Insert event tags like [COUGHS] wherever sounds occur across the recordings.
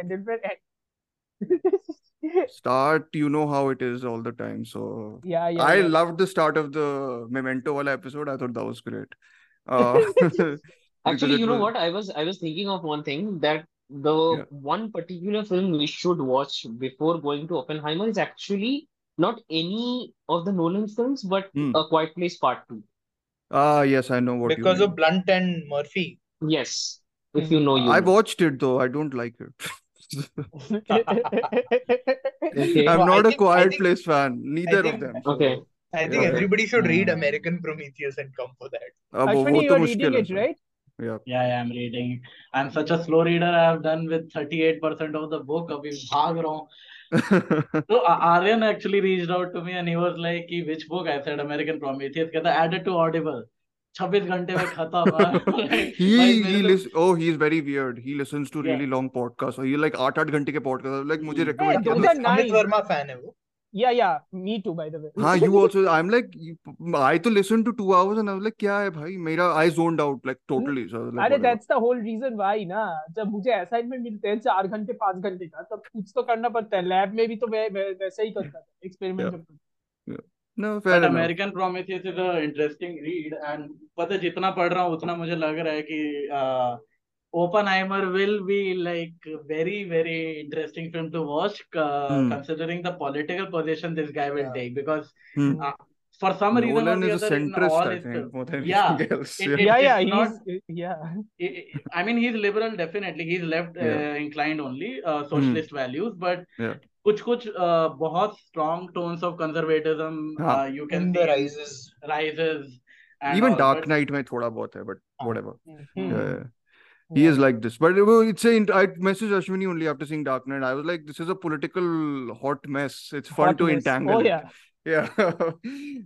ended where [LAUGHS] Start, you know how it is all the time. So yeah, yeah. I yeah. loved the start of the Memento wala episode. I thought that was great. Uh, [LAUGHS] [LAUGHS] Actually, you know was what? I was I was thinking of one thing that the yeah. one particular film we should watch before going to Oppenheimer is actually not any of the Nolan films, but Hmm. A Quiet Place Part Two. Ah, yes, I know what because you mean. of Blunt and Murphy. Yes, if hmm. you know you. I watched it though. I don't like it. Okay. I'm Well, not a think- Quiet think- Place fan. Neither of them. Okay. I think Yeah. everybody should read hmm. American Prometheus and come for that. अब Ashwani, you're reading it, right? Yeah, yeah, I'm reading. I'm such a slow reader. I have done with 38% of the book. अभी भाग रहा So Aryan actually reached out to me and he was like, which book? I said American Prometheus. He added to Audible. 26 घंटे में खत्म. He he listen oh he's very weird he listens to yeah. really long podcasts so he like 8 8 घंटे के podcast like मुझे Hmm. Hey, recommend किया Amit. Verma fan है वो. Yeah yeah me too by the way हाँ you also I am like I तो listen to 2 hours and I was like क्या है भाई? मेरा I zoned out like totally अरे that's the whole reason why ना जब मुझे असाइनमेंट मिलते हैं 4 घंटे 5 घंटे का तब कुछ तो करना पड़ता है। लैब में भी तो मैं वैसे ही करता था एक्सपेरिमेंट करता No, fair But American Prometheus is an interesting read and पता जितना पढ़ रहा हूँ उतना मुझे लग रहा है कि uh, Oppenheimer will be like a very very interesting film to watch uh, hmm considering the political position this guy will Yeah. take because hmm uh, for some reason or Nolan the is a other in centrist all I his think films more than yeah anything else it, yeah it yeah yeah it's not he's yeah I I mean he's liberal definitely he's left yeah uh, inclined only uh, hmm socialist values but yeah कुछ कुछ uh, बहुत strong tones of conservatism हाँ uh, you can In see the in rises. rises and even all Dark but Knight में थोड़ा बहुत है but हाँ. whatever hmm. yeah, hmm. yeah. He yeah is like this, but it's a. I messaged Ashwani only after seeing Dark Knight. I was like, "This is a political hot mess. It's fun hot to mess oh entangle it." yeah yeah, [LAUGHS]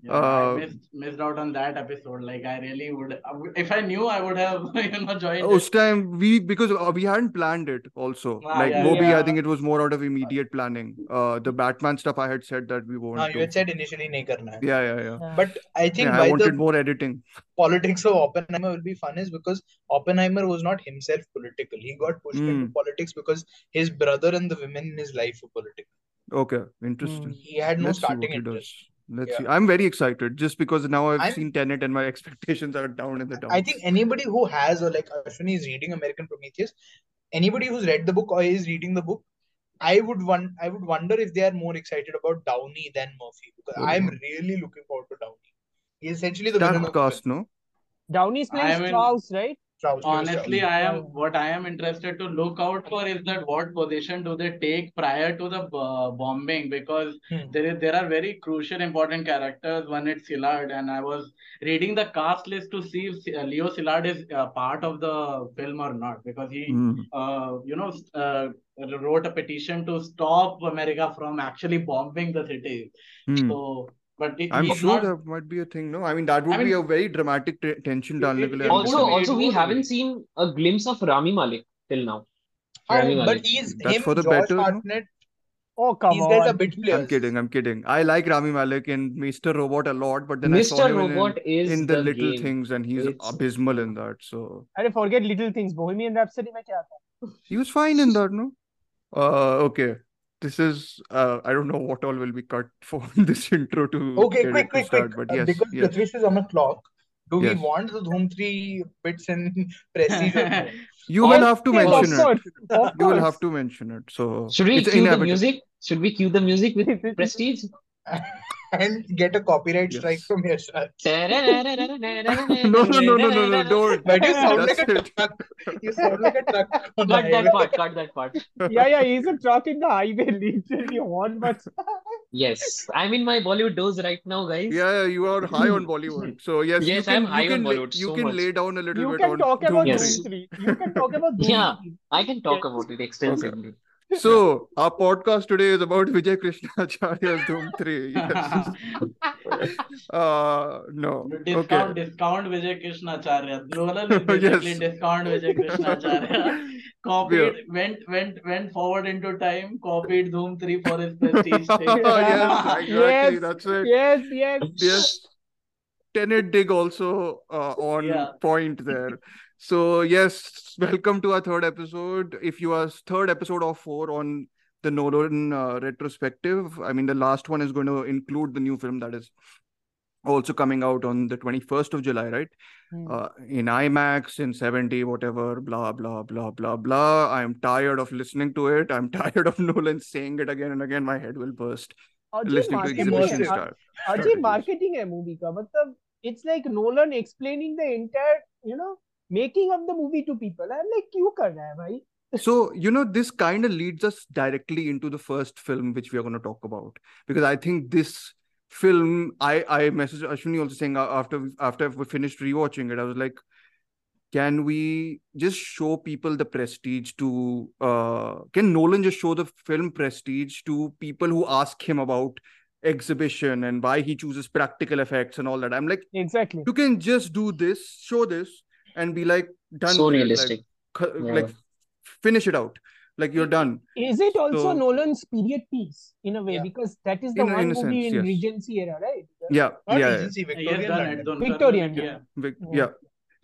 yeah uh, missed, missed out on that episode. Like i really would if i knew i would have [LAUGHS] you know joined oh time we because uh, we hadn't planned it also. Ah, like yeah, moby yeah. i think it was more out of immediate planning. Uh the batman stuff i had said that we won't ah, you had said initially karna hai. yeah yeah yeah. But i think yeah, i wanted more editing. politics of oppenheimer will be fun is because oppenheimer was not himself political. He got pushed mm. into politics because his brother and the women in his life were political. Okay, interesting. hmm. He had no Let's see what starting he does. interest. Let's Yeah. see. I'm very excited just because now I've I'm seen Tenet and my [LAUGHS] expectations are down in the top. I think anybody who has or like Ashwani is reading American Prometheus, anybody who's read the book or is reading the book, I would want I would wonder if they are more excited about Downey than Murphy because Oh, I'm wow. really looking forward to Downey. He is essentially the villain Stacked of the film. cast, no? Downey's I playing mean, Strauss right Strauss, Leo honestly, Strauss. I am what I am interested to look out for is that what position do they take prior to the uh, bombing because Hmm. there is there are very crucial important characters. One it's Szilard, and I was reading the cast list to see if uh, Leo Szilard is uh, part of the film or not because he Hmm. uh, you know, uh, wrote a petition to stop America from actually bombing the city. Hmm. So, but it, I'm sure not... that might be a thing. No, I mean that would I mean, be a very dramatic t- tension. It, it, also, also we haven't seen a glimpse of Rami Malek till now. Oh, Malek. but he's That's him, for the George better. Hartnett. Oh come these on! Are. I'm kidding. I'm kidding. I like Rami Malek in Mr. Robot a lot, but then Mr. I saw him Robot in, is in the, the little game. things, and he's it's... abysmal in that. So I forget little things. Bohemian Rhapsody. He was fine in that, no? Uh, okay. This is uh, I don't know what all will be cut [LAUGHS] for this intro to Okay, get quick, it to quick, quick. but yes, because yes, Prithwish is on the clock, do we want the Dhoom 3 bits in [LAUGHS] Prestige? You will have to yes of mention it. course You will have to mention it. So should we it's cue the music? Should we cue the music with [LAUGHS] Prestige? [LAUGHS] and get a copyright strike from Yashraj. No, no, no, no, no, no, don't. But you sound That's like a it. truck. You sound like a truck on Cut that highway. part, cut that part. yeah yeah he's a truck in the highway literally on but Yes, I'm in my Bollywood dose right now, guys. Yeah, yeah, you are high on Bollywood. So yes, you Yes, can I'm you high on can lay, Bollywood you so can much. lay down a little you bit can on talk Dhoom about Yes. Dhoom 3. 3 you can talk about Dhoom [LAUGHS] Yeah, I can talk yes about it Okay. Extensively. So our podcast today is about Vijay Krishna Acharya's Dhoom 3. Yes. [LAUGHS] Uh no. Okay. discount, [LAUGHS] discount Vijay Krishna Acharya. Nolan is [LAUGHS] basically Yes. discount Vijay Krishna Acharya. Yeah. Copied, went, went, went forward into time, copied Dhoom 3 for his prestige thing. yes, exactly. yes That's it. yes yes Yes. Tenet dig also uh, on Yeah. point there. So yes, welcome to our third episode. If you are third episode of four on the Nolan uh, retrospective, I mean the last one is going to include the new film that is also coming out on the 21st of July, right? Hmm. Uh, in IMAX, in 70, whatever, blah, blah, blah, blah, blah. I'm tired of listening to it. I'm [LAUGHS] tired of Nolan saying it again and again. My head will burst. Ajay Listening to marketing exhibition है star. Ajay strategies. marketing है movie का मतलब it's like Nolan explaining the entire you know making of the movie to people. I'm like, you kar raha so you know this kind of leads us directly into the first film which we are going to talk about. Because i think this film i i messaged ashwani also saying uh, after after we finished rewatching it i was like can we just show people the prestige to uh can nolan just show the film prestige to people who ask him about exhibition and why he chooses practical effects and all that? I'm like exactly. You can just do this show this and be like done so realistic. like, yeah. like, finish it out. Like you're done. Is it also so, nolan's period piece in a way? Yeah. because that is the in, one in movie sense, in yes. regency era right? Yeah Not yeah, regency, victorian yeah, done, done, victorian yeah. Vic, yeah.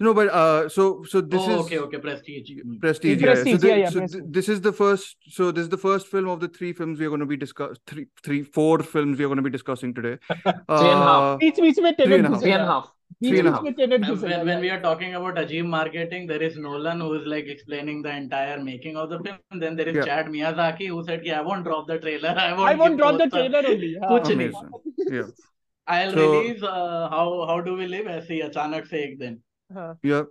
no but uh so so this oh, is okay okay prestige. Prestige, yeah, so, the, yeah, so this is the first so this is the first film of the three films we are going to be discuss three three four films we are going to be discussing today. Uh, [LAUGHS] three and a half. Uh, each each. When, we are talking about Ajim marketing, there is Nolan who is like explaining the entire making of the film. And then there is yeah. Chad Miyazaki who said, "Yeah, I won't drop the trailer. I won't. I won't drop the trailer only. Yeah. yeah. [LAUGHS] I'll so, release. Uh, how how do we live? I see. Achanak se. Huh. Yeah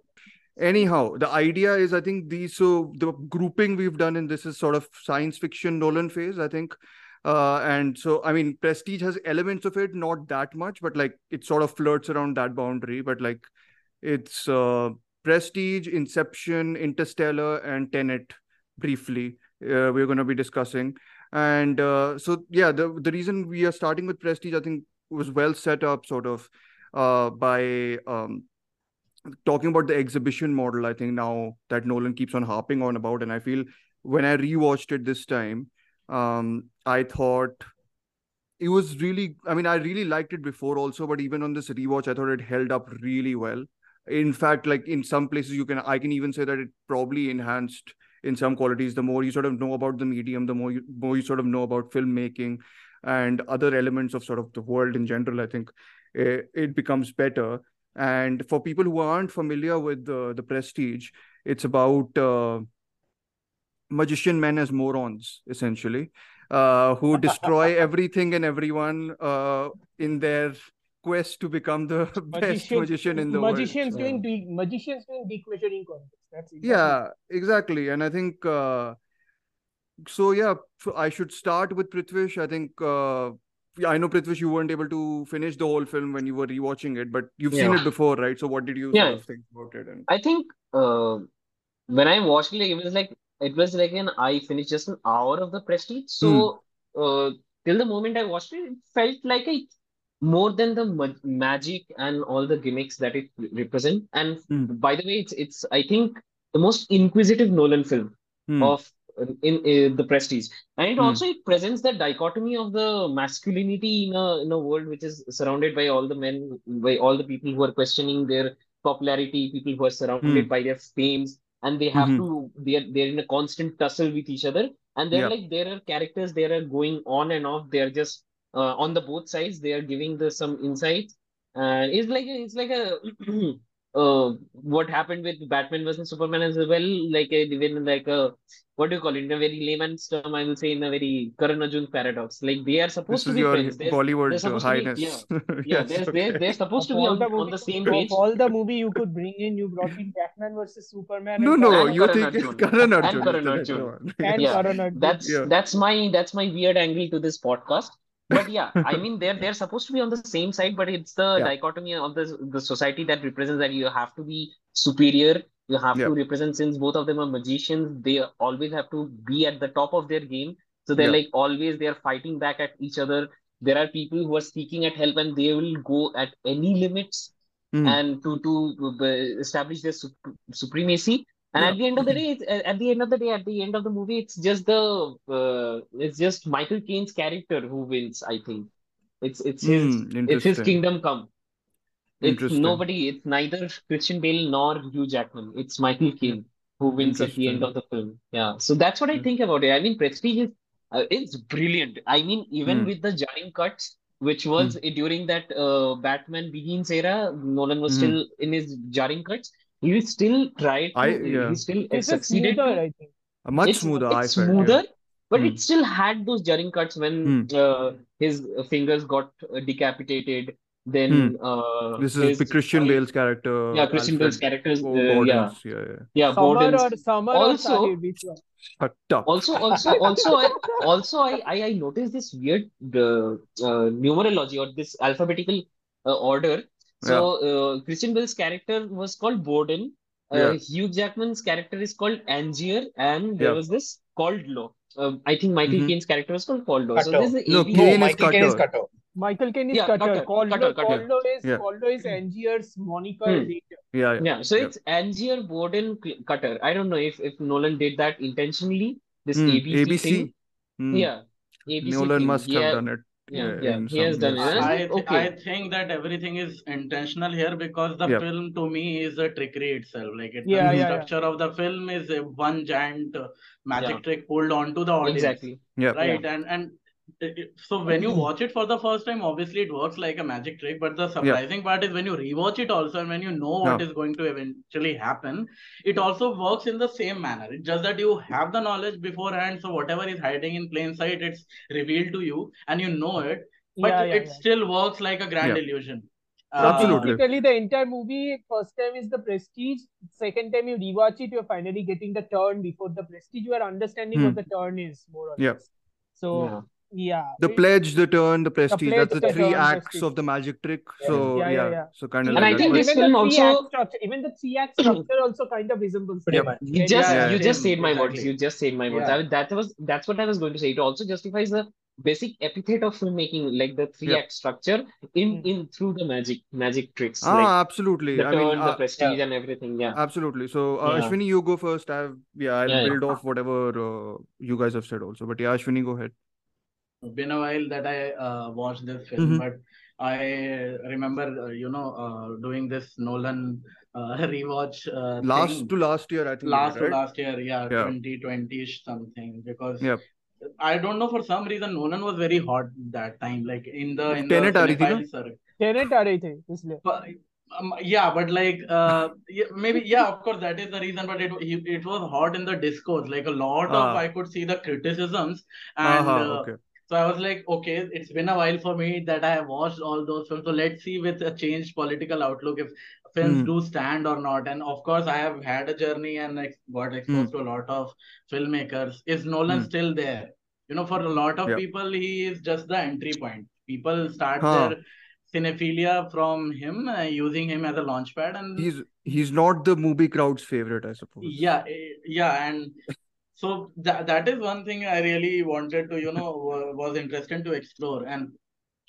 anyhow the idea is i think the so the grouping we've done in this is sort of science fiction nolan phase i think uh, and so I mean Prestige has elements of it, not that much, but like it sort of flirts around that boundary. But like it's uh Prestige, Inception, Interstellar, and Tenet briefly. Uh, we're going to be discussing. And uh, so yeah, the the reason we are starting with Prestige, I think, was well set up sort of uh by um talking about the exhibition model, I think now that Nolan keeps on harping on about, and I feel when I rewatched it this time, um, I thought it was really. I mean, I really liked it before also, but even on this rewatch, I thought it held up really well. In fact, like in some places, you can I can even say that it probably enhanced in some qualities. The more you sort of know about the medium, the more you more you sort of know about filmmaking and other elements of sort of the world in general. I think eh, it becomes better. And for people who aren't familiar with the the Prestige, it's about uh, magician men as morons, essentially, uh, who destroy [LAUGHS] everything and everyone uh, in their quest to become the [LAUGHS] best magician in the world. magicians world. doing de- magicians doing deep measuring contest that's exactly Yeah, exactly. And I think uh, so. Yeah, I should start with Prithwish. I think. Uh, I know Prithwish, you weren't able to finish the whole film when you were rewatching it, but you've seen it before, right? So what did you Yeah. sort of think about it? And I think uh, when I watched it, it was like it was like an I finished just an hour of the Prestige. So uh, till the moment I watched it, it felt like a more than the ma magic and all the gimmicks that it represent. And Hmm. by the way, it's it's I think the most inquisitive Nolan film Hmm. of in, in the Prestige, and it Hmm. also it presents the dichotomy of the masculinity in a in a world which is surrounded by all the men, by all the people who are questioning their popularity, people who are surrounded Hmm. by their fames, and they have Mhm. to they're they're in a constant tussle with each other, and they're Yeah. like there are characters they are going on and off. They're just uh, on the both sides. They are giving the some insights, and it's like a, it's like a uh, what happened with Batman versus Superman as well. Like a, even like a what do you call it? In a very layman's term, I will say in a very Karan Arjun paradox. Like they are supposed this to is be your friends. They're, Bollywood they're uh, supposed be- highness. yeah. [LAUGHS] yeah, Yes, they're, they're, okay. they're supposed to be on, the on the same of page. all the movie you could bring in, you brought in Batman versus Superman No, and no, And you think Arjun. [LAUGHS] Karan And Arjun is Karan the Arjun. and Yeah. Karan Arjun. That's Yeah. that's my that's my weird angle to this podcast. But yeah, I mean they're they're supposed to be on the same side, but it's the Yeah. dichotomy of the the society that represents that you have to be superior. You have Yeah. to represent since both of them are magicians, they always have to be at the top of their game. So they're Yeah. like always they're fighting back at each other. There are people who are seeking at help and they will go at any limits Hmm. and to to uh, establish their sup- supremacy. And Yeah. at the end of the day, it's, at the end of the day, at the end of the movie, it's just the uh, it's just Michael Caine's character who wins. I think it's it's his Hmm, it's his kingdom come. It's nobody. It's neither Christian Bale nor Hugh Jackman. It's Michael Caine who wins at the end of the film. Yeah. So that's what I Hmm. think about it. I mean, Prestige is uh, it's brilliant. I mean, even Hmm. with the jarring cuts, which was during that uh, Batman Begins era, Nolan was Hmm. still in his jarring cuts. He still tried to. I- yeah. He still This is succeeded. smoother, I think. Uh, Much it's smoother, it's felt. smoother, but Hmm. it still had those jarring cuts when Hmm. uh, his fingers got uh, decapitated. Then uh, This is his Christian Bale's character. yeah, Christian Bale's Alfred character is Bo- uh, yeah, Yeah, yeah. yeah, Summer Borden's. or Summer or Also- Sahib, which one? Shut up. Also, also, also, I, also, I, I, I noticed this weird uh, uh, numerology or this alphabetical uh, order. So, uh, Christian Bale's character was called Borden. Uh, Yeah. Hugh Jackman's character is called Angier, and there Yeah. was this Caldlow. Uh, I think Michael Mhm. Caine's character was called Caldlow. So, this is No, AB No, is Michael Caine is Cutter. Cutter. Michael Caine is Yeah, Cutter. Cutter, Caldo, Cutter, Cutter. Caldo is Yeah. Caldo is Angier's moniker Hmm. Yeah, yeah. Yeah, so Yeah. it's Angier, Borden, Cutter. I don't know if, if Nolan did that intentionally, this Hmm. ABC ABC. thing. Hmm. Yeah, ABC Nolan thing. must Yeah, have done it. Yeah, Yeah, yeah, in he has done it. I I th okay. I think that everything is intentional here because the Yeah. film to me is a trickery itself. Like it, Yeah, the yeah, yeah. structure of the film is a one giant uh, magic Yeah. trick pulled onto the audience, Exactly. Yeah. right? And and it- it- so when you watch it for the first time, obviously it works like a magic trick. But the surprising part is when you rewatch it also, and when you know what Yeah. is going to eventually happen, it also works in the same manner. It's just that you have the knowledge beforehand, so whatever is hiding in plain sight, it's revealed to you, and you know it but Yeah, yeah, it yeah. still works like a grand Yeah. illusion. So Absolutely. basically, the entire movie, first time is the Prestige. Second time you rewatch it, you're finally getting the turn. Before the Prestige, you are understanding Hmm. what the turn is more or Yeah. less. So Yeah. yeah, The pledge, the turn, the prestige. Pledge, That's the the three turn, acts Prestige. of the magic trick. Yeah. So Yeah, yeah, yeah, yeah. so kind of And like I think But this even film the three also- structure, even the three act [COUGHS] structure also kind of resembles Pretty that. much. You just Yeah, you just said my words. Exactly. You just said my words. Yeah. I, that was that's what I was going to say. It also justifies the basic epithet of filmmaking, like the three Yeah. act structure in Hmm. in through the magic magic tricks, ah, like absolutely. the I turn, mean, the uh, prestige, and everything. Yeah. absolutely. So uh, Yeah. Ashwani, you go first. I've yeah, I'll Yeah, yeah. build off whatever uh, you guys have said also. But yeah, Ashwani, go ahead Been a while that I uh, watched this film, Mhm. but I remember, uh, you know, uh, doing this Nolan uh, [LAUGHS] rewatch uh, Last thing to last year, I think. you last did, to right? last year, yeah, Yeah. 2020-ish something, because Yep. I don't know for some reason Nolan was very hot that time, like in the in Tenet the आ रही थी ना? cinephile circuit. Tenet आ रहे थे इसलिए. But, um, yeah, but like uh, yeah, maybe yeah, of course that is the reason. But it he, it was hot in the discourse. Like a lot of Ah. I could see the criticisms, and Uh-huh, uh, okay. so I was like, okay, it's been a while for me that I have watched all those films. So let's see with a changed political outlook if films Hmm. do stand or not. And of course, I have had a journey and got exposed to a lot of filmmakers. Is Nolan Hmm. still there? You know, for a lot of Yeah. people, he is just the entry point. People start Huh. their cinephilia from him, uh, using him as a launchpad, and He's he's not the movie crowd's favorite, I suppose. yeah, eh, yeah, and so that that is one thing I really wanted to, you know, was interested to explore and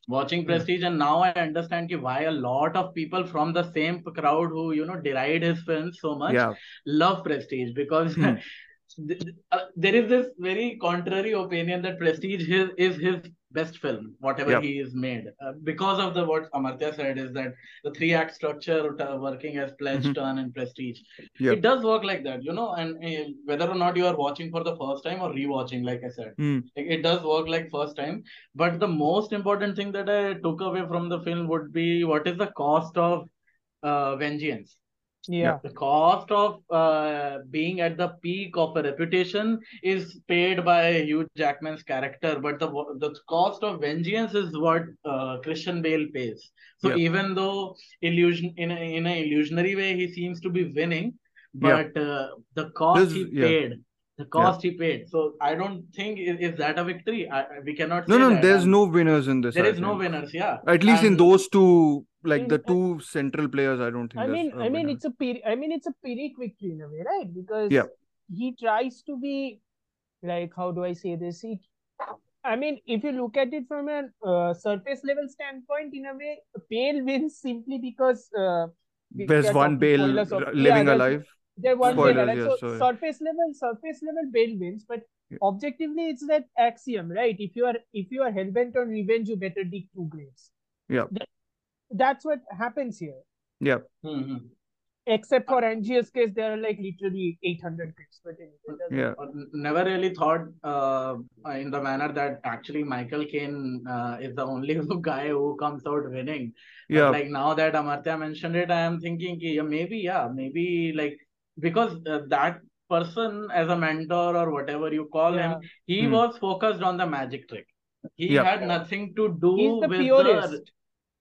watching Prestige, and now I understand ki why a lot of people from the same crowd who, you know, deride his films so much Yeah. love Prestige because Hmm. [LAUGHS] th- th- uh, there is this very contrary opinion that Prestige his, is his best film, whatever Yep. he is made. Uh, because of the what Amartya said is that the three act structure uh, working as pledge, Mhm. turn, and prestige. Yep. It does work like that, you know, and uh, whether or not you are watching for the first time or rewatching, like I said, like, it does work like first time. But the most important thing that I took away from the film would be what is the cost of uh, vengeance Yeah. the cost of uh, being at the peak of a reputation is paid by Hugh Jackman's character, but the the cost of vengeance is what uh, Christian Bale pays. So Yeah. even though illusion in a, in a illusionary way he seems to be winning, Yeah. but uh, the cost This- he yeah. paid, the cost he paid. So I don't think is, is that a victory. I, we cannot No, say no, that. there's And no winners in this. there I is no winners. Yeah, At least in those two, like the two central players, I don't think. I mean, I mean, it's a pyrrhic, I mean, it's a pyrrhic victory in a way, right? Because Yeah. he tries to be like, how do I say this? He, I mean, if you look at it from a uh, surface level standpoint, in a way, Bale wins simply because uh, There's one Bale spoilers yeah, living alive. There one Bale, Spoilers, right? yeah, So sorry. surface level, surface level, Bale wins, but objectively, it's that axiom, right? If you are if you are hell bent on revenge, you better dig two graves. Yeah. That- that's what happens here. Yeah. Hmm. Except for Angier's case, there are like literally 800 clips. But anyway, it doesn't- Yeah. Never really thought uh, in the manner that actually Michael Caine uh, is the only [LAUGHS] guy who comes out winning. But Yeah. like now that Amartya mentioned it, I am thinking ki, yeah, maybe, yeah, maybe like because uh, that person as a mentor or whatever you call Yeah. him, he Hmm. was focused on the magic trick. He Yeah. had nothing to do He's the with purist.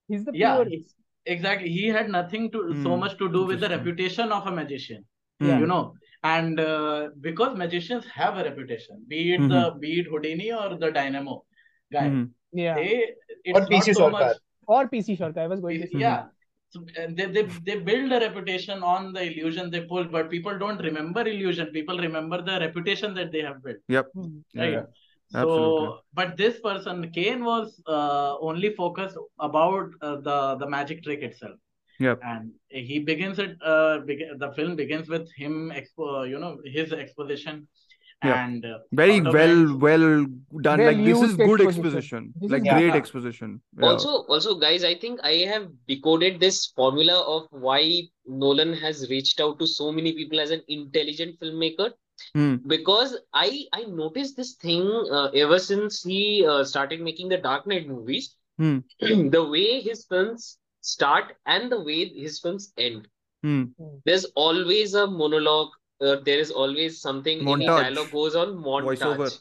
He's the yeah, purest. it's- exactly. He had nothing to so Hmm. much to do with the reputation of a magician Yeah. Hmm. you know and uh, because magicians have a reputation be it the be it houdini or the dynamo guy Mhm. Yeah. they it's Or PC so Sorcar. much Or PC Sorcar. I was going to say. yeah so, they, they they build a reputation on the illusion they pull but people don't remember illusion people remember the reputation that they have built Hmm. Yeah, right yeah. So but this person Caine was uh, only focused about uh, the the magic trick itself Yep. and he begins it uh, beg- the film begins with him expo you know his exposition Yep. and uh, Very well, that- well done. Like this is good exposition. exposition. Is Like good. great exposition. Yeah. Also, also, guys, I think I have decoded this formula of why Nolan has reached out to so many people as an intelligent filmmaker. Hmm. Because I I noticed this thing uh, ever since he uh, started making the Dark Knight movies. Hmm. [CLEARS THROAT] the way his films start and the way his films end. Hmm. There's always a monologue. Uh, there is always something. Any Montage. dialogue goes on montage. Voiceover.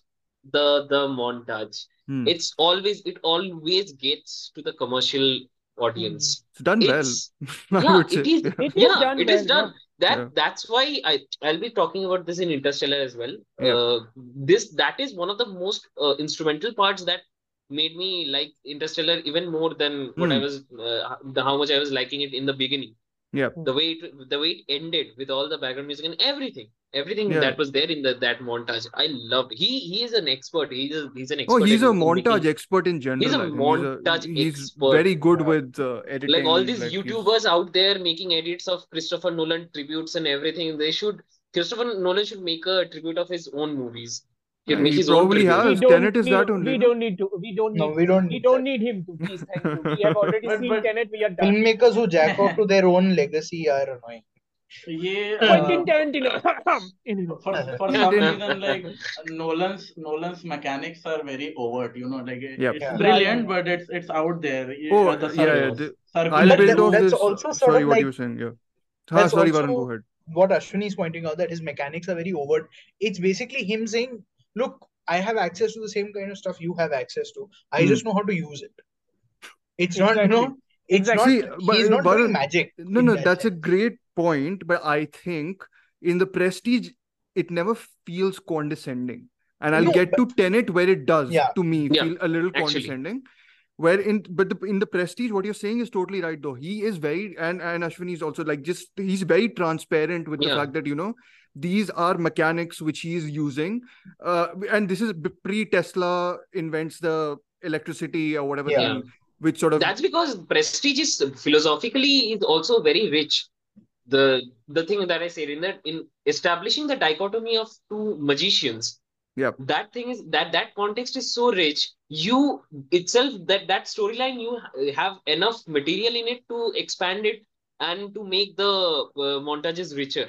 The the montage. Hmm. It's always it always gets to the commercial audience. It's done It's [LAUGHS] well. Yeah, would say. it is It is yeah, done it is well, done. That Yeah. that's why I I'll be talking about this in Interstellar as well. Yeah. Uh, this that is one of the most uh, instrumental parts that made me like Interstellar even more than what I Hmm. was uh, the, how much I was liking it in the beginning. Yeah. The way it the way it ended with all the background music and everything, everything Yeah. that was there in the that montage, I loved. He he is an expert. He's a, he's an expert. Oh, he's a montage making- expert in general. He's a montage he's expert. very good with uh, editing. like all these like he's- YouTubers out there making edits of Christopher Nolan tributes and everything. They should Christopher Nolan should make a tribute of his own movies. He'll Yeah, make he his probably has. Tenet is we, that don't- only, we don't need to. We don't need. No, we don't We don't need him to. Please, [LAUGHS] thank you. We have already But- seen but- Tenet. We are done. Filmmakers who jack off to their own legacy are annoying. ये [LAUGHS] Quentin uh, Tarantino. [LAUGHS] for for some reason like Nolan's Nolan's mechanics are very overt you know like it- Yep. it's Yeah. brilliant but it's it's out there Oh, the yeah, yeah, the- I'll But build off that's this. also sort Sorry, of what like- you were saying? Yeah. Ah, That's sorry, also- Varun, go ahead. What Ashwani is pointing out that his mechanics are very overt. It's basically him saying, "Look, I have access to the same kind of stuff you have access to. I Hmm. just know how to use it." It's not, you know, it's Exactly. not. See, but- he's not Varun- doing magic. No, in no, that that's a great point, but I think in the Prestige, it never feels condescending. And I'll No, get to Tenet where it does, Yeah. to me, Yeah, feel a little actually. condescending. Where in, but the, in the Prestige, what you're saying is totally right, though. He is very, and and Ashwani is also like just he's very transparent with the fact that you know these are mechanics which he is using, uh, and this is pre Tesla invents the electricity or whatever Yeah. thing, which sort of That's because Prestige is philosophically is also very rich. The the thing that I said in that in establishing the dichotomy of two magicians. yeah That thing is that that context is so rich. You itself that that storyline you have enough material in it to expand it and to make the uh, montages richer,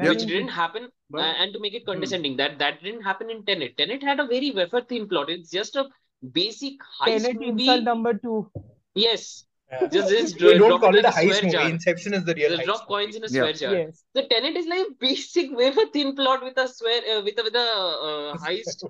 I which didn't happen but- uh, and to make it condescending. That that didn't happen in Tenet. Tenet had a very wafer thin plot. It's just a basic heist Tenet movie. insult number two. Yes, Yeah. just just [LAUGHS] They don't call it it a like a heist movie. jar. Inception is the real Just heist. drop coins in a Yeah. swear jar. Yes. The Tenet is like a basic wafer thin plot with a swear uh, with a with a uh, [LAUGHS] heist.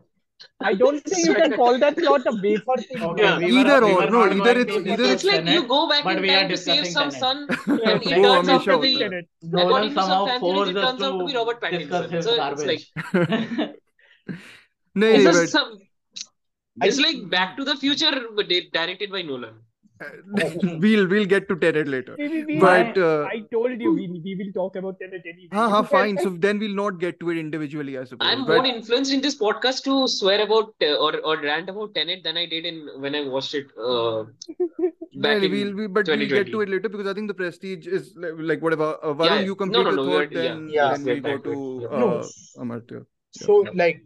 I don't think you can call that plot a wafer thing. Okay, Yeah. we Either we or, were no, not either it's- either discuss It's like you go back but in time to save some Tenet. sun, [LAUGHS] and it turns out Amisha, to be Tenet. Nolan according to some somehow fan theories, forced it us turns out to be Robert Pattinson. So it's like [LAUGHS] no, it's but just some. It's like Back to the Future, directed by Nolan. [LAUGHS] we'll we'll get to Tenet later. We- we- we- But uh, I told you we, we will talk about Tenet anyway. huh, huh, [LAUGHS] fine. So then we'll not get to it individually, I suppose. I'm But more influenced in this podcast to swear about uh, or or rant about Tenet than I did in when I watched it uh, [LAUGHS] back no, in we'll, we, but we'll get to it later because I think the Prestige is like, like whatever. Uh, Varun, Yeah, you no, complete no, the no, we thought, are- yeah. then Yeah. then we'll go to to uh, No. Amartya. So, Yeah. like,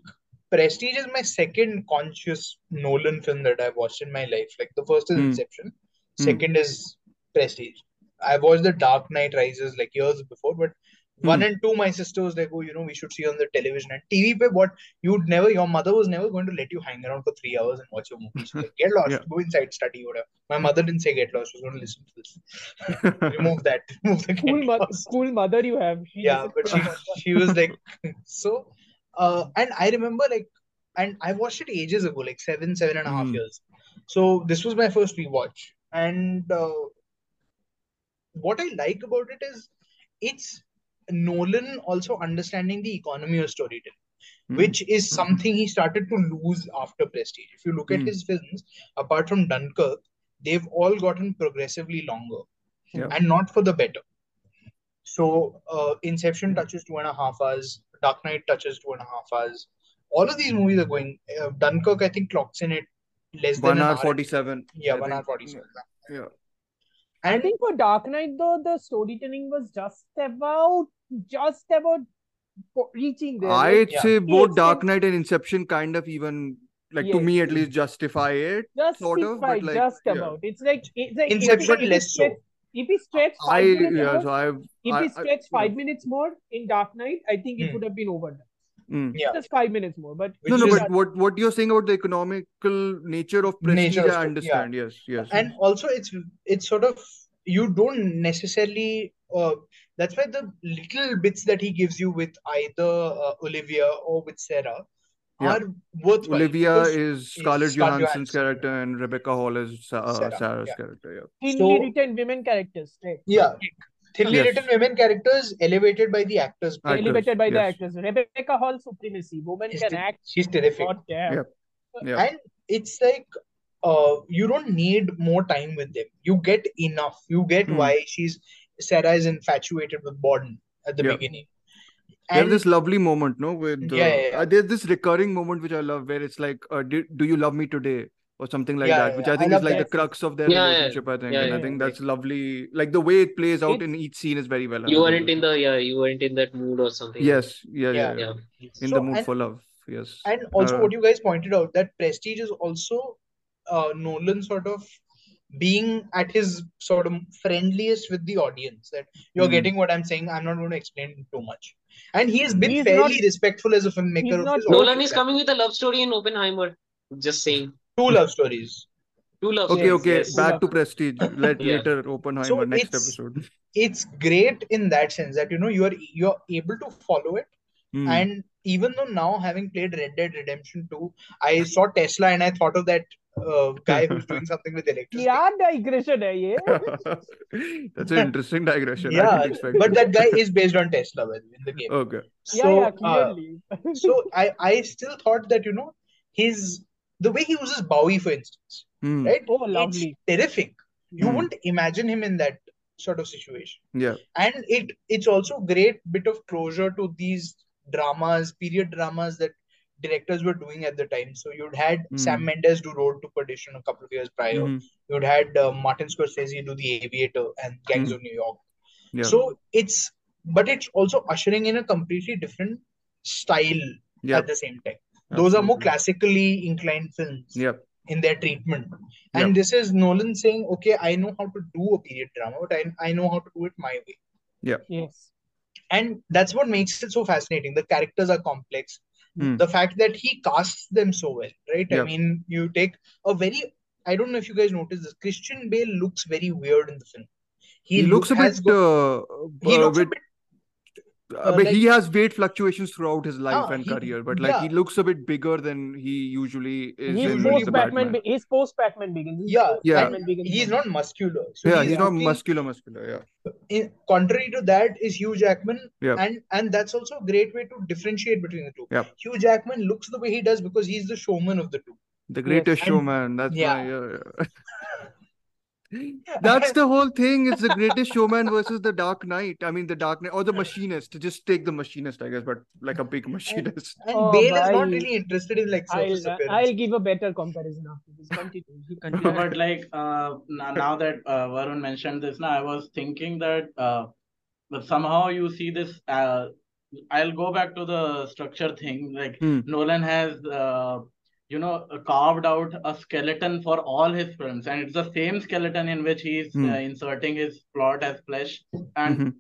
Prestige is my second conscious Nolan film that I've watched in my life. Like, the first is Hmm. Inception, Hmm. second is Prestige. I watched The Dark Knight Rises like years before, but one Hmm. and two, my sister was like, "Oh, you know, we should see on the television and TV." Pe what you'd never, your mother was never going to let you hang around for three hours and watch a [LAUGHS] movie. She's like, "Get lost, Yeah. go inside, study, whatever." My mother didn't say get lost; she was going to listen to this. [LAUGHS] Remove that. [LAUGHS] Remove the Cool, mo- cool mother you have. She Yeah, but she she was like, so, uh, and I remember like, and I watched it ages ago, like seven, seven and a half Hmm. years. So this was my first rewatch, and uh, what I like about it is it's Nolan also understanding the economy of storytelling, Hmm. which is something he started to lose after Prestige. If you look at Hmm. his films, apart from Dunkirk, they've all gotten progressively longer Yeah. and not for the better. So, uh, Inception touches two and a half hours, Dark Knight touches two and a half hours. All of these movies are going. Uh, Dunkirk, I think, clocks in at less than One an hour hour. forty-seven. Yeah, I one hour 47. Yeah. I think for Dark Knight though, the storytelling was just about, just about reaching there. I'd Yeah. say both it's Dark like- Knight and Inception kind of even like to me at least justify it. just sort of, but like, just yeah. about. It's like it's like if- Inception but if less he so. stretch, if he stretched I five minutes yeah, more, so I've if I, he I stretched yeah. five minutes more in Dark Knight, I think it Hmm. would have been overdone. Mm. Yeah. Just five minutes more, but No, no, is- but what what you're saying about the economical nature of prestige, Nature of I sto- yeah. understand. Yes, yes. and also it's it's sort of you don't necessarily uh, that's why the little bits that he gives you with either uh, Olivia or with Sarah Yeah. are worthwhile Olivia is Scarlett Scarlett Johansson's Johansson, character and Rebecca Hall is uh, Sarah, Sarah's yeah. character. Yeah. thinly So- written women characters, right? yeah thinly Yes. written women characters elevated by the actors Actors, Elevated by the actors. Rebecca Hall supremacy. Woman She's can ter- act. she's terrific God damn. Yep. Yeah. and it's like uh you don't need more time with them you get enough you get Hmm. why she's Sarah is infatuated with Borden at the Yeah. beginning They have this lovely moment, no? With uh, Yeah, yeah, yeah. uh, there's this recurring moment which I love, where it's like, uh, do, "Do you love me today?" Or something like Yeah, that, yeah, which yeah. I I think is like that. the crux of their Yeah, yeah. relationship. I think, Yeah, and I think yeah. that's lovely. Like the way it plays out It's- in each scene is very well. You weren't in the yeah, you weren't in that mood or something. Yes, yeah, yeah, Yeah. yeah. Yeah. In So, the mood and- for love. Yes. And also, Uh, what you guys pointed out that Prestige is also uh, Nolan sort of being at his sort of friendliest with the audience. That you're Hmm. getting what I'm saying. I'm not going to explain too much. And he has been He's fairly not- respectful as a filmmaker of not- Nolan is coming with a love story in Oppenheimer. Just saying. Two love stories. Two love okay, stories. Okay, okay. Yes. Back to Prestige. Let yeah. later open so next episode. It's great in that sense that you know you are you're able to follow it. Mm. And even though now having played Red Dead Redemption 2, I saw Tesla and I thought of that uh, guy who's doing something with electricity. [LAUGHS] Yeah, digression. [LAUGHS] That's an interesting digression. Yeah, but that guy is based on Tesla in the game. Okay. So, yeah, yeah uh, clearly. Uh, so I, I still thought that you know his the way he uses Bowie, for instance, Hmm. right? Oh, It's lovely. terrific. You Hmm. wouldn't imagine him in that sort of situation. Yeah. And it it's also great bit of closure to these dramas, period dramas that directors were doing at the time. So you'd had Sam Hmm. Mendes do Road to Perdition a couple of years prior. Mhm. You'd had uh, Martin Scorsese do The Aviator and Gangs Hmm. of New York. Yeah. So it's, but it's also ushering in a completely different style yeah. at the same time. Those are more classically inclined films Yeah. in their treatment. And this is Nolan saying, okay, I know how to do a period drama, but I, I know how to do it my way. Yeah. Yes. And that's what makes it so fascinating. The characters are complex. Hmm. The fact that he casts them so well, right? I mean, you take a very, I don't know if you guys noticed this, Christian Bale looks very weird in the film. He, look- looks a has bit. got- uh, he uh, looks a bit- bit uh, uh, but like- he has weight fluctuations throughout his life Ah, and he- career. But like he looks a bit bigger than he usually is He's in usually post the Batman. Batman. He's post Batman Begins. He's Yeah, Yeah. Batman Begins. he's not muscular. So Yeah, he's he's not looking- muscular, muscular. Yeah. in, contrary to that is Hugh Jackman, Yeah. and and that's also a great way to differentiate between the two. Yeah. Hugh Jackman looks the way he does because he's the showman of the two. The greatest and- showman. That's yeah. my. Yeah, yeah. [LAUGHS] [LAUGHS] That's the whole thing. It's the greatest showman versus the Dark Knight. I mean, the Dark Knight or the Machinist. Just take the Machinist, I guess, but like a big Machinist. [LAUGHS] And Oh, Bale is not really interested in like surface I'll. I'll give a better comparison after this. Continue. [LAUGHS] Continue. but like uh, now, now that uh, Varun mentioned this, now I was thinking that uh, but somehow you see this. Uh, I'll go back to the structure thing. Like Hmm. Nolan has uh, you know, carved out a skeleton for all his films, and it's the same skeleton in which he's Hmm. uh, inserting his plot as flesh. And Mhm.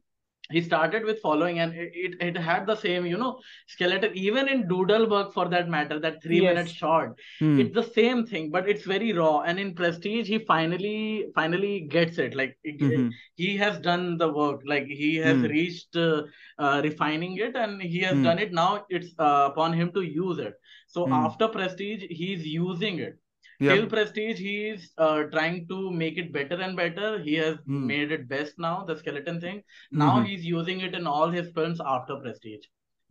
he started with following, and it, it, it had the same, you know, skeleton. Even in Doodlebug, for that matter, that three minute short, Hmm. it's the same thing, but it's very raw. And in Prestige, he finally finally gets it. Like it- Mhm. he has done the work. Like he has Hmm. reached uh, uh, refining it, and he has Hmm. done it. Now it's uh, upon him to use it. So Hmm. after Prestige, he's using it. Yep. Till Prestige, he's uh, trying to make it better and better. He has Hmm. made it best now, the skeleton thing. Now Mhm. he's using it in all his films after Prestige.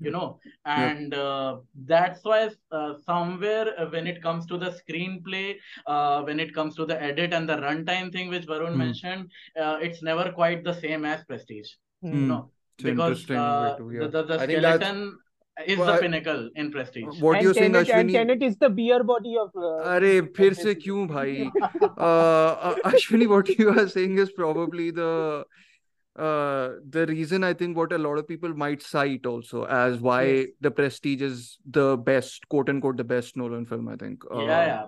You know, and uh, that's why uh, somewhere uh, when it comes to the screenplay, uh, when it comes to the edit and the runtime thing, which Varun Hmm. mentioned, uh, it's never quite the same as Prestige. Hmm. Hmm. No, It's because interesting uh, to- the, yeah. the, the I skeleton is the pinnacle in prestige. What and you saying, Ashwani? And Tenet is the beer body of. Uh, अरे फिर से क्यों भाई? [LAUGHS] uh, Ashwani, what you are saying is probably the uh, the reason I think what a lot of people might cite also as why yes. the Prestige is the best, quote unquote, the best Nolan film. I think. Uh, yeah, yeah,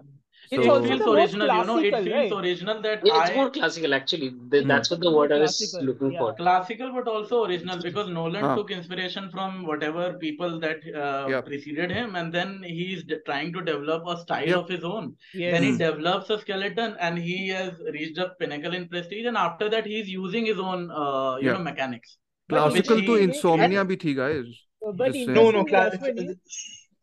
it's it feels the original, you know. It feels right? original that Yeah, it's I more classical actually. Th- Hmm. That's what the More word I was classical, looking yeah. for. classical but also original because Nolan Huh. took inspiration from whatever people that uh, Yep. preceded him, and then he's de- trying to develop a style Yep. of his own. Yes. Then he Hmm. develops a skeleton, and he has reached a pinnacle in prestige. And after that, he's using his own, uh, you Yeah. know, mechanics. Classical to and- insomnia bhi thi guys But No, no, interestingly, cla- Ashwani-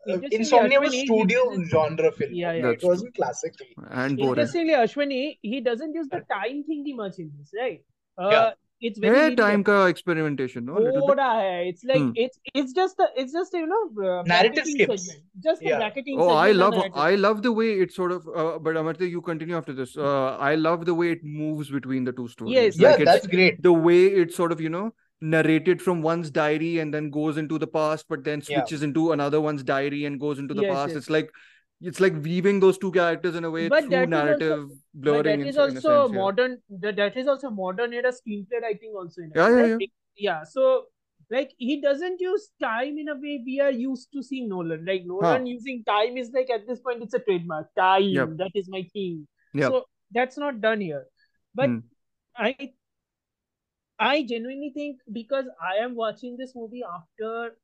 uh, Insomnia was studio genre film. Yeah, yeah. It wasn't classical. And boring. Interestingly, Ashwani, he doesn't use the time thingy much in this, right? Uh, yeah. It's very yeah, time ka experimentation. No, hai. It's like hmm. it's it's just the it's just you know uh, narrative skips. Segment. Just yeah. the bracketing. Oh, I love I love the way it sort of. Uh, but Amartya, you continue after this. Uh, I love the way it moves between the two stories. Yes, like yeah, that's great. The way it sort of you know narrated from one's diary and then goes into the past, but then Yeah. switches into another one's diary and goes into the Yes, past. yes. It's like it's like weaving those two characters in a way But through also- narrative But blurring that in, is in also. Yeah. modern. That that is also modern era screenplay writing also. In Yeah, yeah, right? Yeah. So like he doesn't use time in a way we are used to seeing Nolan. Like Nolan using time is like at this point it's a trademark. Time. Yep. That is my thing. Yep. So that's not done here. But Hmm. I I genuinely think because I am watching this movie after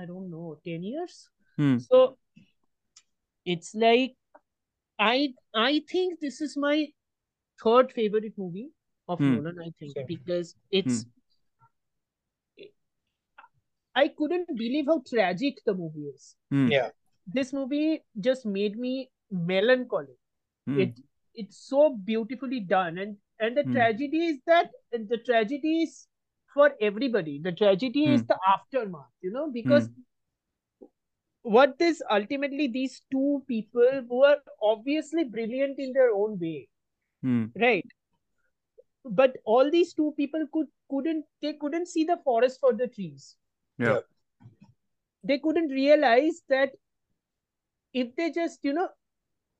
I don't know 10 years. Hmm. So it's like I I think this is my third favorite movie of Hmm. Nolan, I think, Same. because it's I couldn't believe how tragic the movie is. Hmm. Yeah. This movie just made me melancholic Hmm. it it's so beautifully done and and the Hmm. tragedy is that the tragedy is for everybody the tragedy is Hmm. the aftermath you know because what this ultimately these two people who are obviously brilliant in their own way Hmm. right but all these two people could couldn't they couldn't see the forest for the trees Yeah. they couldn't realize that if they just you know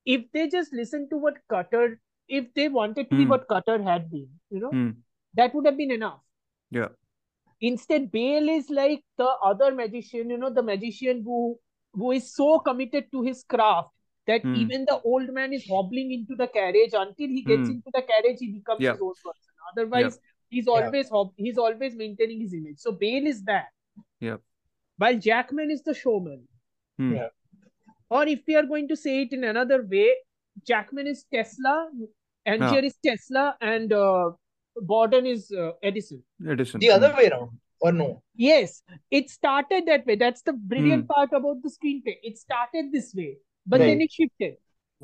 if they just listened to what cutter if they wanted to be Hmm. what cutter had been you know Hmm. that would have been enough Yeah. instead bale is like the other magician you know the magician who who is so committed to his craft that Hmm. even the old man is hobbling into the carriage until he gets Hmm. into the carriage he becomes Yeah. his own person otherwise he's Yeah. always hob- he's always maintaining his image so bale is that Yeah. while jackman is the showman Hmm. Yeah. or if we are going to say it in another way jackman is tesla and Yeah. here is tesla and uh, borden is uh, edison Edison. The other way around, or no? Yes, it started that way. That's the brilliant Hmm. part about the screenplay. It started this way, but then it shifted.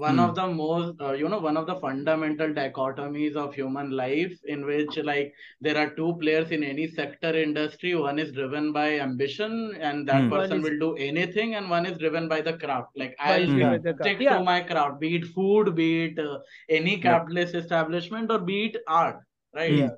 One Hmm. of the most uh, you know one of the fundamental dichotomies of human life in which like there are two players in any sector industry one is driven by ambition and that Hmm. person is- will do anything and one is driven by the craft like i'll we Yeah. stick yeah. to my craft be it food be it uh, any capitalist establishment or be it art right Yeah.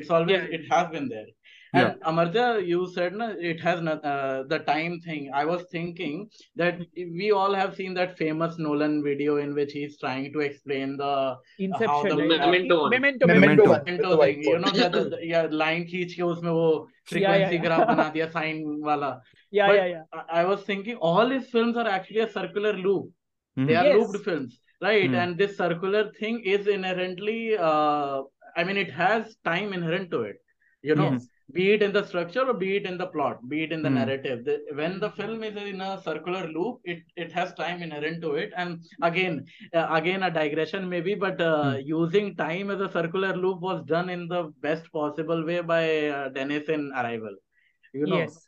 it's always Yeah. it has been there Yeah. and Amartya, you said na, it has not, uh, the time thing. I was thinking that we all have seen that famous Nolan video in which he's trying to explain the Inception. the right? Memento one. Memento. Memento Memento. one. Memento the thing, you whiteboard. know, that the, yeah, line खींच के उसमें वो yeah, frequency yeah. graph बना दिया sign वाला. Yeah, But yeah, yeah. I, I was thinking all his films are actually a circular loop. Mhm. They are Yes. looped films, right? Hmm. And this circular thing is inherently, uh, I mean, it has time inherent to it. You know, Yes. be it in the structure or be it in the plot, be it in the Hmm. narrative. The, when the film is in a circular loop, it it has time inherent to it. And again, uh, again a digression maybe, but uh, Hmm. using time as a circular loop was done in the best possible way by uh, Denis in Arrival. You know, Yes.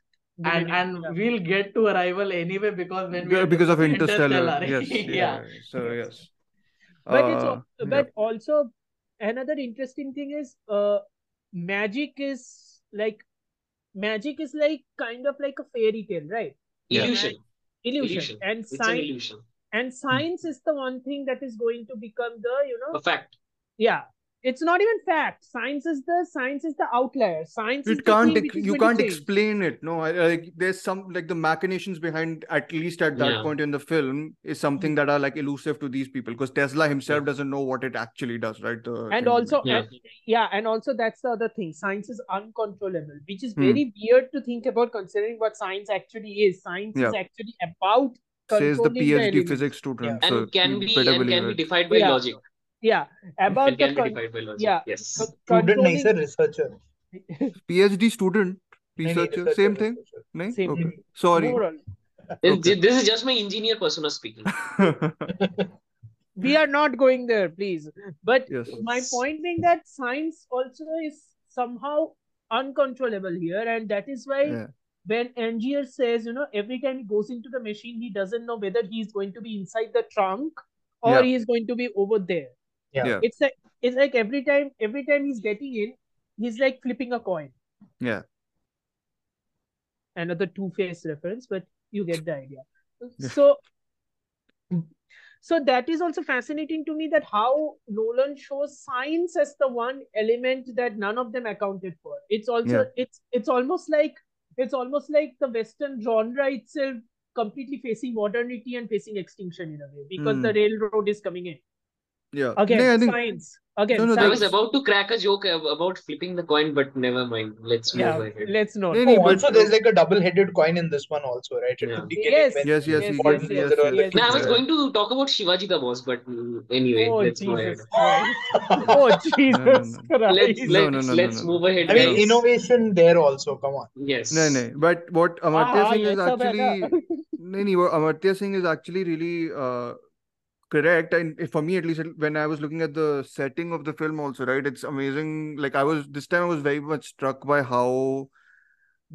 And beginning, and yeah. we'll get to Arrival anyway because when we Yeah, are because of doing Interstellar. Yes. [LAUGHS] yeah. Yeah. So Yes. yes. but it's Uh, al- yeah. but also another interesting thing is uh magic is like magic is like kind of like a fairy tale right Yeah. Illusion. illusion, Illusion. and It's an science illusion. and science is the one thing that is going to become the you know A fact. yeah it's not even fact science is the science is the outlier science is it can't thing ex- you can't change. explain it no I, like there's some like the machinations behind at least at that Yeah. point in the film is something that are like elusive to these people because tesla himself Yeah. doesn't know what it actually does right the and also Yeah. and, yeah and also that's the other thing science is uncontrollable which is Hmm. very weird to think about considering what science actually is science is actually about says the controlling phd elements. physics student Yeah. so And can be and can be defined by Yeah. logic. Yeah about And the can be con- defined by logic. yeah. Yes. co- Student nahi, sir, researcher. [LAUGHS] phd student Nahi, nahi, researcher researcher, same thing researcher. nahi? Same okay thing. sorry This, Okay. this is just my engineer persona speaking. [LAUGHS] we are not going there please but yes my point being that science also is somehow uncontrollable here and that is why yeah when Angier says, you know, every time he goes into the machine, he doesn't know whether he's going to be inside the trunk or Yeah. he's going to be over there. Yeah. Yeah. It's like it's like every time every time he's getting in, he's like flipping a coin. yeah Another two-faced reference, but you get the idea. Yeah. So so that is also fascinating to me that how Nolan shows science as the one element that none of them accounted for. It's also Yeah. it's it's almost like it's almost like the Western genre itself completely facing modernity and facing extinction in a way because the Hmm. railroad is coming in. Yeah. Again, no, I think... science. Again, no, no, science. I was about to crack a joke about flipping the coin, but never mind. Let's move yeah, ahead. Let's not. Oh, also, there's like a double-headed coin in this one also, right? Yeah. Yes. Yes, yes, yes, yes, yes, yes, yes. No, I was going to talk about Shivaji the boss, but mm, anyway, oh, let's Jesus [LAUGHS] oh, Jesus Christ. Let's, let's, no, no, let's move ahead. I mean, innovation there also, come on. Yes. No, no. But ah, [LAUGHS] what Amartya Singh is actually... नहीं नहीं वो Amartya Singh is actually really correct. And for me, at least, when I was looking at the setting of the film, also, right, it's amazing. Like I was this time, I was very much struck by how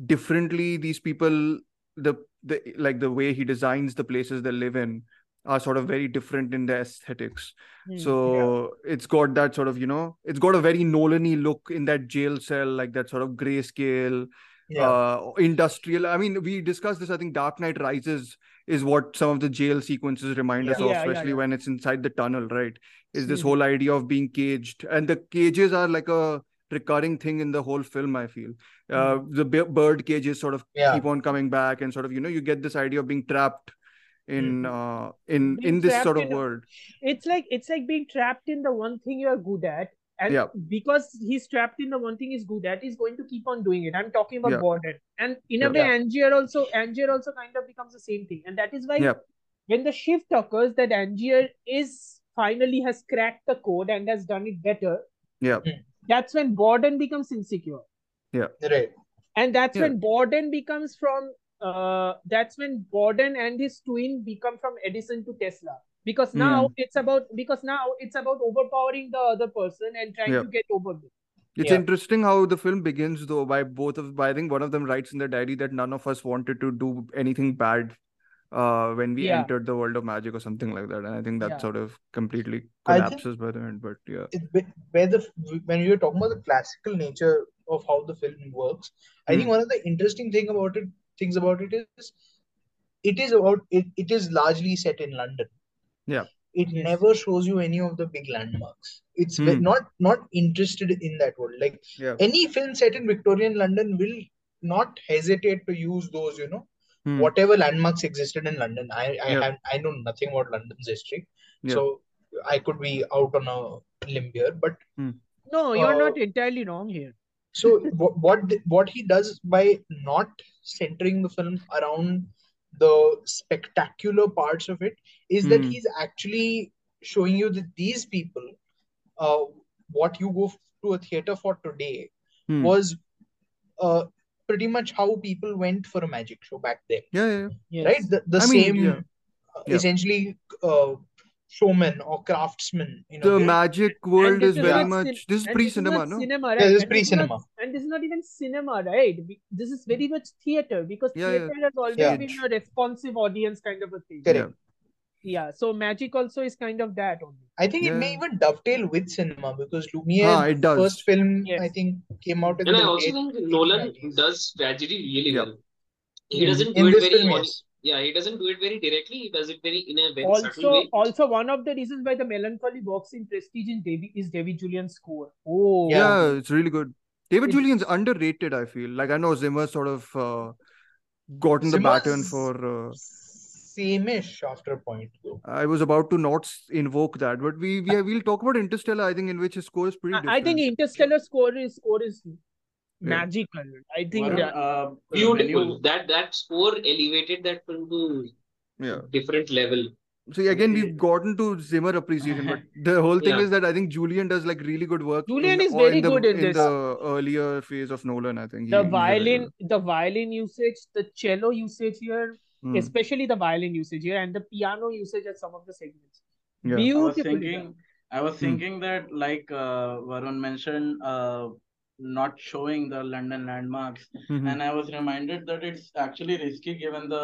differently these people, the the like the way he designs the places they live in, are sort of very different in their aesthetics. Hmm. So it's got that sort of, you know, it's got a very Nolan-y look in that jail cell, like that sort of grayscale, Yeah. uh, industrial. I mean, we discussed this. I think Dark Knight Rises is what some of the jail sequences remind us of, Yeah, yeah, especially yeah. when it's inside the tunnel, right? Is this Mhm. whole idea of being caged, and the cages are like a recurring thing in the whole film. I feel uh, Mm-hmm. the bi- bird cages sort of Yeah. keep on coming back, and sort of you know you get this idea of being trapped in uh, in in this sort of in world. it's like it's like being trapped in the one thing you're good at and Yeah. because he's trapped in the one thing he's good at he's going to keep on doing it i'm talking about Yeah. Borden and in a Yeah. way Angier also Angier also kind of becomes the same thing and that is why Yeah. when the shift occurs that Angier is finally has cracked the code and has done it better Yeah. that's when Borden becomes insecure Yeah. Right. and that's Yeah. when Borden becomes from uh that's when Borden and his twin become from Edison to Tesla because now it's about because now it's about overpowering the other person and trying Yeah. to get over them. It's Yeah. interesting how the film begins though by both of by I think one of them writes in their diary that none of us wanted to do anything bad uh when we Yeah. entered the world of magic or something like that. And I think that Yeah. sort of completely collapses by the end. But yeah. it, where the when we were talking about the classical nature of how the film works, I think Hmm. one of the interesting thing about it things about it is it is about it, it is largely set in London. Yeah. It Yes. never shows you any of the big landmarks. It's Hmm. not not interested in that world. Like Yeah. any film set in Victorian London will not hesitate to use those, you know, Hmm. whatever landmarks existed in London. I I Yeah. have I know nothing about London's history, Yeah. so I could be out on a limb here. But No, you're Uh, not entirely wrong here. so what what what he does by not centering the film around the spectacular parts of it is that Hmm. he's actually showing you that these people, uh, what you go to a theater for today Hmm. was uh, pretty much how people went for a magic show back then, Yeah, yeah, yeah. Yes. right? The, the I mean, same, yeah. uh, Yeah. essentially, uh, showman or craftsman in a The way. magic world is is very much. cin- This is and this is pre-cinema, no? cinema, Yeah, right? this is And this is not, pre-cinema. and this is not even cinema, right? This is very much theater because Yeah, yeah. theater has always Yeah. been a responsive audience kind of a thing. Correct. Yeah, so magic also is kind of that only. I think it may even dovetail with cinema because Ah, Lumiere it does. first film Yes. I think came out in And the I also late think Nolan 1990s. does tragedy really Yeah. well. He doesn't do in it very film, yes. yeah, he doesn't do it very directly. He does it very in a very subtle Also, way. also one of the reasons why the melancholy works in Prestige in David is David Julyan's score. Oh, Yeah. Yeah, it's really good. David It- Julyan's underrated, I feel. Like I know Zimmer sort of uh, gotten the baton for. Uh, same-ish after a point though. I was about to not invoke that, but we we [LAUGHS] we'll talk about Interstellar. I think in which his score is pretty I, I think Interstellar score is score is magical. I think Varun, that, uh, Beautiful. That that score elevated that film to Yeah. different level. So again, we've gotten to Zimmer appreciation, but [LAUGHS] the whole thing Yeah. is that I think Julyan does like really good work. Julyan in, is very in the, good in in this. the earlier phase of Nolan. I think the he's very violin, good. the violin usage, the cello usage here, Hmm. especially the violin usage here, and the piano usage at some of the segments. Yeah. I was thinking. I was Hmm. thinking that like uh, Varun mentioned, uh, not showing the London landmarks, Mhm. and I was reminded that it's actually risky given the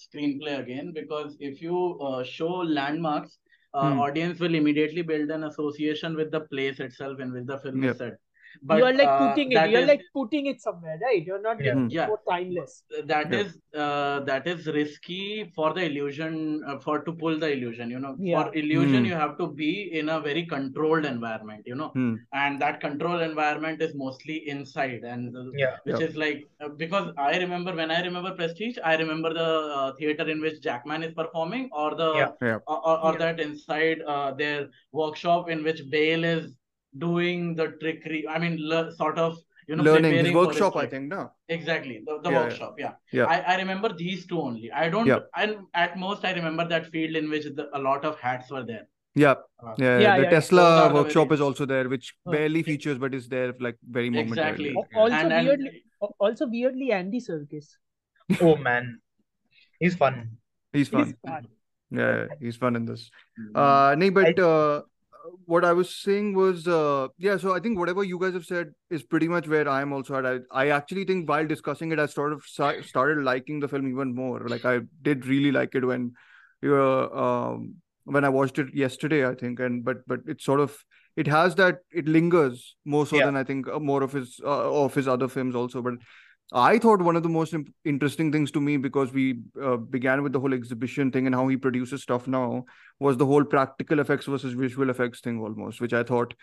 screenplay again because if you uh, show landmarks, uh, Hmm. audience will immediately build an association with the place itself in which the film Yep. is set. You But are like uh, putting it, you are is- like putting it somewhere, right? You're not Yeah. making Yeah. more timeless. that Yeah. is uh, that is risky for the illusion uh, for to pull the illusion you know Yeah. for illusion Hmm. you have to be in a very controlled environment you know Hmm. and that controlled environment is mostly inside and Yeah. which Yep. is like uh, because i remember when i remember prestige i remember the uh, theater in which jackman is performing or the Yeah. Yeah. or, or, or Yeah. that inside uh, their workshop in which bale is doing the trickery i mean le- sort of you know Learning his workshop, I think. No. Exactly, the, the Yeah, yeah. workshop. Yeah. Yeah. I, I remember these two only. I don't, Yeah. and at most, I remember that field in which the, a lot of hats were there. Yeah. Uh, Yeah, Yeah, the yeah, Tesla Those workshop is also there, which barely features but is there like very momentarily. Exactly. Al- Also And, and weirdly, also weirdly, Andy Serkis. [LAUGHS] Oh man, he's fun. He's He's fun. fun. Yeah, he's fun in this. Mm. Uh, no, but uh, what I was saying was, uh, yeah. So I think whatever you guys have said is pretty much where I am also at. I, I actually think while discussing it, I sort of si- started liking the film even more. Like I did really like it when you were, um, when I watched it yesterday, I think. And but but it sort of it has that it lingers more so Yeah. than I think uh, more of his uh, of his other films also. But I thought one of the most interesting things to me because we uh, began with the whole exhibition thing and how he produces stuff now was the whole practical effects versus visual effects thing almost, which I thought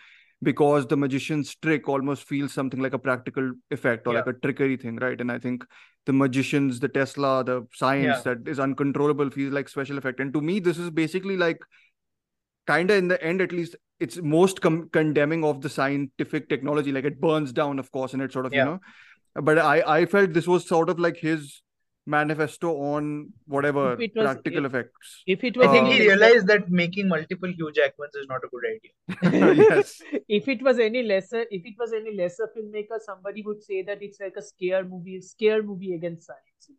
because the magician's trick almost feels something like a practical effect or Yeah. like a trickery thing, right? And I think the magicians, the Tesla, the science Yeah. that is uncontrollable feels like special effect. And to me, this is basically like kind of in the end, at least, it's most com- condemning of the scientific technology. Like it burns down, of course, and it sort of, Yeah. you know, but I I felt this was sort of like his manifesto on whatever it was- practical if- effects. If it was Uh, think any he realized that making multiple Hugh Jackmans is not a good idea. [LAUGHS] [LAUGHS] yes. if it was any lesser, if it was any lesser filmmaker, somebody would say that it's like a scare movie, scare movie against science.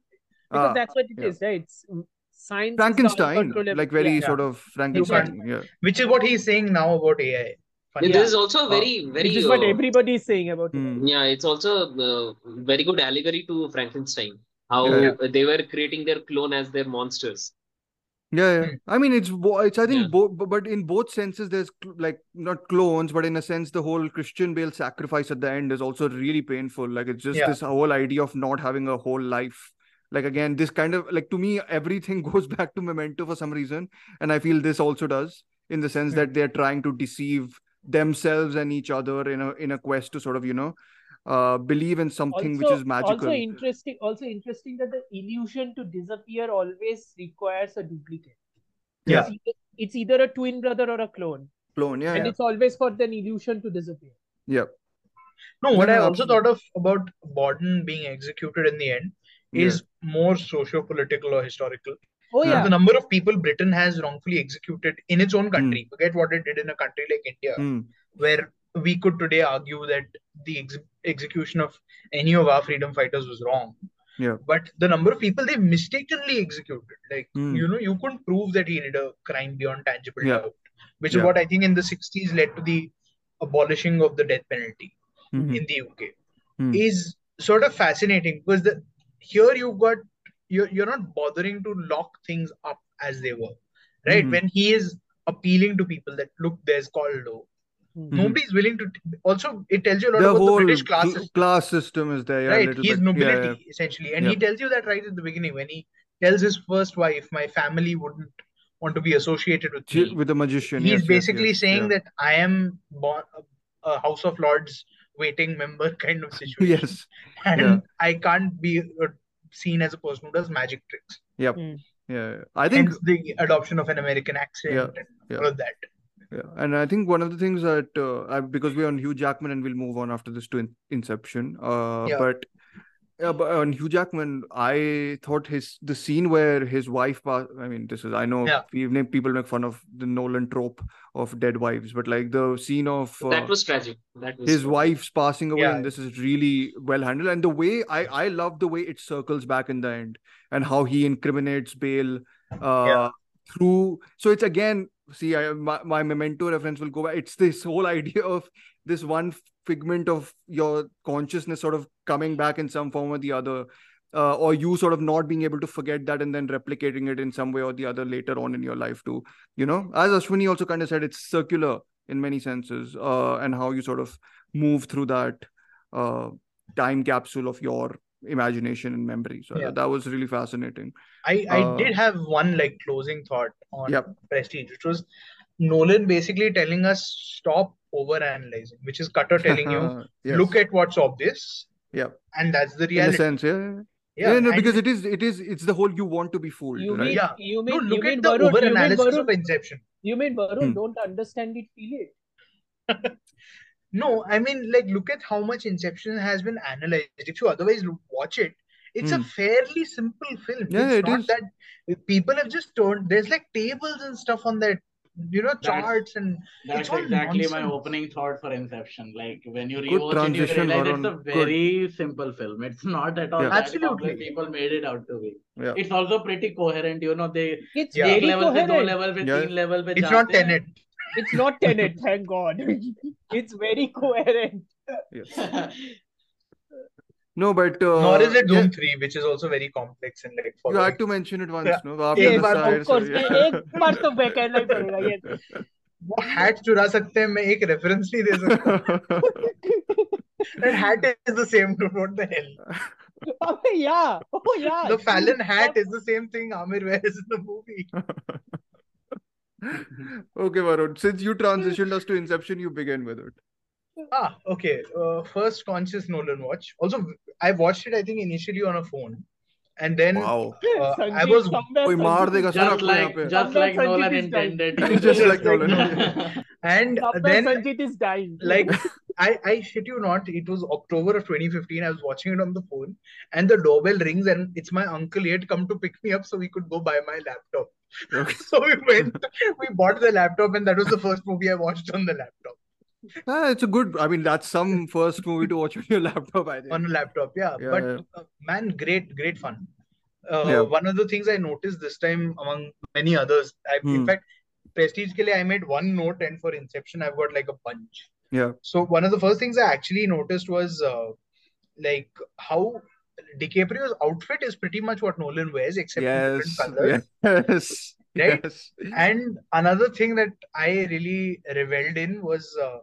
Because Ah, that's what it is, yeah. right? It's, mm, science Frankenstein, like very yeah. sort of Frankenstein. Yeah. Which is what he's saying now about AI. Funny. This is also a very, very. Which is what uh, everybody is saying about it. Hmm. Yeah, it's also a very good allegory to Frankenstein. How Yeah. they were creating their clone as their monsters. Yeah, yeah. I mean, it's bo- it's I think Yeah. both, but in both senses, there's cl- like not clones, but in a sense, the whole Christian Bale sacrifice at the end is also really painful. Like it's just Yeah. this whole idea of not having a whole life. Like again, this kind of like to me, everything [LAUGHS] goes back to Memento for some reason, and I feel this also does in the sense Hmm. that they're trying to deceive themselves and each other in a in a quest to sort of you know uh believe in something which is magical. Also interesting, also interesting that the illusion to disappear always requires a duplicate. Yeah. It's either, it's either a twin brother or a clone, Clone, yeah, and yeah, it's always for an illusion to disappear. yeah. No, what I also thought of about Borden being executed in the end Yeah. is more socio-political or historical. Oh Yeah. yeah. The number of people Britain has wrongfully executed in its Hmm. own country. Forget what it did in a country like India, Hmm. where we could today argue that the ex- execution of any of our freedom fighters was wrong. Yeah. But the number of people they mistakenly executed, like Hmm. you know, you couldn't prove that he did a crime beyond tangible Yeah. doubt, which Yeah. is what I think in the 60s led to the abolishing of the death penalty Mhm. in the UK Hmm. is sort of fascinating because the here you've got you're you're not bothering to lock things up as they were, right? Mhm. When he is appealing to people that look, there's call law. Mhm. Nobody's willing to. Also, it tells you a lot The about the British class cl- system, class system is there, yeah, right? He's bit. Yeah, nobility essentially, and he tells you that right at the beginning when he tells his first wife, "My family wouldn't want to be associated with yeah. me." With the magician, He's yes, yes, basically yes, saying yeah. that I am born a, a House of Lords waiting member [LAUGHS] kind of [LAUGHS] situation, Yes, and yeah. I can't be uh, seen as a person who does magic tricks. Yep. Mm. Yeah. I think Hence the adoption of an American accent Yeah, and yeah. all of that. Yeah, and I think one of the things that uh, I, because we're on Hugh Jackman and we'll move on after this to in- Inception. Uh, Yeah. but yeah, but on Hugh Jackman, I thought his the scene where his wife passed. I mean, this is I know Yeah. people make fun of the Nolan trope of dead wives, but like the scene of uh, That was tragic. That was his tragic. wife's passing away, Yeah. and this is really well handled. And the way I I love the way it circles back in the end and how he incriminates Bale uh Yeah. through. So it's again, see, I, my my memento reference will go back. It's this whole [LAUGHS] idea of this one figment of your consciousness sort of coming back in some form or the other. Uh, or you sort of not being able to forget that and then replicating it in some way or the other later on in your life too you know as ashwani also kind of said it's circular in many senses uh, and how you sort of move through that uh, time capsule of your imagination and memory so Yeah. that was really fascinating I, I Uh, did have one like closing thought on Yep. Prestige, which was Nolan basically telling us stop over analyzing, which is Cutter [LAUGHS] telling you Yes. look at what's obvious, yeah and that's the in a reality. sense yeah yeah, Yeah, yeah no because it is it is it's the whole you want to be fooled You right mean Yeah. you no, mean look you at mean the Varun, over you mean analysis of Inception. you mean Varun Hmm. don't understand it, feel it. [LAUGHS] No, I mean, like, look at how much Inception has been analyzed. If you otherwise watch it, it's a Hmm. fairly simple film. Yeah, it's it not is. that people have just turned, there's like tables and stuff on that, you know charts that's, and that's exactly nonsense. my opening thought for inception like when you rewatch it you realize it's a very good. simple film it's not at all yeah. absolutely people made it out to be yeah. it's also pretty coherent you know they it's yeah. Very level coherent. Pe level pe yeah. level pe it's not tenet it's not tenet thank god [LAUGHS] it's very coherent yes. [LAUGHS] No, but uh, nor is it Dhoom yeah. Three, which is also very complex and like. Following. You had to mention it once, no? After yeah, the of course, so, yeah. एक बार तो back करना ही पड़ेगा ये. वो hat चुरा सकते हैं मैं एक reference नहीं दे सकता. And hat is the same to what the hell. अबे yeah, oh yeah. The Fallon hat is the same thing Amir wears in the movie. [LAUGHS] okay, Varun. Since you transitioned us to Inception, you begin with it. ah okay uh, first conscious Nolan watch also I watched it I think initially on a phone and then wow uh, I Sanjeev, was somewhere कोई मार Sanjeev देगा is sir just आपको dying. यहाँ like पे just Somewhere like Nolan Sanjeev is dying. intended. [LAUGHS] Just like Just like Nolan. [LAUGHS] and Somewhere then Sanjeev is dying. like [LAUGHS] I, I shit you not, it was October of 2015. I was watching it on the phone, and the doorbell rings, and it's my uncle. He had come to pick me up so we could go buy my laptop. Okay. So we went, we bought the laptop, and that was the first movie I watched on the laptop. Ah, it's a good. I mean, that's some first movie to watch on your laptop. I think. On a laptop, yeah. Yeah, but yeah. Uh, man, great, great fun. Uh, Yeah. One of the things I noticed this time, among many others, I, in Hmm. fact, Prestige ke liye I made one note, and for Inception, I've got like a bunch. Yeah. So one of the first things I actually noticed was uh, like how DiCaprio's outfit is pretty much what Nolan wears, except in Yes. different colors. Yes. Right? Yes. And another thing that I really reveled in was uh,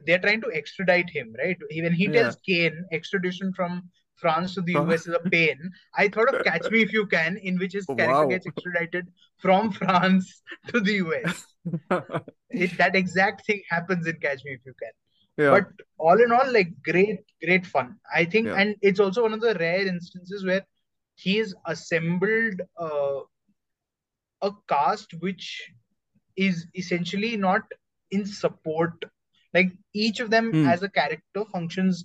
they're trying to extradite him, right? He- When he Yeah. tells Caine extradition from France to the US is a pain, I thought of Catch Me If You Can, in which his character wow. gets extradited from [LAUGHS] France to the US. [LAUGHS] It, that exact thing happens in Catch Me If You Can. yeah. But all in all, like great, great fun. I think, Yeah. and it's also one of the rare instances where he's assembled uh, a cast which is essentially not in support. Like each of them Hmm. as a character functions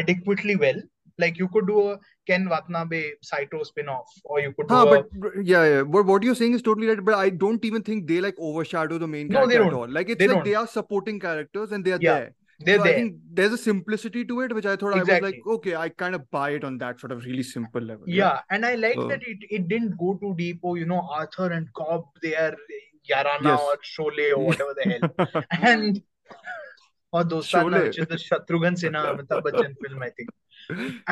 adequately well. Like you could do a Ken Watanabe Saito spin-off, or you could do Huh, a but yeah, yeah. But what you're saying is totally right. But I don't even think they like overshadow the main No, they character at don't. all. Like it's They like don't. they are supporting characters and they are Yeah, there. they're So I think there's a simplicity to it, which I thought I was like, okay, I kind of buy it on that sort of really simple level. Yeah, and I like So- that it, it didn't go too deep. Oh, you know, Arthur and Cobb, they are Yarana Yes. or Sholay or whatever the hell. [LAUGHS] And or Dostana, Sholay. which is the Shatrughan Sinha Amitabh Bachchan film, I think.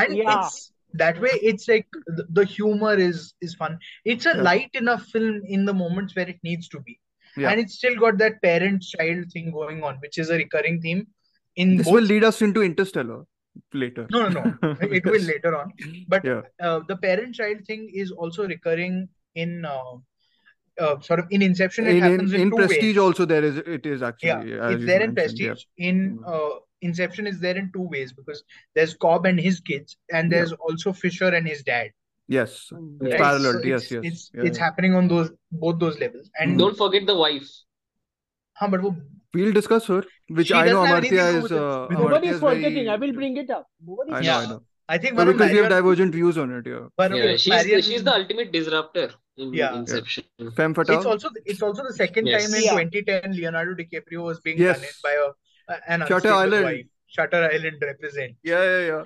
And Yeah. it's that way. It's like the, the humor is is fun. It's a Yeah. light enough film in the moments where it needs to be, Yeah. and it's still got that parent-child thing going on, which is a recurring theme in This both. will lead us into Interstellar later. No, no, no. [LAUGHS] It will later on. But Yeah. uh, the parent-child thing is also recurring in uh, uh, sort of in Inception. It In in, happens in, in two Prestige ways. also there is it is actually as it's you there in mentioned, yeah. Prestige. In Mm. uh, Inception is there in two ways because there's Cobb and his kids, and Yeah. there's also Fisher and his dad. Yes. Mm. It's Right. parallel. So yes, it's yes. it's Yeah, it's yeah. happening on those both those levels. And Mm. Don't forget the wife. हाँ, but वो We'll discuss her, which She I know doesn't have anything Amartya is uh, With- Amartya Nobody is is forgetting. I will bring it up. Nobody I is know, I know. I think No, one of because we have divergent views on it, yeah. one of Yeah, she's the, she's the ultimate disruptor in Yeah. Inception. Femme it's also it's also the second Yes. time in Yeah. 2010 Leonardo DiCaprio was being Yes. done by a, a- an Shutter Island. wife. Shutter Island represent. Yeah, yeah, yeah.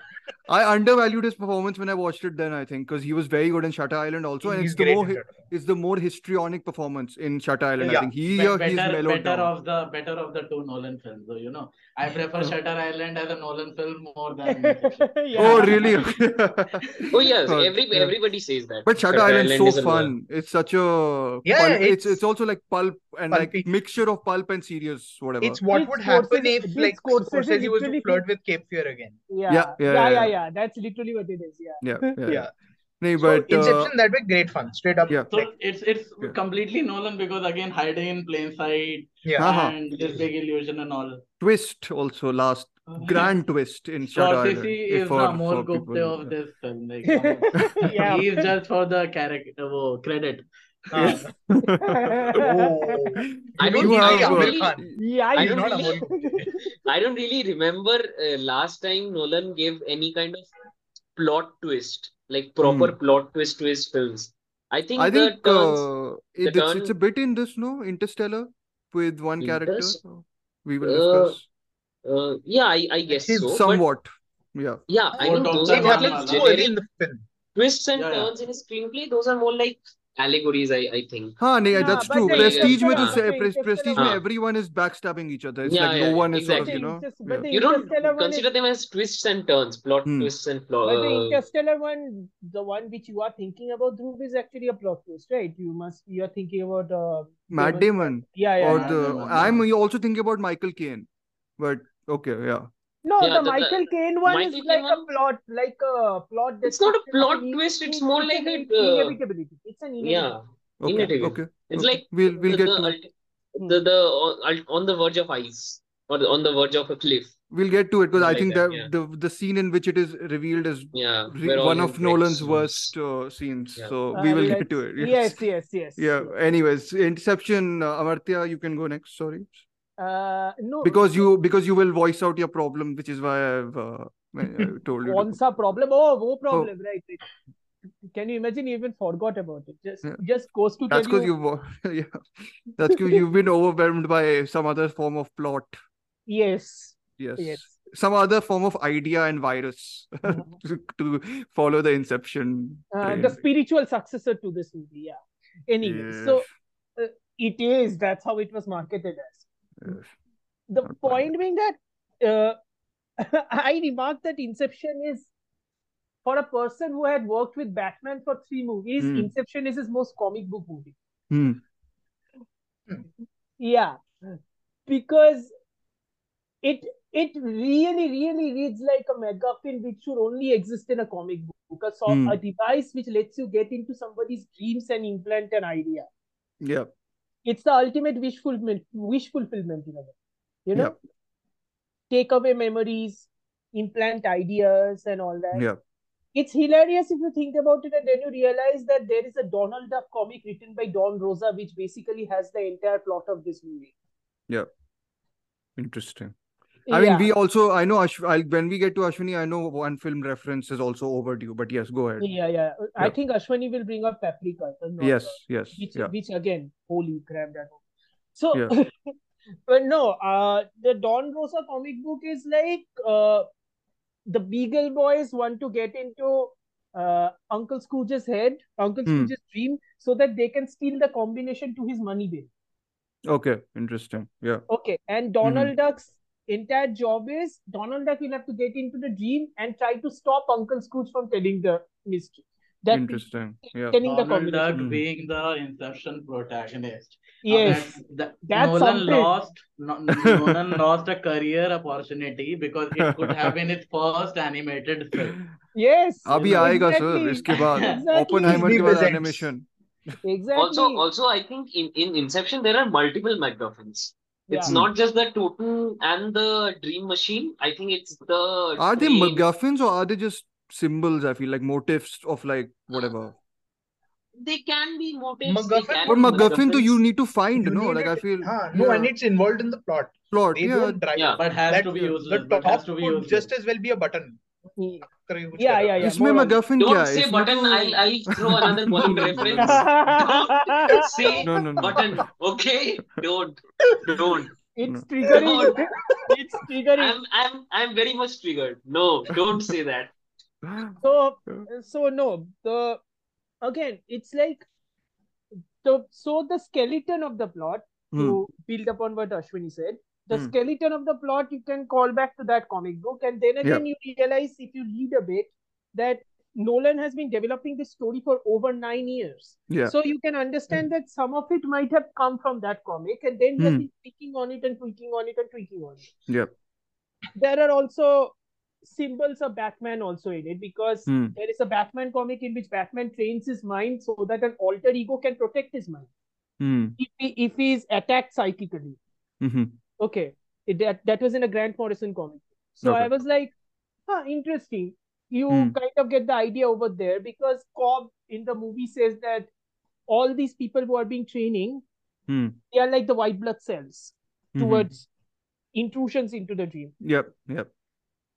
I undervalued his performance when I watched it then, I think, because he was very good in Shutter Island also. And He's it's the great more in hi- Shutter Island. it's the more histrionic performance in Shutter Island. I think he Be- here he's better, mellowed better down. of the better of the two Nolan films, though. You know, I prefer Shutter Island as a Nolan film more than [LAUGHS] yeah. Oh, really? [LAUGHS] Oh yes, every yeah. everybody says that. But Shutter Shutter Island is so a fun. It's such a Yeah, pulp. yeah, It's it's it's also like pulp and like mixture of pulp and serious, whatever. It's what Did would happen Scorsese- if did like Scorsese Scorsese was to flirt with Cape Fear again. Yeah. Yeah, yeah, yeah, yeah, yeah, yeah. That's literally what it is. Yeah. Yeah, yeah. [LAUGHS] Yeah. yeah. No, So but uh, Inception that way, great fun. Straight up. yeah. So Like, it's it's Yeah. completely Nolan because again hiding in plain sight yeah. Uh-huh. and this big illusion and all. twist also last grand twist in Shutter Island. Scorsese if is for- the more for Gupte people- of this film. Like, uh, [LAUGHS] yeah. [LAUGHS] he's just for the character wo, credit. Uh, [LAUGHS] oh. I You don't mean You I like don't Amir uh, really Yeah, I don't really- I don't really remember uh, last time Nolan gave any kind of plot twist, like proper plot twist to his films. I think I think turns uh, it, it's, it's a bit in this, no? Interstellar with one character. Interst- We will Uh, discuss uh, yeah, I, I guess His so. But somewhat. Yeah. yeah, I Or think Dr. those are more like happens Mann. too early generic in the film. twists and Yeah, yeah. turns in his screenplay. Those are more like allegories i i think huh, no, yeah, that's true prestige yeah, mein yeah. prestige, prestige mein everyone is backstabbing each other it's yeah, like yeah, no one exactly. is sort of, you know but yeah. you don't consider them as twists and turns plot hmm. twists and plot but the interstellar uh, one the one which you are thinking about Dhruv is actually a plot twist right you must you are thinking about uh, Matt Damon yeah yeah or the I'm also thinking about Michael Caine but okay yeah no, Yeah, the, the- the- Michael Caine one Michael is Caine like a one- plot, like a plot. It's not a plot twist, it's more it's like an a, uh, inevitability. It's an inevitability. yeah, inevitability. okay inevitable. okay It's okay. like we'll we'll the, get the, to ult- the the on, on the verge of ice or on the verge of a cliff. we'll get to it because I think that, that yeah. the the scene in which it is revealed is Yeah, re- one of Nolan's breaks loose. worst uh, scenes Yeah. so Uh, we will let's- get to it Yes, yes, yes. yeah anyways Interception, uh, Amartya you can go next sorry uh, no because you because you will voice out your problem which is why i've uh, [LAUGHS] told you on problem? oh. wo problem oh. right, right. Can you imagine you even forgot about it? Just yeah. just goes to that's because you... you uh, [LAUGHS] yeah. That's because you've been overwhelmed by some other form of plot. Yes. Yes, yes. some other form of idea and virus [LAUGHS] uh-huh. to, to, follow the inception uh, the spiritual successor to this movie yeah. Anyway yes. so it is that's how it was marketed as. The point being that uh, [LAUGHS] I remarked that Inception is for a person who had worked with Batman for three movies. Hmm. Inception is his most comic book movie. Hmm. Yeah, because it it really really reads like a MacGuffin which should only exist in a comic book. A, so, Hmm. a device which lets you get into somebody's dreams and implant an idea. Yeah. It's the ultimate wish fulfillment. Wish fulfillment in a way. You know, take away memories, implant ideas, and all that. Yeah. It's hilarious if you think about it, and then you realize that there is a Donald Duck comic written by Don Rosa, which basically has the entire plot of this movie. Yeah. Interesting. I mean, we also, I know, Ashw- I'll, when we get to Ashwani, I know one film reference is also overdue. But yes, go ahead. Yeah, yeah. I Yeah. think Ashwani will bring up Paprika. Yes, wrong. yes, Which, yeah. which again, holy crap, that one. So, Yeah. [LAUGHS] but no, uh, the Don Rosa comic book is like uh, the Beagle Boys want to get into uh, Uncle Scrooge's head, Uncle Hmm. Scrooge's dream, so that they can steal the combination to his money bill. Okay, interesting. Yeah. Okay, and Donald Duck's entire job is Donald Duck will have to get into the dream and try to stop Uncle Scrooge from telling the mystery. That Interesting. Yeah. telling the Donald Duck combination. Mhm. being the Inception protagonist. Now Yes, that, that That's Nolan something. lost no, Nolan lost a career opportunity because it could have been his first animated film. yes. अभी know, आएगा sir exactly, इसके बाद exactly. Oppenheimer Disney के बाद presents. Animation Exactly. Also, also, I think in, in Inception there are multiple MacGuffins. It's Yeah. not just the Totem and the Dream Machine. I think it's the Are they train. MacGuffins or are they just symbols? I feel like motifs of like whatever. They can be motifs. They MacGuffin- can But be MacGuffin, though, you need to find, You no? need Like I feel Huh, no, and it's involved in the plot. plot. They Yeah, don't drive. Yeah. But has That to be the useless. top has to be could just as well be a button yeah, yeah, yeah. इसमें मैं क्या है? Don't say button. तो... I'll I'll throw another bowling reference. Don't say button. Okay? Don't don't. It's triggering. It's triggering. I'm I'm I'm very much triggered. No, don't say that. So so no the again it's like the so the skeleton of the plot mm. to build upon what Ashwani said the Hmm. skeleton of the plot you can call back to that comic book, and then again you realize if you read a bit that Nolan has been developing this story for over nine years. Yeah. So you can understand that some of it might have come from that comic, and then he has Hmm. been tweaking on it and tweaking on it and tweaking on it. Yeah. There are also symbols of Batman also in it because Hmm. there is a Batman comic in which Batman trains his mind so that an alter ego can protect his mind Hmm. if he if he is attacked psychically. Mhm. Okay, it, that that was in a Grant Morrison comic. So I was like, huh, interesting. You Hmm. kind of get the idea over there because Cobb in the movie says that all these people who are being training, Hmm. they are like the white blood cells Mhm. towards intrusions into the dream. Yep. Yep.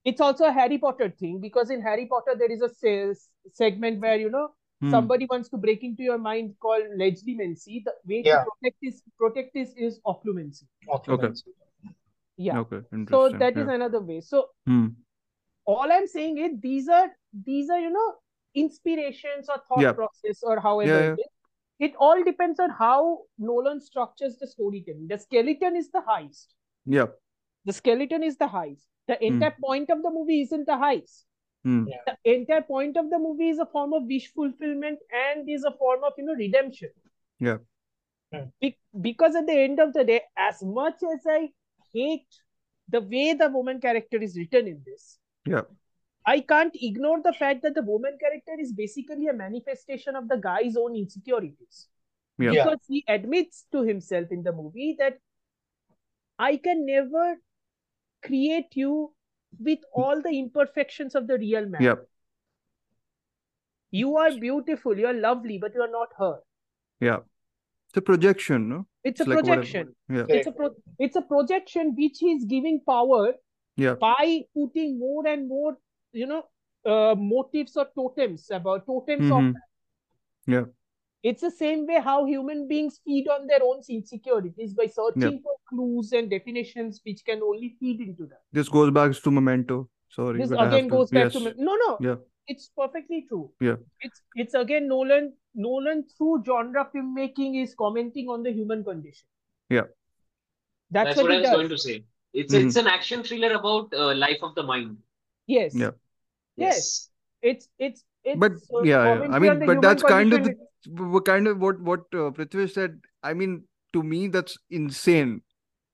It's also a Harry Potter thing because in Harry Potter there is a se- segment where you know Hmm. somebody wants to break into your mind called legilimency. The way Yeah. to protect this protect this is occlumency. Occupancy. Yeah. Okay. So Interesting. that is yeah. another way. So Hmm. all I'm saying is these are these are you know inspirations or thought Yeah. process or however Yeah, it is. It all depends on how Nolan structures the storytelling. The skeleton is the heist. Yeah. The skeleton is the heist. The entire point of the movie isn't the heist. Hmm. The entire point of the movie is a form of wish fulfillment and is a form of you know redemption. Yeah. Be- because at the end of the day, as much as I hate the way the woman character is written in this, Yeah. I can't ignore the fact that the woman character is basically a manifestation of the guy's own insecurities. Yeah. Yeah. Because he admits to himself in the movie that I can never create you with all the imperfections of the real man. Yep. You are beautiful, you are lovely, but you are not her. Yeah. It's a projection, no? It's a like whatever- projection. Yeah. It's a pro- it's a projection which is giving power Yeah. by putting more and more, you know, uh, motives or totems about totems of Mhm. Yeah. It's the same way how human beings feed on their own insecurities by searching for clues and definitions which can only feed into that. This goes back to Memento. Sorry, This but I have again to- goes back yes. to no, no. Yeah. It's perfectly true. Yeah. It's it's again Nolan. Nolan through genre filmmaking is commenting on the human condition. Yeah. That's, That's what, what I he was does. going to say. It's Mhm. it's an action thriller about uh, life of the mind. Yes. Yeah. Yes. It's it's it's. But uh, yeah, yeah. I mean, but that's kind of the kind of what what uh, Prithvi said. I mean, to me, that's insane.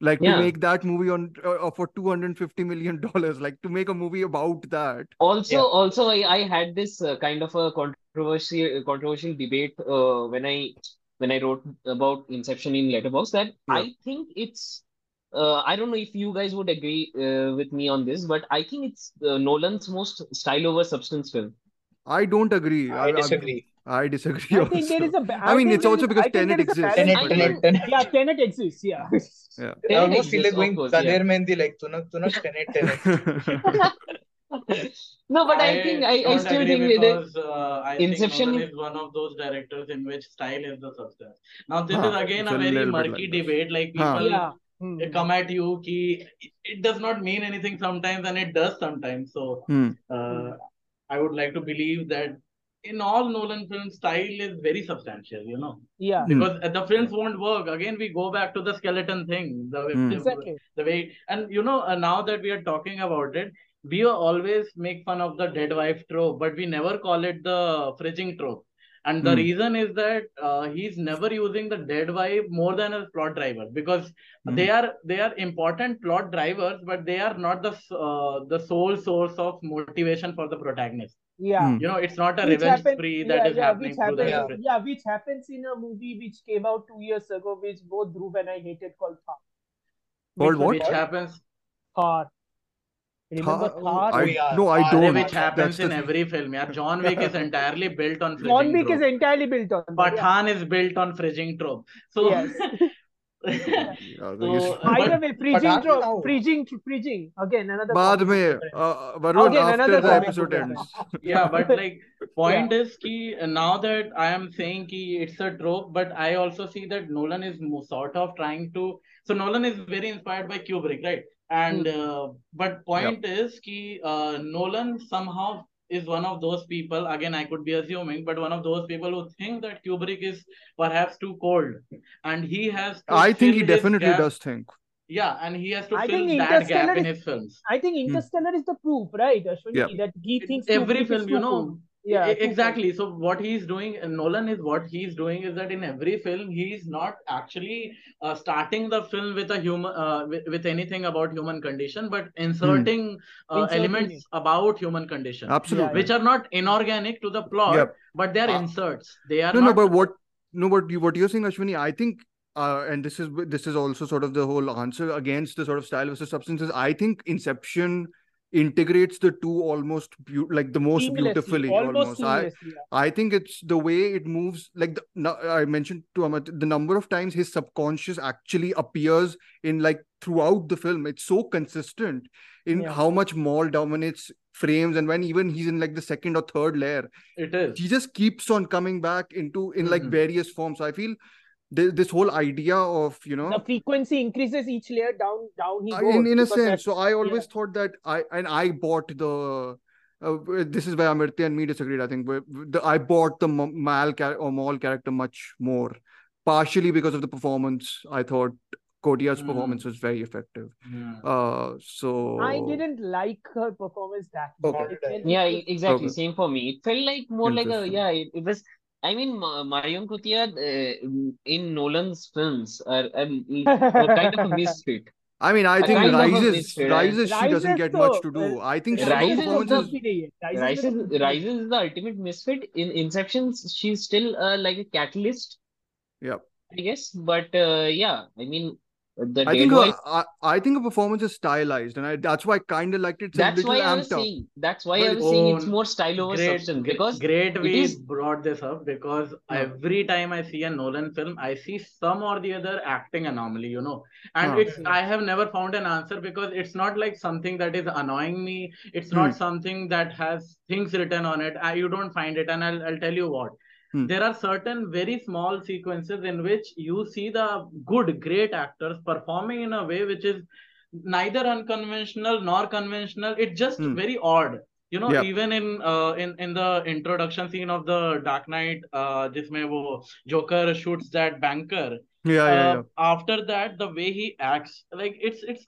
Like to make that movie on uh, for two hundred fifty million [LAUGHS] dollars, like to make a movie about that. Also, Yeah. also, I, I had this uh, kind of a controversial controversial debate uh, when I when I wrote about Inception in Letterboxd that Yeah. I think it's uh, I don't know if you guys would agree uh, with me on this, but I think it's uh, Nolan's most style over substance film. I don't agree. I disagree. I disagree. I also. think there is a. ba- I mean, think it's also because I Tenet there is a exists. Tenet, Tenet, Tenet. Yeah, Tenet exists. Yeah. yeah. I almost feel like going course, yeah. Taner Mehndi, like Tunak Tunak Tenet Tenet. [LAUGHS] No, but I think I, I still think with it. because uh, I Inception think Nolan is- is one of those directors in which style is the substance. Now this Huh, is again a a very murky like debate. Like Huh. people Yeah. Hmm. they come at you ki it does not mean anything sometimes and it does sometimes. So Hmm. uh, I would like to believe that in all Nolan films, style is very substantial. You know, Yeah. Hmm. because uh, the films won't work. Again, we go back to the skeleton thing. The, Hmm. the- Exactly. the way and you know uh, now that we are talking about it we always make fun of the dead wife trope but we never call it the fridging trope and the Hmm. reason is that uh, he's never using the dead wife more than a plot driver because Hmm. they are they are important plot drivers but they are not the uh, the sole source of motivation for the protagonist Yeah. Hmm. you know it's not a Which revenge happen- spree that yeah, is yeah, happening which through the happens, every- yeah, which happens in a movie which came out two years ago, which both Dhruv and I hated, called Thar. Called what? which happens Thar. Remember oh, I, oh, no, I don't. Which happens That's in every film. Yeah. John Wick is entirely built on fridging John Wick trope. is entirely built on. Pathaan yeah. is built on fridging trope. So, yes. [LAUGHS] either way, fridging trope, fridging. Again, another. Bad me. But after the episode ends. [LAUGHS] yeah, but like, point is ki, now that I am saying it's a trope, but I also see that Nolan is sort of trying to. So Nolan is very inspired by Kubrick, right? And uh, but point is ki uh, Nolan somehow is one of those people. Again, I could be assuming, but one of those people who think that Kubrick is perhaps too cold, and he has. To I think he definitely gap- does think. Yeah, and he has to I fill think that gap Interstellar in is- his films. I think Interstellar is the proof, right, Ashwani? Yeah. That he thinks Every Kubrick is film, you know, cool. Yeah, too cool. exactly. So what he's doing, uh, Nolan is what he's doing is that in every film he's not actually uh, starting the film with a human uh, with, with anything about human condition, but inserting, uh, Inserting elements it. about human condition, Absolutely. which are not inorganic to the plot, Yep. but they are Uh, inserts. They are no, not. no, but what no, what you what you're saying, Ashwani, I think uh, and this is this is also sort of the whole answer against the sort of style versus substances. I think Inception integrates the two almost beau- like the most Seamlessly, beautifully almost almost. I, yeah. I think it's the way it moves. Like the, no, I mentioned to Amit, the number of times his subconscious actually appears in like throughout the film. It's so consistent in Yeah. how much Mal dominates frames, and when even he's in like the second or third layer, it is. he just keeps on coming back into in like Mhm. various forms. So I feel this whole idea of you know The frequency increases each layer down, down he goes. in in a sense. So I always thought that I and I bought the. Uh, this is where Amirti and me disagreed. I think where- the, I bought the M- Mal or Maul character much more, partially because of the performance. I thought Kodia's Hmm. performance was very effective. Hmm. Uh, so I didn't like her performance that much. Okay. Felt- Yeah, it was- exactly. Okay. Same for me. It felt like more like a yeah. It, it was. I mean, Marion Cotillard uh, in Nolan's films are, [LAUGHS] kind of a misfit. I mean, I think rises, rises, she doesn't get much to do. I think rises, rises, rises is the ultimate misfit. In Inception, she's still uh, like a catalyst. Yeah. I guess, but uh, yeah, I mean, the I think her, wife. I, I think her performance is stylized, and I that's why I kind of liked it. It's That's little why I was amped up. saying. That's why But I was it's- saying it's more style over Great, substance because great we is- brought this up because Yeah. every time I see a Nolan film, I see some or the other acting anomaly, you know. And Huh. it's I have never found an answer because it's not like something that is annoying me. It's Hmm. not something that has things written on it. I, you don't find it, and I'll I'll tell you what. Hmm. There are certain very small sequences in which you see the good, great actors performing in a way which is neither unconventional nor conventional. It's just Hmm. very odd. You know, Yeah. even in uh, in in the introduction scene of the Dark Knight, uh, जिसमें वो Joker shoots that banker. Yeah, yeah, uh, yeah. After that, the way he acts, like it's it's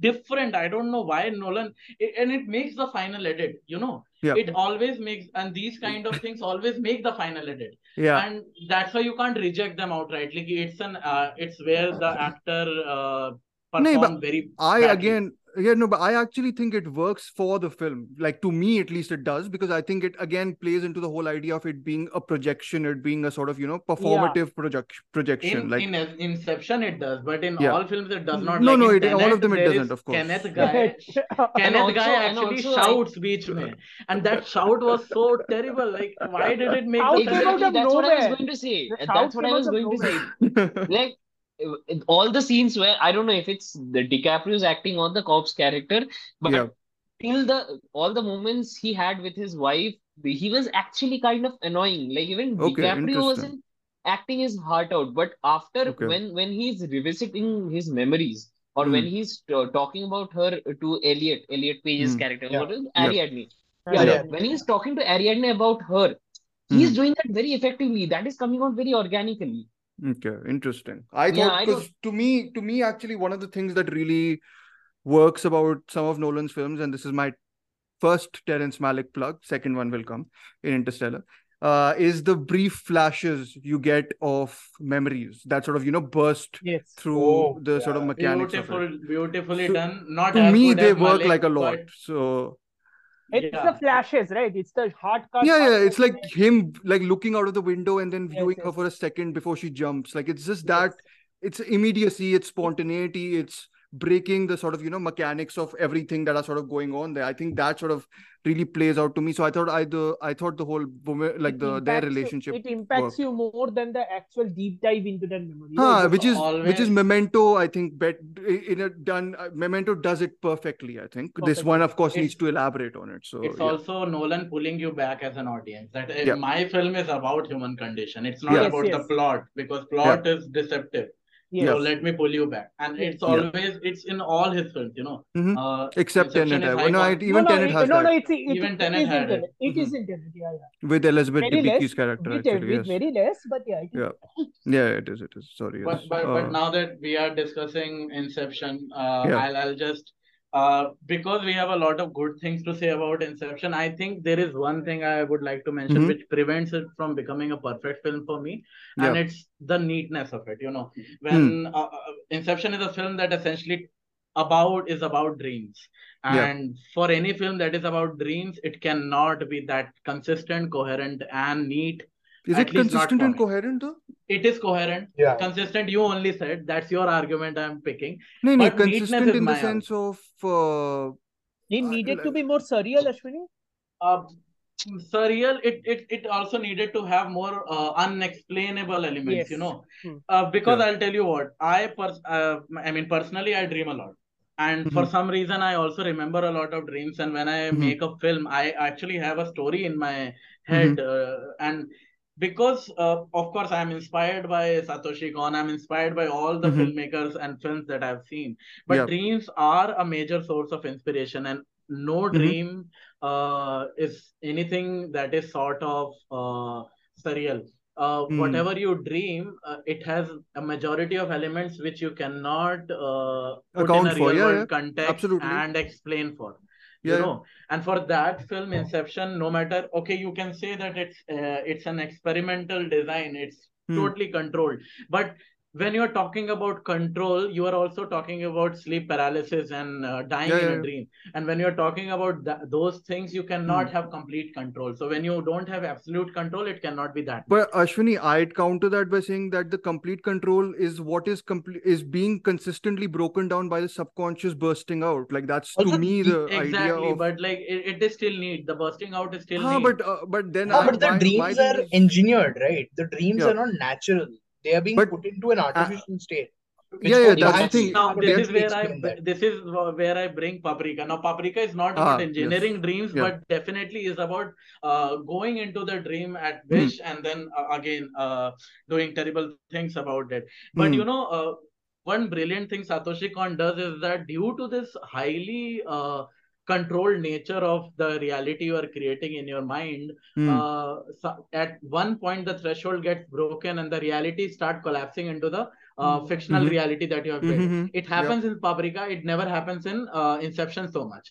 different. I don't know why Nolan, it, and it makes the final edit. You know, Yeah. it always makes, and these kind of things always make the final edit Yeah, and that's why you can't reject them outright like it's an uh, it's where the actor uh, No, but very I again yeah no but i actually think it works for the film like to me at least it does because i think it again plays into the whole idea of it being a projection it being a sort of you know performative project projection In, like in Inception, it does, but in Yeah. all films, it does not. No, like no, in it- all of them it doesn't, of course. Kenneth Guy, [LAUGHS] Kenneth also- Guy actually also I- shouts beach mein. And that shout was so terrible. Like, why did it make Shout the came film- out Exactly, of that's what I was going to say. That's shout what I was out of going to say. Like all the scenes where I don't know if it's the DiCaprio's acting or the Cobb's character, but Yeah. till the all the moments he had with his wife, he was actually kind of annoying. Like even Okay, DiCaprio wasn't acting his heart out, but after Okay. when when he's revisiting his memories or when Hmm. he's uh, talking about her to Elliot, Elliot Page's Hmm. character, Yeah. what is Ariadne? Yeah, Yeah. when he's talking to Ariadne about her, he's Hmm. doing that very effectively. That is coming out very organically. Okay, interesting. I thought I because to me, to me, actually, one of the things that really works about some of Nolan's films, and this is my first Terrence Malick plug, second one will come in Interstellar, uh, is the brief flashes you get of memories that sort of you know burst Yes. through Oh, the sort of yeah. mechanics of Beautiful, it. beautifully So, done. Not To as me, good they as work Malick, like a lot. but So It's Yeah. the flashes, right? It's the hard cut. yeah, yeah, it's like him like looking out of the window and then Yes, viewing her yes, for a second before she jumps. Like it's just Yes. that it's immediacy, it's spontaneity, it's breaking the sort of you know mechanics of everything that are sort of going on there. I think that sort of really plays out to me. So I thought I the I thought the whole like the their impacts you- relationship. It impacts worked. you more than the actual deep dive into that memory. Huh, which is which is Memento. I think bet in a done uh, Memento does it perfectly. I think this one, of course, It's- needs to elaborate on it. So It's yeah. also Nolan pulling you back as an audience. That uh, Yeah. my film is about human condition. It's not Yeah. about Yes, the plot because plot is deceptive. Yes. So let me pull you back. And it's always it's in all his films, you know. Mhm. Uh, Except Inception Tenet. is I- no, I- icon- even no, Tenet it- has no, that no, it's, it, Even it Tenet is had in it. Tenet. It Mhm. is in Tenet, yeah, yeah. with Elizabeth Very less, Debicki's character. With, Actually, with yes. very less, but yeah. It is. Yeah. Yeah, it is. It is. Sorry. But yes. but, Uh, but now that we are discussing Inception, uh, Yeah. I'll I'll just uh because we have a lot of good things to say about Inception. I think there is one thing I would like to mention Mhm. which prevents it from becoming a perfect film for me, and Yeah. it's the neatness of it. You know, when uh, uh, Inception is a film that essentially about is about dreams Yeah. and for any film that is about dreams it cannot be that consistent coherent and neat is it consistent and coherent though? It is coherent Yeah. consistent you only said that's your argument i'm picking No, no, But neatness consistent in the my sense of uh, It I- needed to be more surreal, Ashwani. uh, surreal it, it it also needed to have more uh, unexplainable elements Yes. you know Hmm. uh, because Yeah. i'll tell you what i pers- uh, i mean personally i dream a lot and for Mhm. some reason i also remember a lot of dreams and when i Mhm. make a film i actually have a story in my head uh, and because uh, of course i'm inspired by satoshi kon i'm inspired by all the Mhm. filmmakers and films that i've seen but Yeah. dreams are a major source of inspiration and no Mhm. dream uh, is anything that is sort of uh, surreal. Uh, Mm. Whatever you dream, uh, it has a majority of elements which you cannot uh, put Account in a for, real yeah, world yeah. context Absolutely. and explain for. Yeah, You know, and for that film, Inception, no matter okay, you can say that it's uh, it's an experimental design. It's Hmm. totally controlled, but when you're talking about control, you are also talking about sleep paralysis and uh, dying Yeah, in yeah, a dream. And when you're talking about th- those things, you cannot Hmm. have complete control. So when you don't have absolute control, it cannot be that. But Ashwani, I'd counter that by saying that the complete control is what is complete is being consistently broken down by the subconscious bursting out. Like that's to Also, me the- the idea exactly, of. but like it, it is still need The bursting out is still Huh, neat. but uh, but then Ah, I, but the my, my dreams thing are is- engineered, right? The dreams Yeah. are not natural. They are being But- put into an artificial state. Yeah, yeah, that's the thing. Now this is where I explain that. this is where I bring Paprika. Now Paprika is not Ah, about yes. engineering dreams, Yeah. but definitely is about uh, going into the dream at Hmm. wish and then uh, again uh, doing terrible things about it. But Hmm. you know, uh, one brilliant thing Satoshi Kon does is that due to this highly uh, controlled nature of the reality you are creating in your mind, Hmm. uh, so at one point the threshold gets broken and the reality start collapsing into the uh, Mhm. fictional Mhm. reality that you have built. Mhm. It happens in Paprika. It never happens in uh, Inception so much.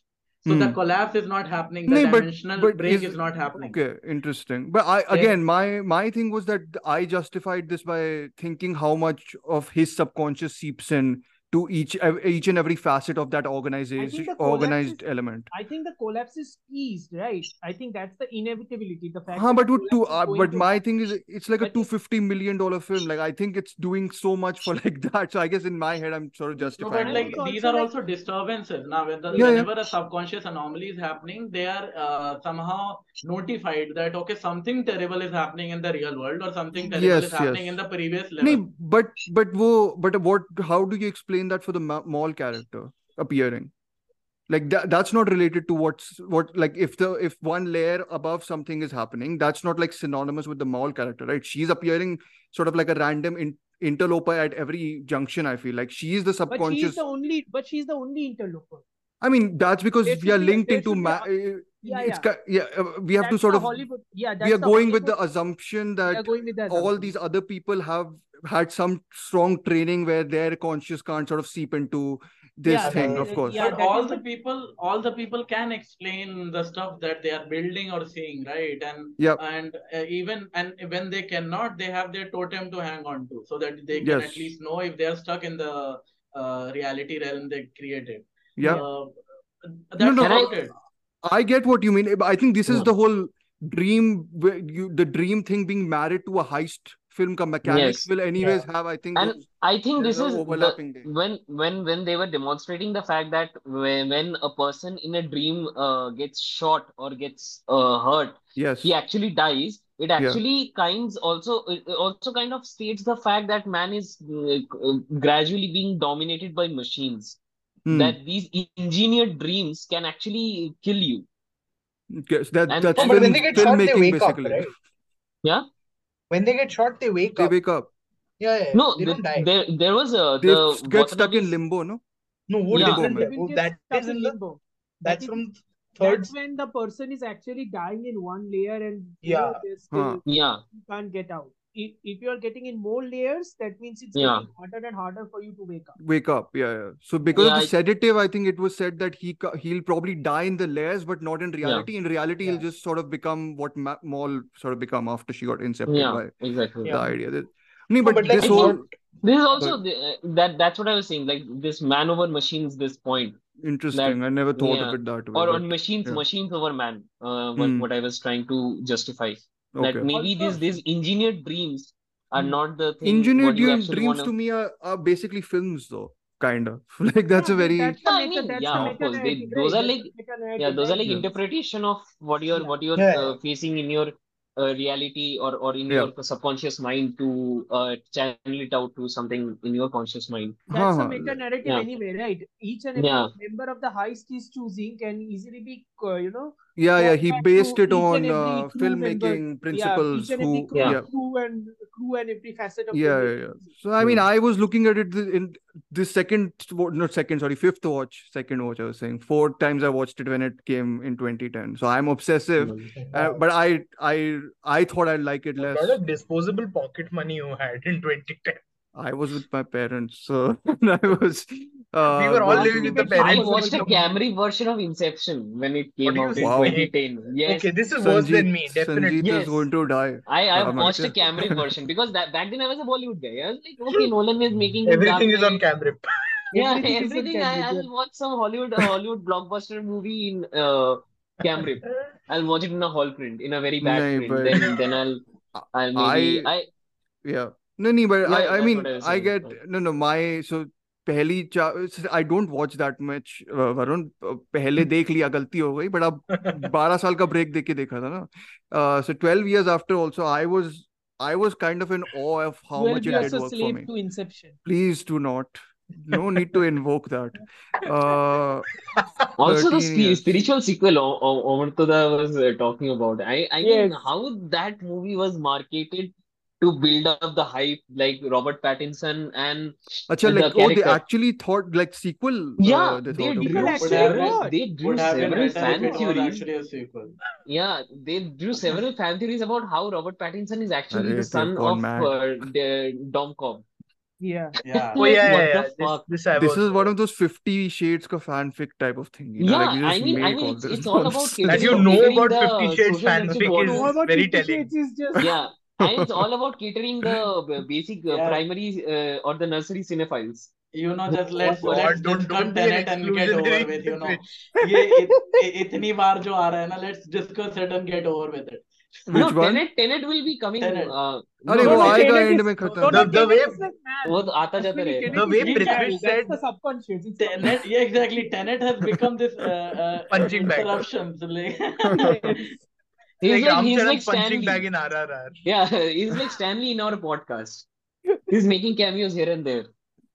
So Hmm. the collapse is not happening. The but- dimensional but break is- is, not happening. Okay, interesting. But I again, my my thing was that I justified this by thinking how much of his subconscious seeps in to each each and every facet of that I organization think the collapse organized is, element. I think the collapse is eased right? I think that's the inevitability. The fact Huh, but the would two, uh, but to my happen. thing is it's like a But two it, fifty million dollar film. Like I think it's doing so much for like [LAUGHS] that. So I guess in my head I'm sort of No, justifying but like think these are also disturbances. Now, when the, Yeah, yeah. whenever a subconscious anomaly is happening, they are uh, somehow notified that okay, something terrible is happening in the real world or something terrible is happening yes. in the previous Nee, level. but but wo, but what? How do you explain that for the ma- Mal character appearing? Like that, that's not related to what's what. Like if the if one layer above something is happening, that's not like synonymous with the Mal character, right? She's appearing sort of like a random in, interloper at every junction. I feel like she's the subconscious. but she's the only, but she's the only interloper. I mean, that's because we are linked into ma- a, eh, yeah, it's yeah. ki- yeah. uh, We have to sort of Hollywood. Yeah, we are the going with the assumption that going with the all these other people have had some strong training where their conscious can't sort of seep into this Yeah, thing, that, of course. yeah, But all the the people, all the people can explain the stuff that they are building or seeing, right? And yeah and uh, even and when they cannot, they have their totem to hang on to, so that they can Yes. at least know if they are stuck in the uh, reality realm they created. Yeah. Uh, No, that's no. Can I? about it. I get what you mean. I think this is Yeah. the whole dream, you, the dream thing being married to a heist film. Ka mechanics Yes. will Yeah. anyways have, I think, And those, I think this is the when when when they were demonstrating the fact that when, when a person in a dream uh, gets shot or gets uh, hurt, Yes. he actually dies. It Yeah. actually kinds also it also kind of states the fact that man is uh, gradually being dominated by machines. Hmm. That these engineered dreams can actually kill you. Yes, that And that's No, and but when they get shot, they filmmaking wake up, right? yeah. When they get shot, they wake They up. wake up. Yeah, yeah. No, They the, don't die. there there was a They the get stuck in limbo, no? No, wo yeah. Limbo different. में. They wo- will get That stuck is in in limbo. That's is from third. that's when the person is actually dying in one layer and you Yeah. know still Huh. yeah you can't get out. If, if you are getting in more layers, that means it's yeah getting harder and harder for you to wake up. Wake up, yeah, yeah. So because of the I- sedative, I think it was said that he he'll probably die in the layers, but not in yeah reality. In reality, Yeah. he'll just sort of become what Ma- Mal sort of become after she got incepted yeah by exactly the Yeah. idea. That, no, No, but but like this I whole think this is but also the, uh, that that's what I was saying like this man over machines this point that interesting. I never thought yeah of it that way, or but on machines yeah. machines over man uh what Hmm. what I was trying to justify that maybe Also, these these engineered dreams are hmm. not the thing Engineered you dreams want to me are, are basically films, though. Kind of [LAUGHS] like that's yeah, a very that's the Yeah, I mean, that's yeah, of course. They those are like yeah, those are like yeah. interpretation of what you're what you're Yeah, uh, facing in your uh, reality or or in Yeah. your subconscious mind to uh, channel it out to something in your conscious mind. Huh, That's a huh. meta narrative Yeah, anyway, right? Each and every yeah, member of the heist is choosing can easily be, uh, you know, Yeah, yeah. He based it on uh, crew member. filmmaking Yeah, principles. Who, crew, yeah, yeah, crew and crew and every facet of yeah, yeah, yeah. So I mean. I was looking at it in this second, not second, sorry, fifth watch, second watch. I was saying four times I watched it when it came in 2010. So I'm obsessive, uh, but I, I, I thought I'd like it A lot less. of disposable pocket money you had in 2010. I was with my parents, so [LAUGHS] I was We uh were all living with the to. Ultimate I watched a disposable. Camry version of Inception when it came out in Wow. say? 2010. Yes, Okay, this is worse than me, definitely. Sanjeet is going to die. I I Uh, watched a Manisha. Camry [LAUGHS] version because that back then I was a Bollywood guy. I was like, okay, [LAUGHS] Nolan is making Everything is on Knight. camera. Yeah, Everything everything. I, camera. I'll watch some Hollywood a Hollywood blockbuster movie in uh Cam Rip. I'll watch it in a hall print, in a very bad Nahi, print. but Then then I'll I'll maybe I I yeah no no but yeah, I I mean I I get no no my so पहली चा I don't watch that much uh, Varun पहले देख लिया गलती हो गई but अब 12 साल का break देख के देखा था ना uh, so 12 years after also I was I was kind of in awe of how much it did work for me to Inception. please do not no need to invoke that uh Also, the 13 years spiritual sequel O- O- Omartoda was uh, talking about. I I yes. mean, how that movie was marketed to build up the hype, like Robert Pattinson and Acha, the like oh they character. actually thought like sequel Yeah, uh, they they thought drew it actually several. They drew Would several fan theories. actually a sequel. Yeah, they drew several fan theories about how Robert Pattinson is actually Arey, the son of uh, the Dom Cobb. Yeah. Yeah. [LAUGHS] Oh yeah, what yeah, yeah. the This fuck? this I've this is one of those 50 shades ka fanfic type of thing you know like Yeah, you I mean, I mean, it's it's all about That you [LAUGHS] know about Fifty Shades social fanfic justice is know about very Fifty telling. Is just Yeah, and it's all about catering the b- basic uh, Yeah. primary uh, or the nursery cinephiles. you know just What- let's what- let's don't- discuss don't be an Tenet and get over exclusionary with you know situation. ये इत, इ- इतनी बार जो आ रहा है ना let's discuss it and get over with it No, Which one? Tenet, Tenet will be coming. Tenet. Uh, अरे no, वो no, no, आएगा Tenet end is- में no, खत्म no, The- the Tenet way- is like mad. वो तो आता जाता Actually, रहेगा Tenet The is way like Prithvish mad. said- That's the subconscious. It's Tenet yeah exactly Tenet has become this uh, uh, Punching bag. interruptions [LAUGHS] like subconscious. [LAUGHS] He's like like, he's like punching bag in RRR. Yeah, [LAUGHS] he's like Stanley in our podcast. He's making cameos here and there.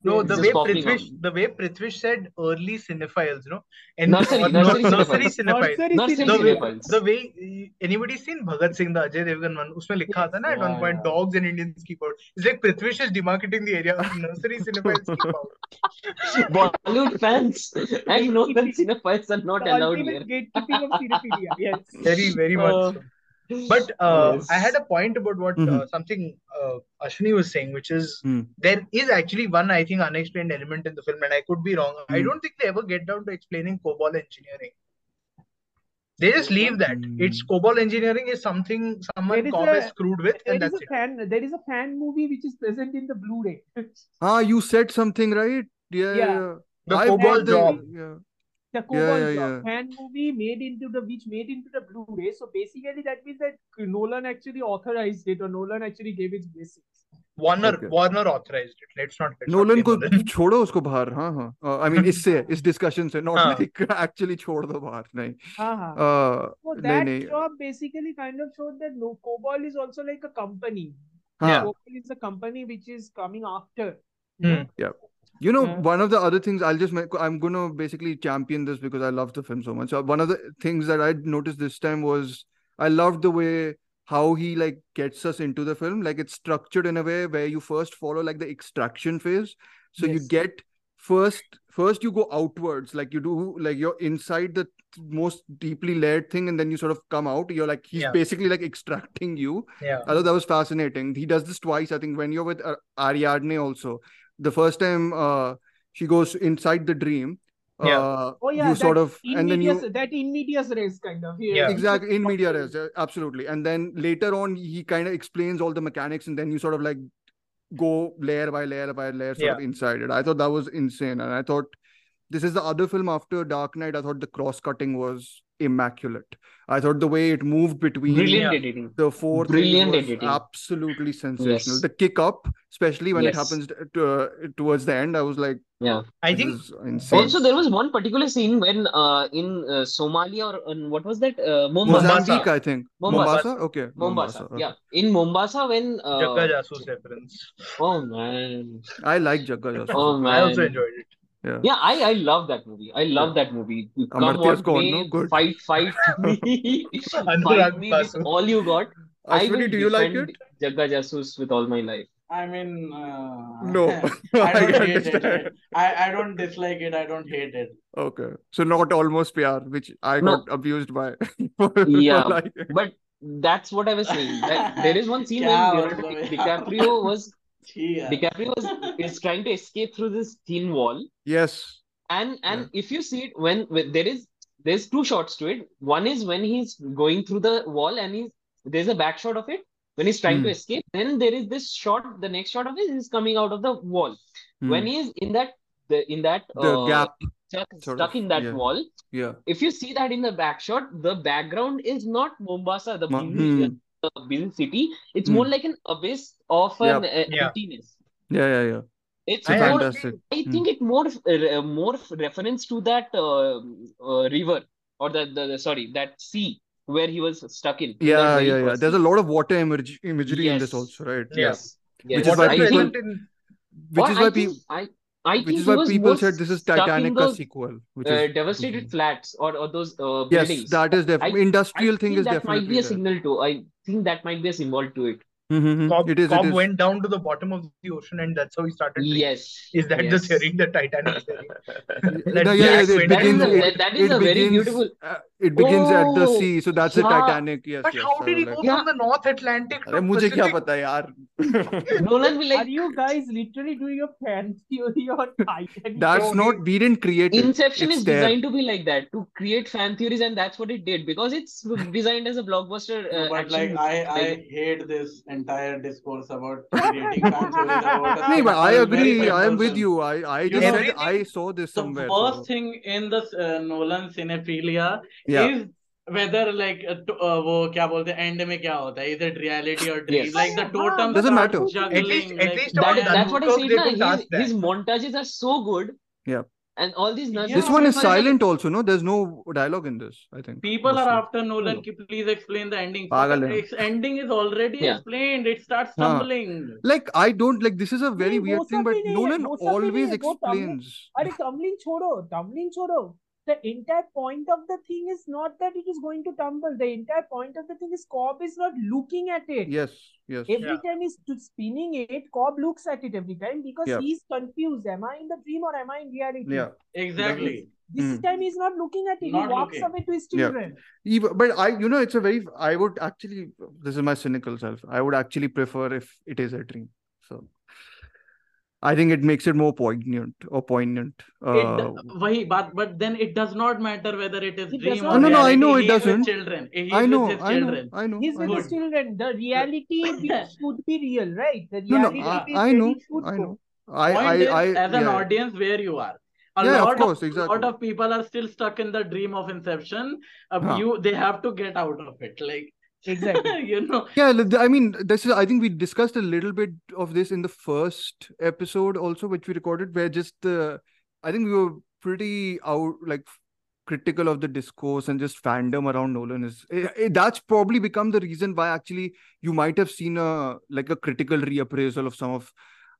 No, the way Prithwish, the way Prithwish said early cinephiles, you know, and nursery, or, nursery, nursery cinephiles. Nursery, nursery the, way, the way anybody seen Bhagat Singh, the Ajay Devgan one, उसमें लिखा था ना at one point dogs and Indians keep out. It's like Prithwish is demarketing the area of nursery cinephiles keep out. [LAUGHS] Bollywood fans, and northern cinephiles are not allowed here. Gatekeeping of cinephilia, yes. Very, very much. Uh, so. But uh, Yes. I had a point about what uh, Mhm. something uh, Ashwani was saying, which is Hmm. there is actually one, I think, unexplained element in the film, and I could be wrong. I Hmm. don't think they ever get down to explaining COBOL engineering. They just leave that. It's Hmm. COBOL engineering is something someone There is Cobb a- has screwed with, There and is that's a it. fan. There is a fan movie which is present in the Blu-ray. Ah, you said something, right? Yeah, yeah. Yeah. yeah. The I COBOL job. Yeah. Takuba yeah, yeah, is a fan movie made into the which made into the Blu-ray. So basically, that means that Nolan actually authorized it, or Nolan actually gave its blessings. Warner Warner authorised it let's not Nolan को छोड़ो उसको बाहर हाँ हाँ I mean इससे इस discussion से not like actually छोड़ दो बाहर नहीं हाँ हाँ that job basically kind of showed that no Cobol is also like a company Cobol is a company which is coming after company which is coming after. Hmm. you know? Yeah. one of the other things I'll just make, I'm gonna basically champion this because I love the film so much. So one of the things that I noticed this time was I loved the way how he like gets us into the film. Like it's structured in a way where you first follow like the extraction phase. So you get first first you go outwards, like you do like you're inside the most deeply layered thing, and then you sort of come out. You're like he's Yeah. basically like extracting you. Yeah. I thought that was fascinating. He does this twice. I think when you're with uh, Ariadne also, the first time uh, she goes inside the dream, Yeah. uh, Oh yeah, you sort that of in and then you that in medias res kind of. Yeah. exactly in media res, uh, absolutely. And then later on, he kind of explains all the mechanics, and then you sort of like go layer by layer by layer sort of inside it. I thought that was insane, and I thought this is the other film after Dark Knight. I thought the cross cutting was immaculate. I thought the way it moved between Brilliant Yeah. editing. the four Brilliant was editing. absolutely sensational. Yes. The kick up, especially when it happens to, uh, towards the end, I was like, Yeah. I think insane. Also, there was one particular scene when uh, in uh, Somalia or in, what was that? Uh, Mombasa. Mozambique, I think. Mombasa. Mombasa, okay. Mombasa. okay. Yeah. In Mombasa, when. Uh, Jagga Jasoos reference. oh, man. I like Jagga Jasoos. Oh, man. I also enjoyed it. Yeah. yeah, I I love that movie. I love yeah. that movie. You come on, fight, fight [LAUGHS] me, fight me with all you got. Ashwani, I will do you like it? Jagga Jasoos with all my life. I mean, uh, no, [LAUGHS] I [LAUGHS] don't I hate it. I, I don't dislike it. I don't hate it. Okay, so not almost PR, which I no. got abused by. yeah, but that's what I was saying. There is one scene where DiCaprio was Gee, यार. DiCaprio was is trying to escape through this thin wall. Yes. and and if you see it when, when there is there's two shots to it one is when he's going through the wall and he's there's a back shot of it when he's trying to Hmm. escape then there is this shot the next shot of it is coming out of the wall Hmm. when he's in that the in that the uh, gap. stuck, sort stuck of, in that yeah. wall Yeah. if you see that in the back shot the background is not mombasa the Ma- busy, hmm. the busy city it's Hmm. more like an abyss of Yeah. an uh, Yeah. emptiness Yeah, yeah, yeah. it's I more Fantastic. I Hmm. think it more uh, more reference to that uh, uh, river or the, the the- sorry that sea where he was stuck in. in Yeah, yeah, yeah. first There's a lot of water imagery, imagery in this also, right? Yeah. Yes, yes. Which is why I people- think, Which or is I why think, people, I I which is why people said this is Titanic a sequel, which uh, is devastated Mhm. flats or, or those uh, yes, that is definitely industrial I thing think is that might be a there. signal too. I think that might be a symbol to it. Mhm. Cobb, It is. It Cobb is. went down to the bottom of the ocean and that's how he started. drinking. Yes. Is that the yes. theory, the Titanic theory? [LAUGHS] No, yeah, yeah, Jack it went That is a, It, that, that is it a very begins. beautiful. Uh, it begins oh, at the oh, sea so that's yeah. the titanic yes but yes, how did he go like, yeah. the north atlantic to mujhe kya pata yaar [LAUGHS] nolan will like are you guys literally doing a fan theory on titanic that's not we didn't create inception it. is there. designed to be like that to create fan theories and that's what it did because it's designed as a blockbuster uh, no, but like I, I hate this entire discourse about creating fan theories about [LAUGHS] no, but I agree I am person. with you I I just know, said I saw this the somewhere first so. thing in the uh, nolan cinephilia is whether like uh, uh, वो क्या बोलते हैं and में क्या होता है is it reality और dream like the totem doesn't matter juggling that's what i said na his, his montages are so good yeah and all these yeah, this one is silent like, also no there's no dialogue in this i think people mostly. are after nolan ki please explain the ending Pagal its ending is already yeah. explained it starts stumbling Haan. like i don't like this is a very weird thing but nolan always explains are टमलिन chodo टमलिन chodo the entire point of the thing is not that it is going to tumble the entire point of the thing is Cobb is not looking at it yes yes every Yeah. time he's spinning it Cobb looks at it every time because Yeah. he's confused am I in the dream or am I in reality yeah Exactly. this Mm. time he's not looking at it Not he walks looking. away to his Yeah. children even but I you know it's a very I would actually this is my cynical self I would actually prefer if it is a dream so I think it makes it more poignant or poignant. Uh, it, but, but then it does not matter whether it is it dream or no, no, I know it doesn't. Children. He I know, I know, children. I know. He's with his children. The reality [LAUGHS] should be real, right? The reality no, no, I, I know, I know. I, I, is, I, as an yeah. audience, where you are. A yeah, lot of course, of, exactly. lot of people are still stuck in the dream of inception. Uh, huh. You they have to get out of it. Like exactly [LAUGHS] you know, Yeah, I mean, this is, I think we discussed a little bit of this in the first episode also, which we recorded, where just the, I think we were pretty out, like critical of the discourse and just fandom around Nolan is, eh, eh, that's probably become the reason why actually you might have seen a, like a critical reappraisal of some of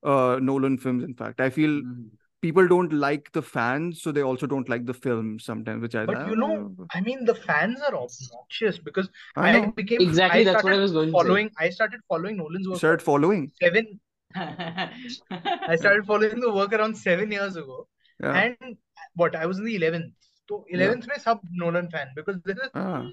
uh, Nolan films. In fact, I feel Mm people don't like the fans, so they also don't like the film sometimes, which I. But you know, I mean, the fans are obnoxious because I, I became exactly I that's what I was going following. I started following Nolan's work. Started following seven. [LAUGHS] I started following the work around seven years ago, yeah. and what I was in the eleventh. So eleventh yeah. sub Nolan fan because this is. Ah.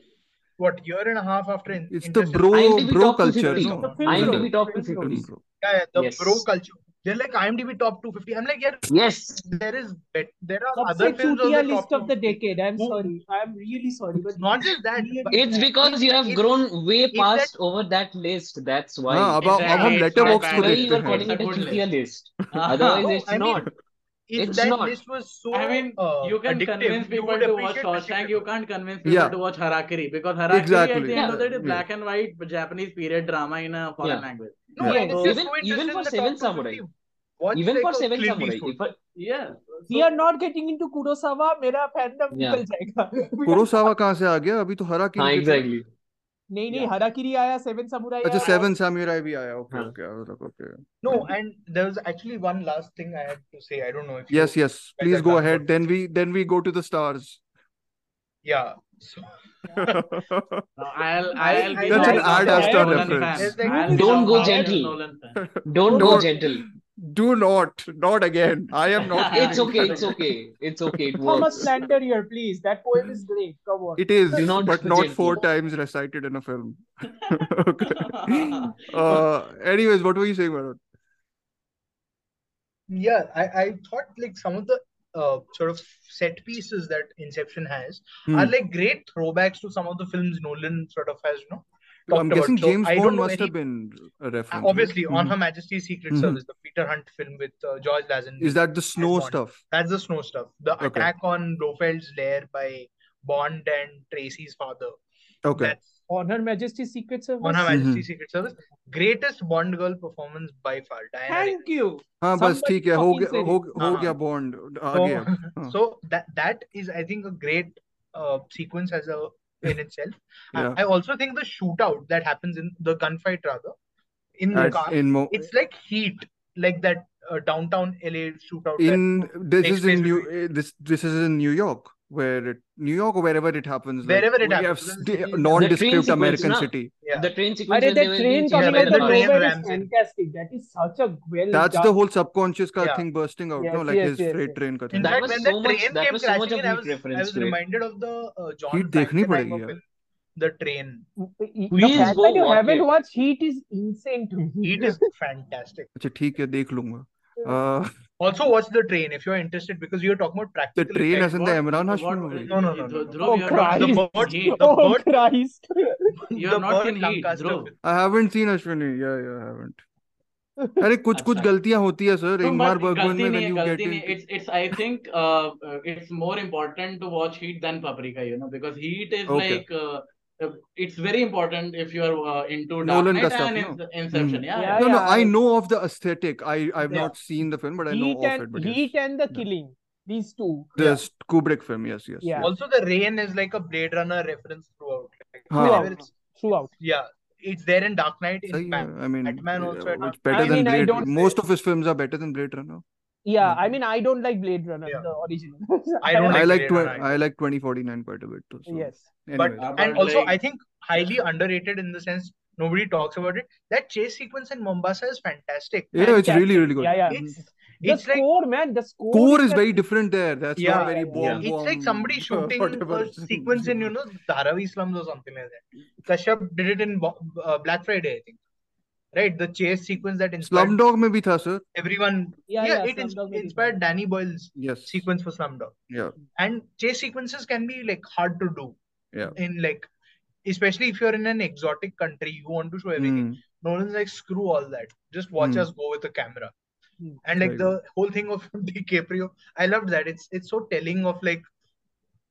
What year and a half after? In, it's the bro bro culture. No. IMDb top 50. Yeah, yeah, the yes. bro culture they're like IMDb top 250. I'm like, yeah, yes, there is there are other films on the list of the decade. I'm sorry, I'm really sorry, but not just that. It's because you have grown way past that... over that list. That's why. हाँ अब अब हम Letterboxd को you calling it a चूतिया list. Otherwise, it's not. If it's that not. list was so, I mean, uh, you can convince people to watch Shawshank. You can't convince people yeah. to watch Harakiri because Harakiri exactly. at the end yeah. of the day, black and white Japanese period drama in a foreign yeah. language. No, yeah, no, even even for seven samurai. even for seven samurai. If, yeah. We are not getting into Kurosawa. मेरा fandom yeah. निकल जाएगा. [LAUGHS] Kurosawa कहाँ से आ गया? अभी तो हरा हाँ, exactly. नहीं नहीं हराकिरी आया सेवन सामुराई अच्छा सेवन सामुराई भी आया okay okay okay no and there was actually one last thing I had to say I don't know if yes yes please go ahead then we then we go to the stars yeah then this. we then we go to the stars Yeah. So No, I'll I- I'll be That's the an biggest Ad Astra Nolan reference. fan. It's like- I'll be Don't go gentle. Don't go gentle. do not not again I am not [LAUGHS] It's okay. It's okay. It's okay. It [LAUGHS] How much works. here, please? That poem is great. Come on. it is Do not but not gentle. four times recited in a film [LAUGHS] okay uh anyways what were you saying Varun? yeah, I, I thought like some of the uh, sort of set pieces that Inception has Hmm. are like great throwbacks to some of the films Nolan sort of has, you know, I'm guessing about. James don't Bond must any- have been a reference obviously right? on Mhm. Her Majesty's Secret Mhm. Service, the Peter Hunt film with uh, George Lazenby. is that the snow stuff That's the snow stuff. The Okay. attack on Blofeld's lair by Bond and Tracy's father. okay That's On Her Majesty's Secret Service. on Her Mhm. Majesty's Secret Service. Greatest Bond girl performance by far. Diana Rigg. Thank you. हाँ बस Somebody ठीक है हो fucking गया said हो it. हो हाँ. गया बॉन्ड So, आगे अब हाँ. so that that is, I think, a great uh, sequence as a in itself. I- Yeah. I, also think the shootout that happens in the gunfight rather in the At- car, in Mo- it's like heat, like that uh, downtown LA shootout. that in this takes is in place New between- eh, this this is in New York where it New York or wherever it happens. Wherever it we have happens, s- the the city is- nondescript sequence, American na? city. Yeah. The train sequence But when they that were train reaching coming when out the of train nowhere is rams in. fantastic. That is such a well That's done. the whole subconscious ka Yeah. thing bursting out, Yes, no? Like yes, his yes, freight yes. train ka In thing. That fact, was when so the much- train that came was so much crashing a in, I weak was, I reference was to it. reminded of the uh, John Heat देखनी Frankenheimer पड़ेगी film, The Train. The Please fact go that you watch haven't it. watched Heat is insane to me. Heat is [LAUGHS] fantastic. अच्छा ठीक है देख लूंगा. Uh, also watch the train if you're interested because you're talking about practical. The train as in the Imran Hashmi movie. No, no, no. no. Dhruv, oh, Christ. The bird, the bird, oh, Christ. You're not in heat, I haven't seen Ashwini. Yeah, yeah, I haven't. अरे कुछ कुछ गलतियाँ होती है sir एक बार Bergman में when you get it's it's I think it's more important to watch Heat than Paprika you know because Heat is like it's very important if you are uh, into Nolan Dark Knight and no? Inception. Mm. Yeah, yeah, yeah, no, no, I know of the aesthetic. I I've yeah. not seen the film, but I know Heat of it. But Heat yes. and the Killing. These two. This Kubrick film, yes, yes. Also, the rain is like a Blade Runner reference throughout. Like, throughout. throughout. Yeah, it's there in Dark Knight. In yeah, I mean, Batman also. It's better I than mean, Blade. Most of his films are better than Blade Runner. Yeah. I mean, I don't like Blade Runner, Yeah. the original. [LAUGHS] I don't I like like Blade tw- I like 2049 quite a bit too so. Yes. But Anyways. And also, I think highly underrated in the sense nobody talks about it. That chase sequence in Mombasa is fantastic. yeah it's really really good Yeah, yeah. It's The it's like score, man. The score. core is the- very different there that's Yeah, not very yeah, bomb it's like somebody [LAUGHS] shooting whatever a sequence in you know Dharavi slums or something like that. Kashyap did it in uh, Black Friday, I think Right, the chase sequence that inspired Slumdog में भी था sir everyone. Yeah, Yeah, yeah. it ins- Slumdog Millionaire. inspired Danny Boyle's yes sequence for Slumdog. yeah And chase sequences can be like hard to do. Yeah. In like, especially if you're in an exotic country, you want to show everything. Hmm. Nolan's like, screw all that. Just watch Hmm. us go with the camera. Hmm. And like Very the whole thing of [LAUGHS] DiCaprio, I loved that. It's it's so telling of like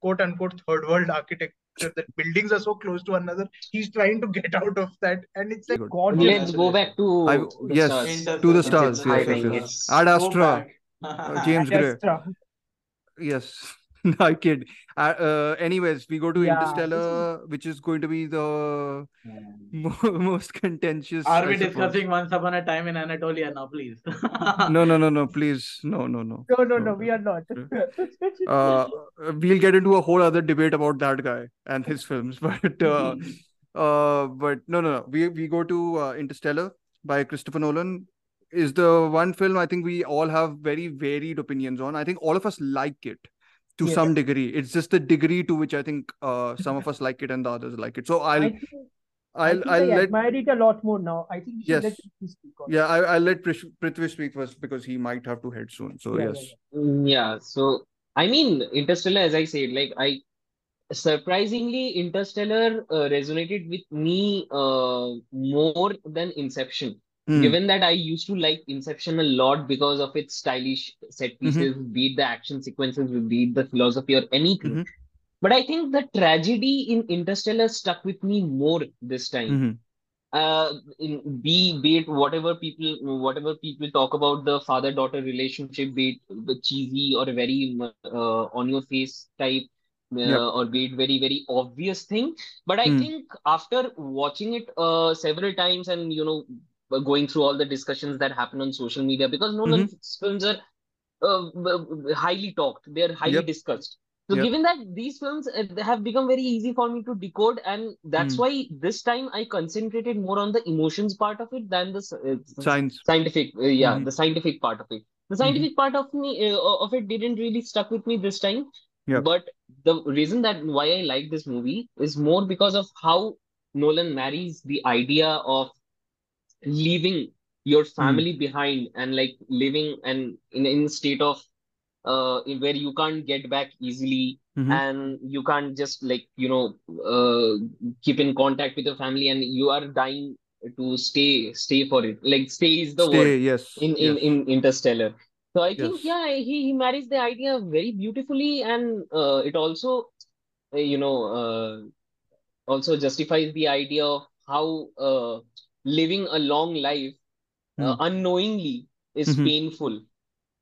quote unquote third world architecture that buildings are so close to another. He's trying to get out of that. And it's like Good. Gorgeous. Let's go back to I, the yes stars. to the stars yes yes yes Ad Astra uh, James [LAUGHS] Gray Yes. [LAUGHS] I kid. Uh, uh, anyways, we go to Yeah, Interstellar, which is going to be the [LAUGHS] mo- most contentious. Are we discussing Once Upon a Time in Anatolia now, please? [LAUGHS] No, no, no, no. Please, no, no, no. No, no, no. We are not. Uh, we'll get into a whole other debate about that guy and his films, but uh, uh, but no, no, no. We we go to uh, Interstellar by Christopher Nolan. Is the one film I think we all have very varied opinions on. I think all of us like it to Yes. some degree. It's just the degree to which I think uh, some of us [LAUGHS] like it and the others like it. So I'll I think, I I'll think I'll I let admire it a lot more now. I think Yes. let him speak on yeah I, I'll let Prithvi speak first because he might have to head soon. So Yeah, yeah, yes, Mm, Yeah, so I mean, Interstellar, as I said, like I surprisingly, Interstellar uh, resonated with me uh, more than Inception. Hmm. Given that I used to like Inception a lot because of its stylish set Mm-hmm. pieces, be it the action sequences, be it the philosophy or anything. Mhm. But I think the tragedy in Interstellar stuck with me more this time. Mhm. uh in be be it whatever people whatever people talk about the father daughter relationship be it the cheesy or a very uh, on your face type uh, Yep. or be it very very obvious thing but I Hmm. think after watching it uh, several times and you know going through all the discussions that happen on social media because Nolan's films are uh, highly talked they're highly Yep. discussed so Yep. given that these films uh, have become very easy for me to decode, and that's Hmm. why this time I concentrated more on the emotions part of it than the uh, Science. scientific, uh, yeah, Mhm. the scientific part of it. The scientific part of me uh, of it didn't really stuck with me this time. Yep. But the reason that why I like this movie is more because of how Nolan marries the idea of leaving your family behind and like living and in in state of uh in where you can't get back easily Mhm. and you can't just like you know uh keep in contact with your family and you are dying to stay stay for it like stay is the Stay. word Yes. in in yes. in Interstellar. So I think Yes. yeah he he marries the idea very beautifully and uh, it also you know uh, also justifies the idea of how uh, living a long life uh, unknowingly is Mhm. painful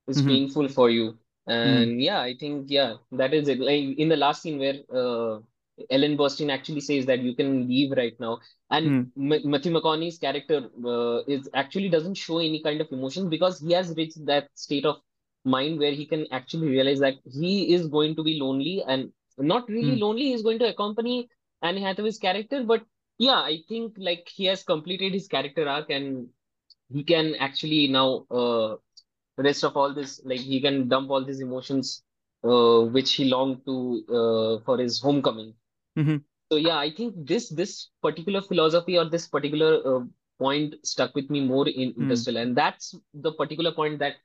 is Mhm. painful for you and yeah I think yeah that is it like in the last scene where uh, Ellen Burstyn actually says that you can leave right now and Hmm. M- Matthew McConaughey's character uh, is actually doesn't show any kind of emotion because he has reached that state of mind where he can actually realize that he is going to be lonely and not really Hmm. lonely. He's going to accompany Anne Hathaway's character, but yeah, I think like he has completed his character arc and he can actually now uh rest of all this like he can dump all these emotions uh which he longed to uh for his homecoming. Mhm. So yeah, I think this this particular philosophy or this particular uh, point stuck with me more in Hmm. Interstellar, and that's the particular point that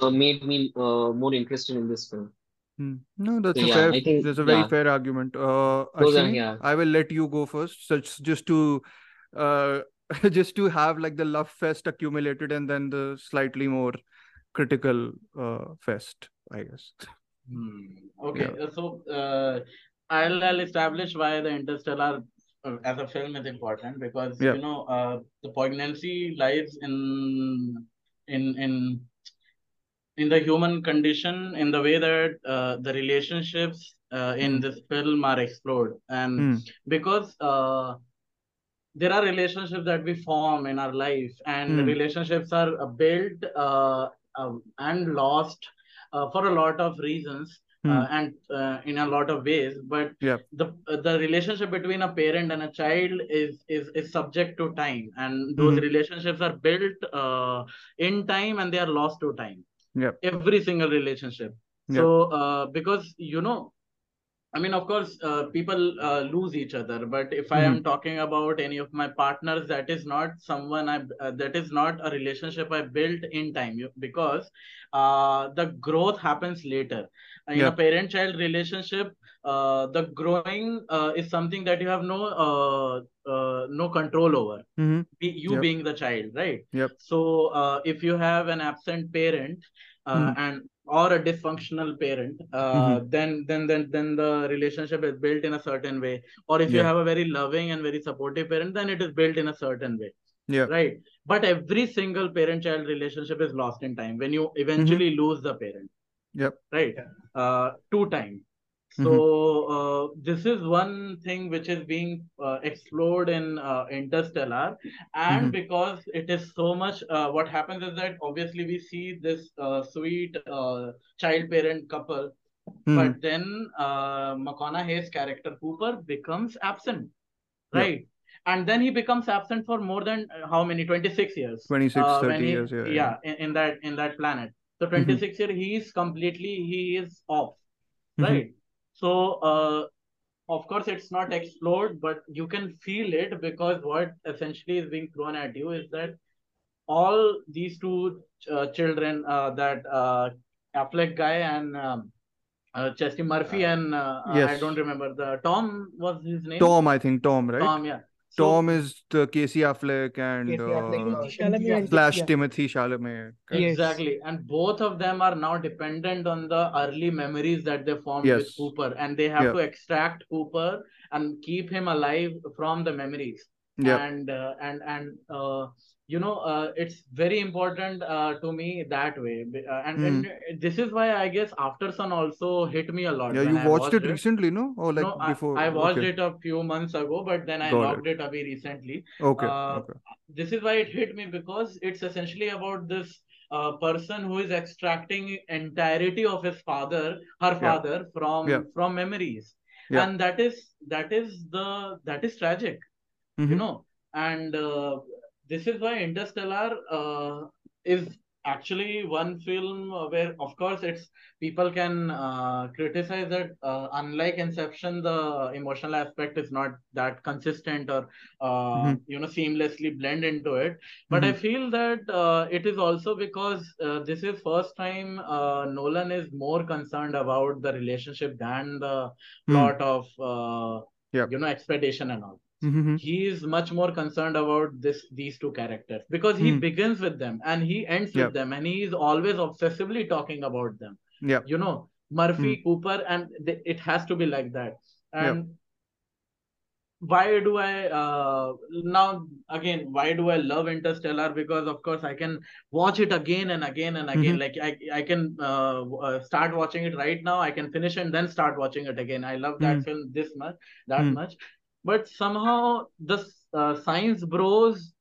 uh, made me uh, more interested in this film. Hmm. No, that's So a yeah, fair, I think that's a very yeah, fair argument. Uh, those are Ashwani, yeah. I will let you go first, such just to, uh, [LAUGHS] just to have like the love fest accumulated and then the slightly more critical uh fest, I guess. Hmm. Okay, Yeah. so uh, I'll, I'll establish why the Interstellar uh, as a film is important because Yeah. you know uh, the poignancy lies in in in in the human condition in the way that uh, the relationships uh, in Hmm. this film are explored and Hmm. because uh, there are relationships that we form in our life and Hmm. relationships are uh, built uh, uh, and lost uh, for a lot of reasons Hmm. uh, and uh, in a lot of ways but Yeah. the the relationship between a parent and a child is is is subject to time and those Mhm. relationships are built uh, in time and they are lost to time Yeah. every single relationship Yeah. so uh, because you know I mean, of course, uh, people uh, lose each other. But if I Mhm. am talking about any of my partners, that is not someone I uh, that is not a relationship I built in time because uh, the growth happens later. In Yeah. a parent-child relationship, uh, the growing uh, is something that you have no uh, uh, no control over. Mhm. Be, you Yep. being the child, right? Yep. So uh, if you have an absent parent uh, Mhm. and or a dysfunctional parent, uh, then then then then the relationship is built in a certain way. Or if you have a very loving and very supportive parent, then it is built in a certain way, Yeah. right? But every single parent-child relationship is lost in time when you eventually lose the parent, Yep. right? Yeah. Uh, to time. So uh, this is one thing which is being uh, explored in uh, Interstellar, and Mhm. because it is so much, uh, what happens is that obviously we see this uh, sweet uh, child-parent couple, Mhm. but then uh, McConaughey's character Cooper becomes absent, Yeah. right? And then he becomes absent for more than how many? 26 years. 26, Uh, 30 he, years, yeah, yeah. yeah, in, in that in that planet. So 26 years, he is completely he is off, Mhm. right? So uh, of course it's not explored, but you can feel it because what essentially is being thrown at you is that all these two uh, children, uh, that uh, Affleck guy and um, uh, Chesty Murphy and uh, uh, I don't remember the Tom was his name. Tom, I think Tom, right? Tom, yeah. So Tom is the Casey Affleck and Casey Affleck, uh, uh, Timothée and- slash yeah. Timothée Chalamet. Yes. Exactly. And both of them are now dependent on the early memories that they formed with Cooper. And they have Yeah. to extract Cooper and keep him alive from the memories. Yeah. And uh, and and uh, you know, uh, it's very important uh, to me that way. Uh, and, and this is why I guess Aftersun also hit me a lot Hmm. Yeah, you I watched it it. recently, no? Or like no, before? I watched okay. it a few months ago, but then I Got it. logged it away recently. Okay. Uh, okay. this is why it hit me because it's essentially about this uh, person who is extracting entirety of his father her Yeah. father from Yeah. from memories Yeah. and that is that is the that is tragic you Mhm. know and uh, this is why interstellar uh, is actually one film where of course it's people can uh, criticize that uh, unlike inception the emotional aspect is not that consistent or uh, Mhm. you know seamlessly blend into it but i Mhm. feel that uh, it is also because uh, this is first time uh, nolan is more concerned about the relationship than the Hmm. plot of uh, Yeah. you know expedition and all Mhm. he is much more concerned about this these two characters because he Hmm. begins with them and he ends Yeah. with them and he is always obsessively talking about them Yeah. you know murphy Hmm. cooper and th- it has to be like that and why do i uh, now again why do i love interstellar because of course i can watch it again and again and again Mhm. like i i can uh, uh, start watching it right now i can finish and then start watching it again i love that Hmm. film this much that Hmm. much but somehow the uh, science bros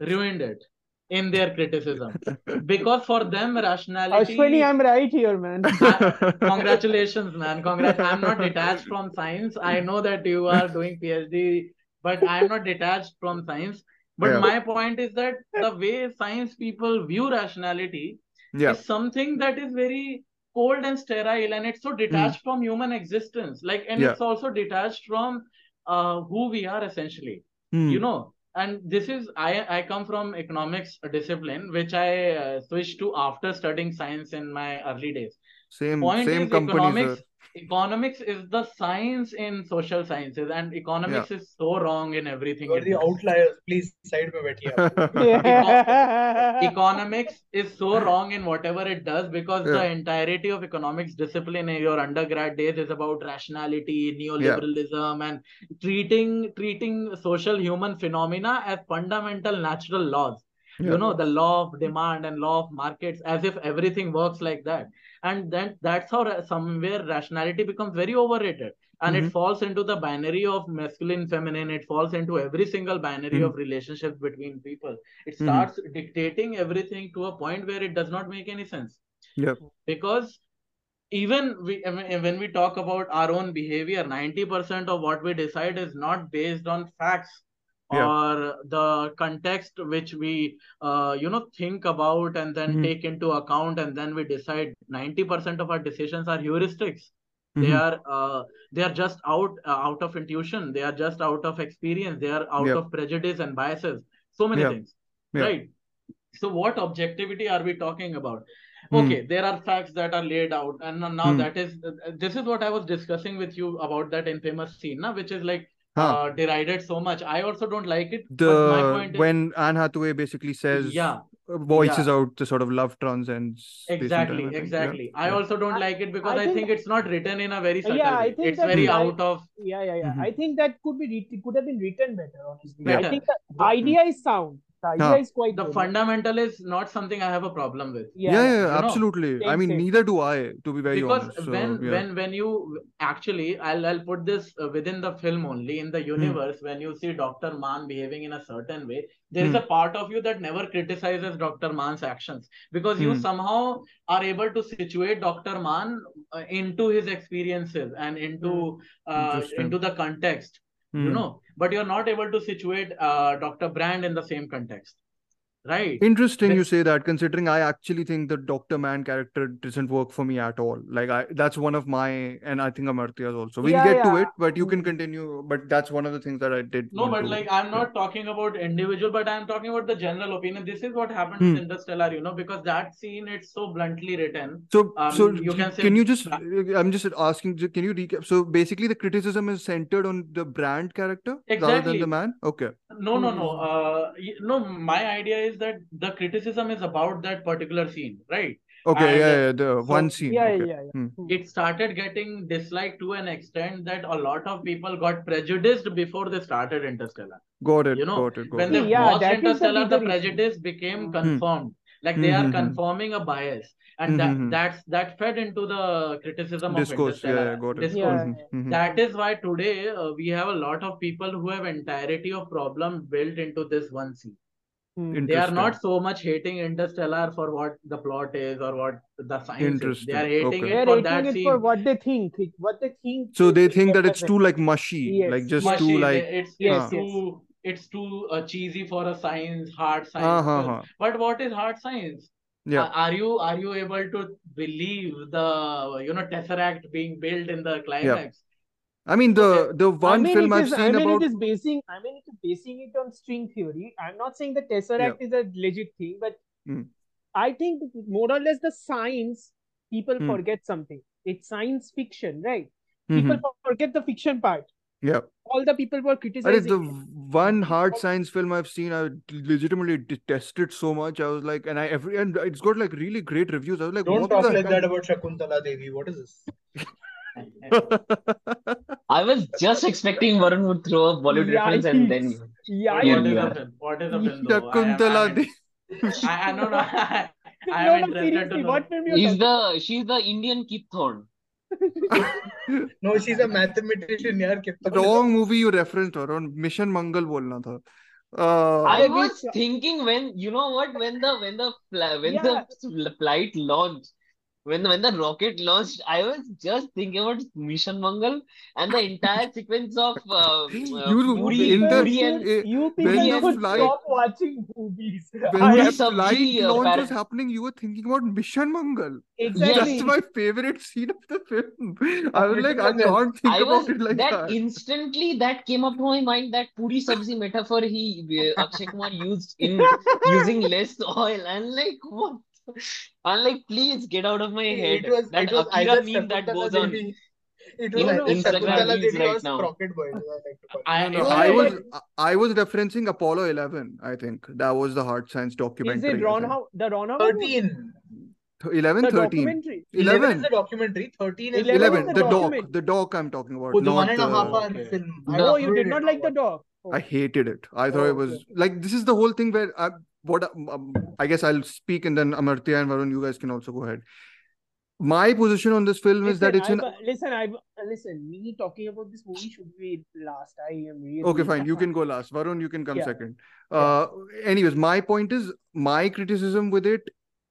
ruined it in their criticism. [LAUGHS] Because for them rationality Ashwani, I'm right here, man. [LAUGHS] congratulations man. Congrats. I'm not detached from science. I know that you are doing phd but i'm not detached from science. But Yeah. my point is that the way science people view rationality yeah. is something that is very cold and sterile and it's so detached from human existence. Like and Yeah. it's also detached from uh, who we are essentially Hmm. you know and this is i i come from economics discipline which i uh, switched to after studying science in my early days same, Point same company, economics, sir. economics is the science in social sciences, and economics yeah. is so wrong in everything. You're the outliers. Please side me, Econ- Economics is so wrong in whatever it does because yeah. the entirety of economics discipline in your undergrad days is about rationality, neoliberalism, yeah. and treating treating social human phenomena as fundamental natural laws. You know the law of demand and law of markets as if everything works like that and then that's how somewhere rationality becomes very overrated and Mhm. it falls into the binary of masculine feminine it falls into every single binary Mhm. of relationships between people it Mhm. starts dictating everything to a point where it does not make any sense Yep. because even we I mean, when we talk about our own behavior 90% of what we decide is not based on facts Yeah. or the context which we uh, you know think about and then Mhm. take into account and then we decide 90% of our decisions are heuristics they Mhm. are uh, they are just out uh, out of intuition they are just out of experience they are out Yep. of prejudice and biases so many Yeah. things Yeah. right so what objectivity are we talking about Hmm. okay there are facts that are laid out and now- Hmm. that is this is what i was discussing with you about that infamous scene na, which is like Huh. uh, derided so much i also don't like it but my the point is when Anne Hathaway basically says yeah uh, voices yeah out the sort of love transcends and exactly time, I exactly Yeah. i Yeah. also don't I- like it because I i think, think- it's not written in a very subtle Yeah, I think it's that very I- out of yeah, yeah, yeah. Mhm. I think that could be writ- could have been written better, honestly. Yeah. I think the The- idea is sound. The idea Huh. is quite the good. fundamental is not something i have a problem with Yeah, yeah, you know, absolutely. I mean, same. neither do I, to be very because honest. So, when yeah. when when you actually I'll I'll put this uh, within the film only in the Hmm. universe when you see Dr. Mann behaving in a certain way there is Hmm. a part of you that never criticizes Dr. Mann's actions because you Hmm. somehow are able to situate Dr. Mann uh, into his experiences and into uh, into the context you Hmm. know but you're not able to situate uh, Dr. Brand in the same context right Interesting you say that, considering I actually think the Dr. Mann character doesn't work for me at all. Like I that's one of my and I think Amartya's also. We'll Yeah, get to it, but you can continue. But that's one of the things that I did. No, but to- like I'm yeah. not talking about individual, but I'm talking about the general opinion. This is what happens Hmm. with Interstellar, you know, because that scene it's so bluntly written. So, Um, so you can say can you just? I'm just asking. Can you recap? So basically, the criticism is centered on the brand character rather than the man. Okay. No, no, no. Hmm. Uh, no. My idea is that the criticism is about that particular scene, right? Okay. And, yeah, yeah. The so- one scene. Yeah, okay. yeah, yeah. Hmm. Hmm. It started getting disliked to an extent that a lot of people got prejudiced before they started Interstellar. Got it. You know, got it. Got When they yeah, watched that is the Interstellar, the prejudice became Hmm. confirmed. Like they are Hmm, hmm, hmm. confirming a bias, and that Mhm. that's that fed into the criticism of Discourse. Yeah, Interstellar. yeah. Got it. Discourse. Yeah, Mhm, yeah. mhm. That is why today uh, we have a lot of people who have entirety of problem built into this one scene. Hmm. They are not so much hating Interstellar for what the plot is or what the science is. They are hating Okay. it for rating that it scene. for what they think, what they think. So they think that it's too like mushy, Yes, like just yes. too like it's Yes, it's yes. too it's too uh, cheesy for a science hard science uh-huh, film. huh. But what is hard science? Yeah. Are, are you are you able to believe the you know tesseract being built in the climax? yeah. I mean the the I one mean, film it I've is, I seen mean, about it is basing. I mean, it is basing it on string theory. I'm not saying the tesseract is a legit thing, but Hmm. I think more or less the science people Hmm. forget something. It's science fiction, right? Mhm. People forget the fiction part. Yeah. All the people were Arre, criticizing. the it. one hard science film I've seen, I legitimately detested so much. I was like, and I every and it's got like really great reviews. I was like, Don't what talk the like that about Shakuntala Devi. What is this? [LAUGHS] I was just expecting Varun would throw a Bollywood yeah, reference and then Yeah, What, is are. the film? What is the film though? I am, Shakuntala Devi. I, I no no. I, I no, am no, interested to seriously, know. what film you're he's the she's the Indian Kip Thorne. No, she's a mathematician. यार कितना Wrong movie you referenced or on Mission Mangal बोलना था. Uh, I was thinking when you know what when the when the when Yeah. the flight launched when when the rocket launched I was just thinking about Mission Mangal and the entire sequence of [LAUGHS] uh, uh, You- Puri, in the- Puri and you people the flight- stop watching movies. when I the flight uh, launch was happening, you were thinking about Mission Mangal. exactly. That's my favorite scene of the film. I was like, I can't think I was about it like that that. instantly that came up to my mind that Puri Sabzi metaphor he uh, Akshay Kumar used in [LAUGHS] using less oil and like what [LAUGHS] I'm like please get out of my head It was that it was Akira meme that goes on Devi. It was in either Instagram Shakuntala right now. Sprocket Boy. I like to call it. I, No, if no, No, I was I was referencing Apollo 11. I think that was the hard science documentary. Is documentary. it Ron. How the Ron Howard movie? 13. Th- 11, The 13. documentary. 11 is the documentary. 13 is 11 11, the the doc. The doc I'm talking about. Oh, the not one and a half the- hour Okay. film. The- I Oh, you did not like the WhatsApp. dog. Oh. I hated it. I thought Oh, it was okay. like this is the whole thing where I, what um, I guess I'll speak and then Amartya and Varun, you guys can also go ahead. My position on this film is that it's Listen, I've- listen. I've listen. Me talking about this movie should be last. I am really okay, fine. You can go last. Varun, you can come Yeah. second. Uh, anyways, my point is my criticism with it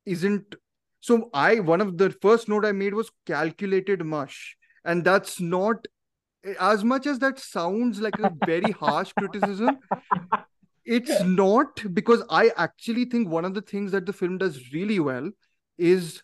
isn't so. I one of the first note I made was calculated mush, and that's not as much as that sounds like a very harsh criticism. It's not because I actually think one of the things that the film does really well is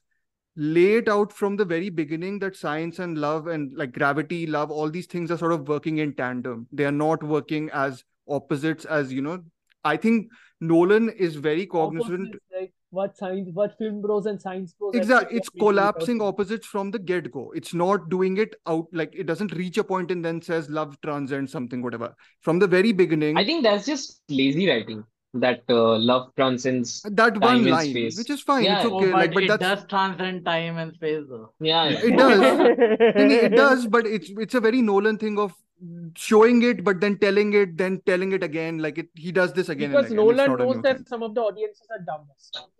lay it out from the very beginning that science and love and like gravity, love, all these things are sort of working in tandem. They are not working as opposites as you know. I think Nolan is very cognizant. Like what science, what film bros and science bros. Exactly. It's that we do without collapsing opposites from the get go. It's not doing it out like it doesn't reach a point and then says love transcends something, whatever. From the very beginning, I think that's just lazy writing that uh, love transcends that time one and line, space. which is fine. Yeah. It's Oh, okay. but Like, but it that's does transcend time and space though. yeah, yeah. it does. [LAUGHS] No, no, it does, but it's it's a very Nolan thing of showing it, but then telling it, then telling it again. Like it, he does this again because and again. Nolan knows that thing. some of the audiences are dumb.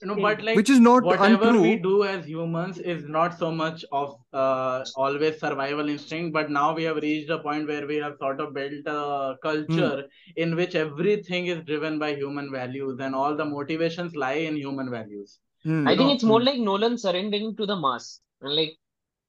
No, but like which is not whatever we do as humans is not so much of uh, always survival instinct, but now we have reached a point where we have sort of built a culture in which everything is driven by human values and all the motivations lie in human values. Hmm, I think it's more hmm, like Nolan surrendering to the mass and like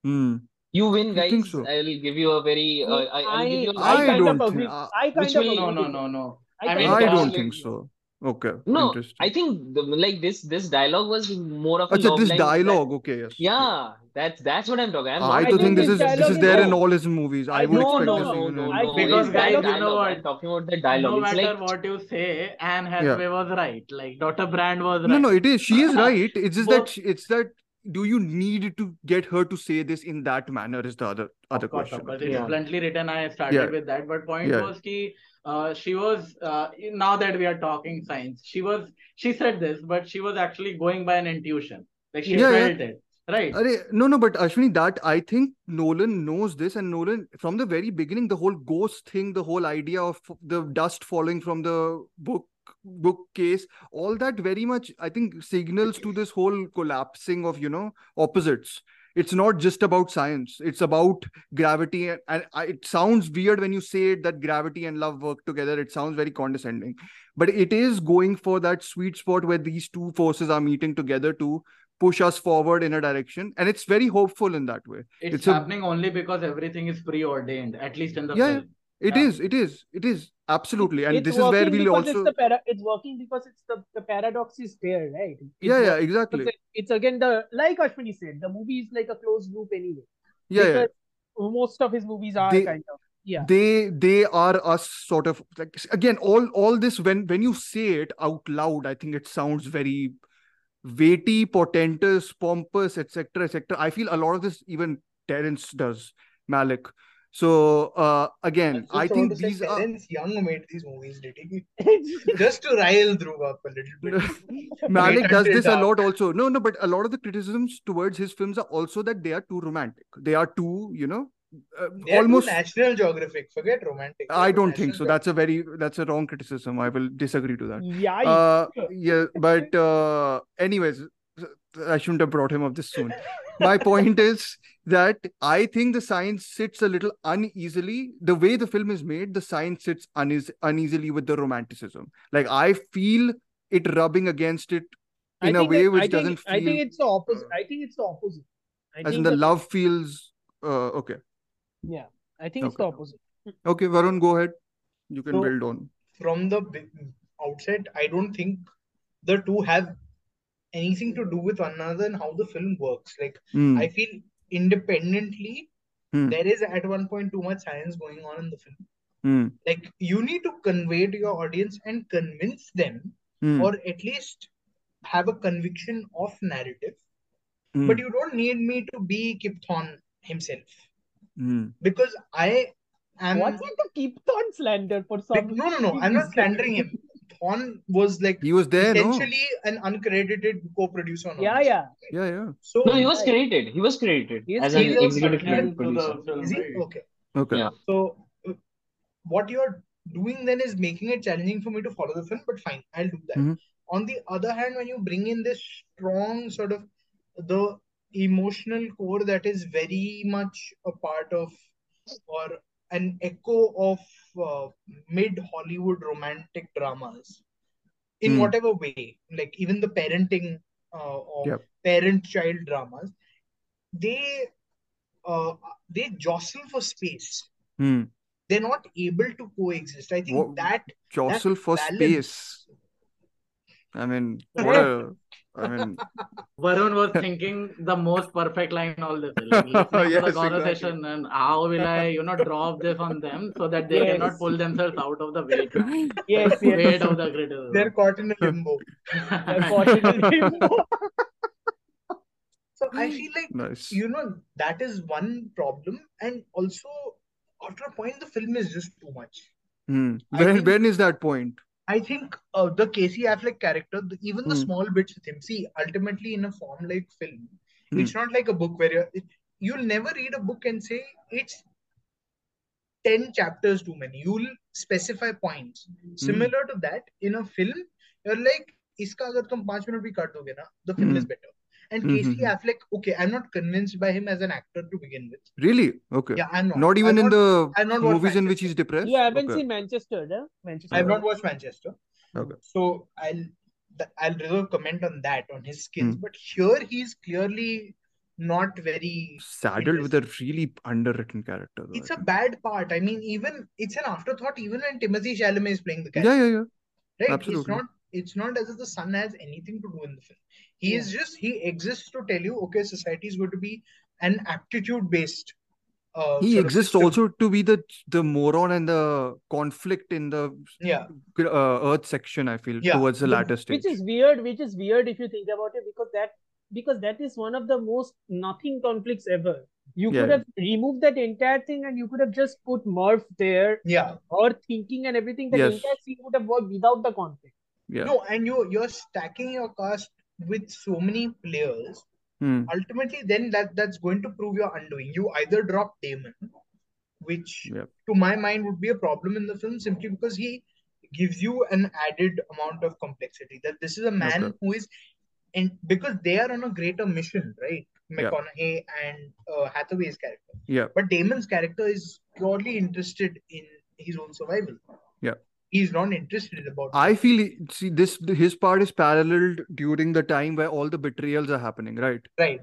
hmm. You win, You guys. think so? I'll give you a very uh, I, I'll give you a I I kind don't of think- agree. I- I kind of will- No, no, no, no. I I mean, I don't think so. Okay, No. I think the, like this this dialogue was more of a Acha, log this line that- dialogue, okay, yes. yeah, that's that's what I'm talking. I'm I not think think this this is this is is there in all his movies. I I would No, expect no, this no, even no, in I no. Because guys, that you know what? I'm talking about the dialogue. No matter like what you say, Anne Hathaway was right. Like Dr. Brand was No, right. no, it is. She is [LAUGHS] right. It's just that she- it's that do you need to get her to say this in that manner is the other other Of course, question. of course. I It's. Yeah. bluntly written. I started Yeah. with that, but point Yeah. was ki, uh, she was uh, now that we are talking science, she was she said this, but she was actually going by an intuition. Like she Yeah, yeah. felt it, right? Arey, no, no, but Ashwani, that I think Nolan knows this, and Nolan from the very beginning, the whole ghost thing, the whole idea of the dust falling from the book bookcase, all that very much, I think, signals to this whole collapsing of you know opposites. It's not just about science; it's about gravity, and, and it sounds weird when you say it that gravity and love work together. It sounds very condescending, but it is going for that sweet spot where these two forces are meeting together to push us forward in a direction and it's very hopeful in that way It's, it's a- happening only because everything is preordained, at least in the Yeah, film. It Yeah. is. it is it is absolutely and it's this is where we'll also it's the para- it's working because it's the, the paradox is there, right? It's yeah yeah exactly because It's again the like Ashwani said, the movie is like a closed loop anyway. yeah yeah most of his movies are They- kind of yeah. they they are us sort of like again all all this when when you say it out loud i think it sounds very weighty portentous pompous etc etc i feel a lot of this even terrence does malick so uh again I i think want to these are Terence Young made these movies, did he? [LAUGHS] Just to rile Dhruv up a little bit. [LAUGHS] Malick does Blatant this a lot also. No, no, but a lot of the criticisms towards his films are also that they are too romantic. They are too, you know, uh, They are too almost. National Geographic. Forget romantic. They I are don't think so. That's a very that's a wrong criticism. I will disagree to that. yeah, Uh, yeah, but uh, anyways, I shouldn't have brought him up this soon. My point is that I think the science sits a little uneasily. The way the film is made, the science sits uneas- uneasily with the romanticism. Like I feel it rubbing against it in a way it- which I doesn't feel. I think it's the opposite. I think it's the opposite. I as think in the that- love feels. Uh, okay. Yeah, I think it's the opposite. Okay, Varun, go ahead. You can So- build on. from the be- outset, I don't think the two have anything to do with one another and how the film works. Like, Hmm, I feel independently, Hmm. there is at one point too much science going on in the film. hmm, Like, you need to convey to your audience and convince them, hmm, or at least have a conviction of narrative. hmm, But you don't need me to be Kip Thorne himself hmm. because I am. What's with the keep on slander for some? Like, no, no, no. I'm not slandering him. [LAUGHS] Thorne was like He was there, no? an uncredited co-producer. on Yeah, this. yeah. Yeah, yeah. So No, he was Right. credited. He was credited He is as an executive Contributed producer. is he okay? Okay. Yeah. So what you're doing then is making it challenging for me to follow the film, but fine, I'll do that. Mhm. On the other hand, when you bring in this strong sort of the emotional core that is very much a part of or an echo of uh, mid Hollywood romantic dramas in Hmm. whatever way, like even the parenting uh, or Yep. parent-child dramas, they uh, they jostle for space. Hmm. They're not able to coexist. I think What- that Jostle for balance- space. I mean, what a. I mean, [LAUGHS] Varun was thinking the most perfect line in all this. Like listening [LAUGHS] Yes, the conversation and how will I, you know, drop this on them so that they Yes. cannot pull themselves out of the weight, [LAUGHS] Yes, yes. weight of the criticism. they're caught in a limbo. Unfortunately. So I feel like nice. you know that is one problem, and also after a point the film is just too much. Hmm. When, think- when is that point? I think uh, the Casey Affleck character, the, even the Hmm. small bits with him, see, ultimately in a form like film, Hmm. it's not like a book where you're, it, you'll never read a book and say it's 10 chapters too many. You'll specify points. Hmm. Similar to that, in a film, you're like, iska agar tum 5 minute bhi cut doge na, the film Hmm. is better. And Hmm, Casey hmm, hmm. Affleck, okay, I'm not convinced by him as an actor to begin with. Really? Okay. Yeah, I'm not. Not even I've in not, the I've not watched movies in which he's depressed? Yeah, I haven't Okay. seen Manchester, no? Manchester. I've not watched Manchester. Okay. So I'll th- I'll reserve comment on that on his skills. Hmm. But here he's clearly not very. Saddled with a really underwritten character. Though, It's a bad part. I mean, even it's an afterthought. Even when Timothée Chalamet is playing the character, Yeah, yeah, yeah. right? Absolutely. It's not. It's not as if the son has anything to do in the film. He is just he exists to tell you, okay, society is going to be an aptitude based. Uh, He exists also to be the the moron and the conflict in the Yeah, uh, Earth section. I feel Yeah, towards the the- latter stage. which is weird which is weird if you think about it because that because that is one of the most nothing conflicts ever you Yeah, could yeah. have removed that entire thing and you could have just put Murph there yeah. or thinking and everything that Yes. entire scene would have worked without the conflict yeah. No, and you you're stacking your cast with so many players Hmm. ultimately then that that's going to prove your undoing you either drop damon which Yep. to my mind would be a problem in the film simply because he gives you an added amount of complexity that this is a man Okay. who is and because they are on a greater mission right Yeah. mcconaughey and uh, hathaway's character Yeah. but damon's character is purely interested in his own survival Yeah. He's not interested about I feel see this his part is paralleled during the time where all the betrayals are happening, right? right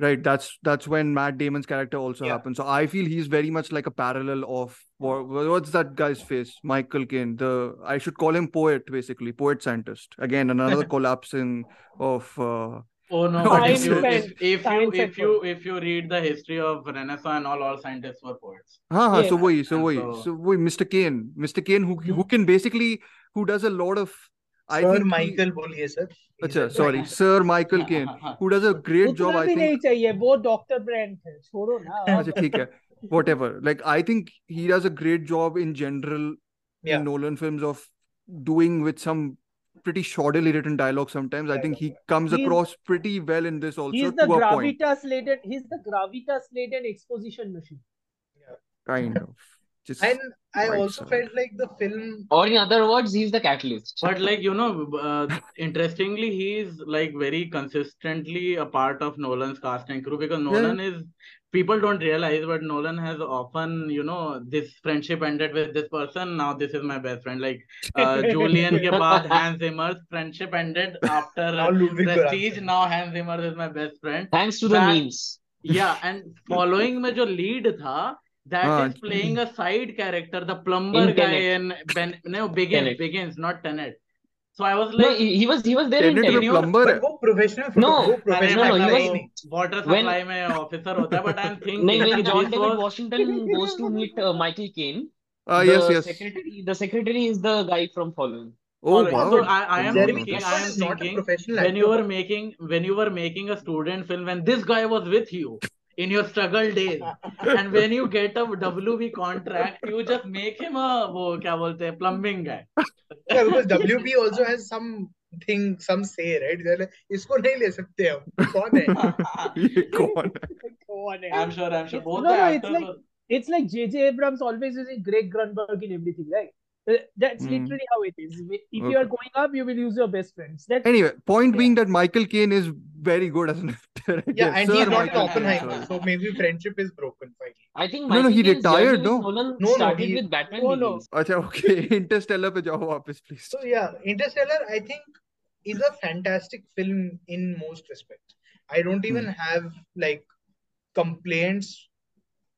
Right. That's that's when Matt Damon's character also Yeah. happens. So I feel he's very much like a parallel of what, what's that guy's face? Michael Caine. The I should call him poet basically, poet scientist. Again, another [LAUGHS] collapsing of. Uh, Oh no! [LAUGHS] If you, if, if you if you if you read the history of Renaissance and all, all scientists were poets. हाँ हाँ, so वही, so वही, so वही, Mr. Caine, Mr. Caine who who mm-hmm. can basically who does a lot of I Sir Michael बोलिए sir. अच्छा, sorry, [LAUGHS] Sir Michael Caine, [LAUGHS] who does a great job. I think. नहीं चाहिए, वो Dr. Brand है, छोड़ो ना. अच्छा ठीक है, whatever. Like I think he does a great job in general yeah. in Nolan films of doing with some pretty shoddily written dialogue sometimes I think he comes He's- across pretty well in this also he's the to a point gravitas laden he's the gravitas laden exposition machine Yeah. kind of just And I also side. felt like the film. Or in other words, he's the catalyst. But like you know, uh, interestingly, he's like very consistently a part of Nolan's cast and crew because Yeah, yeah. Nolan is people don't realize but nolan has often you know this friendship ended with this person now this is my best friend. Like uh, [LAUGHS] julyan ke baad hans zimmer's friendship ended after [LAUGHS] prestige now hans zimmer is my best friend. Thanks to that, the memes. Yeah and following mein lead tha that is playing hmm. a side character the plumber in guy in ben no begins begins not tenet. So I was No, like, he, he was he was there in Tenet में Tenet. you- plumber But है वो professional No, वो अरे professional no, no, पता he actor was- ही नहीं, नहीं water when- supply में officer होता है, but I'm [LAUGHS] thinking नहीं नहीं John this David was Washington goes to meet uh, Michael Caine. uh, the yes yes secretary the secretary is the guy from Following. oh following. wow So I, I am Jeremy thinking, Piven I am is not a thinking professional when you actor. were making when you were making a student film when this guy was with you in your struggle days and when you get a WB contract you just make him a वो क्या बोलते हैं plumbing guy Yeah, because WB also has something, some say, right? Like, इसको नहीं ले सकते हम कौन है ये कौन है Come on, I'm sure I'm sure both No, no, it's like- It's like J.J. Abrams always using Greg Grunberg in everything, right? Uh, That's Hmm. literally how it is. If you Okay. are going up, you will use your best friends. That's anyway point Yeah. being that Michael Caine is very good as an actor I Yeah, guess. and Sir he's not in Michael Caine, Oppenheimer, sorry. so maybe friendship is broken finally. I think No, no, Michael he Caine's retired, journey no? with Nolan No, no, started he- with Batman No, no. Begins. अच्छा okay [LAUGHS] Interstellar पे जाओ वापस please So yeah, Interstellar, I think, is a fantastic film in most respects. I don't even have like complaints,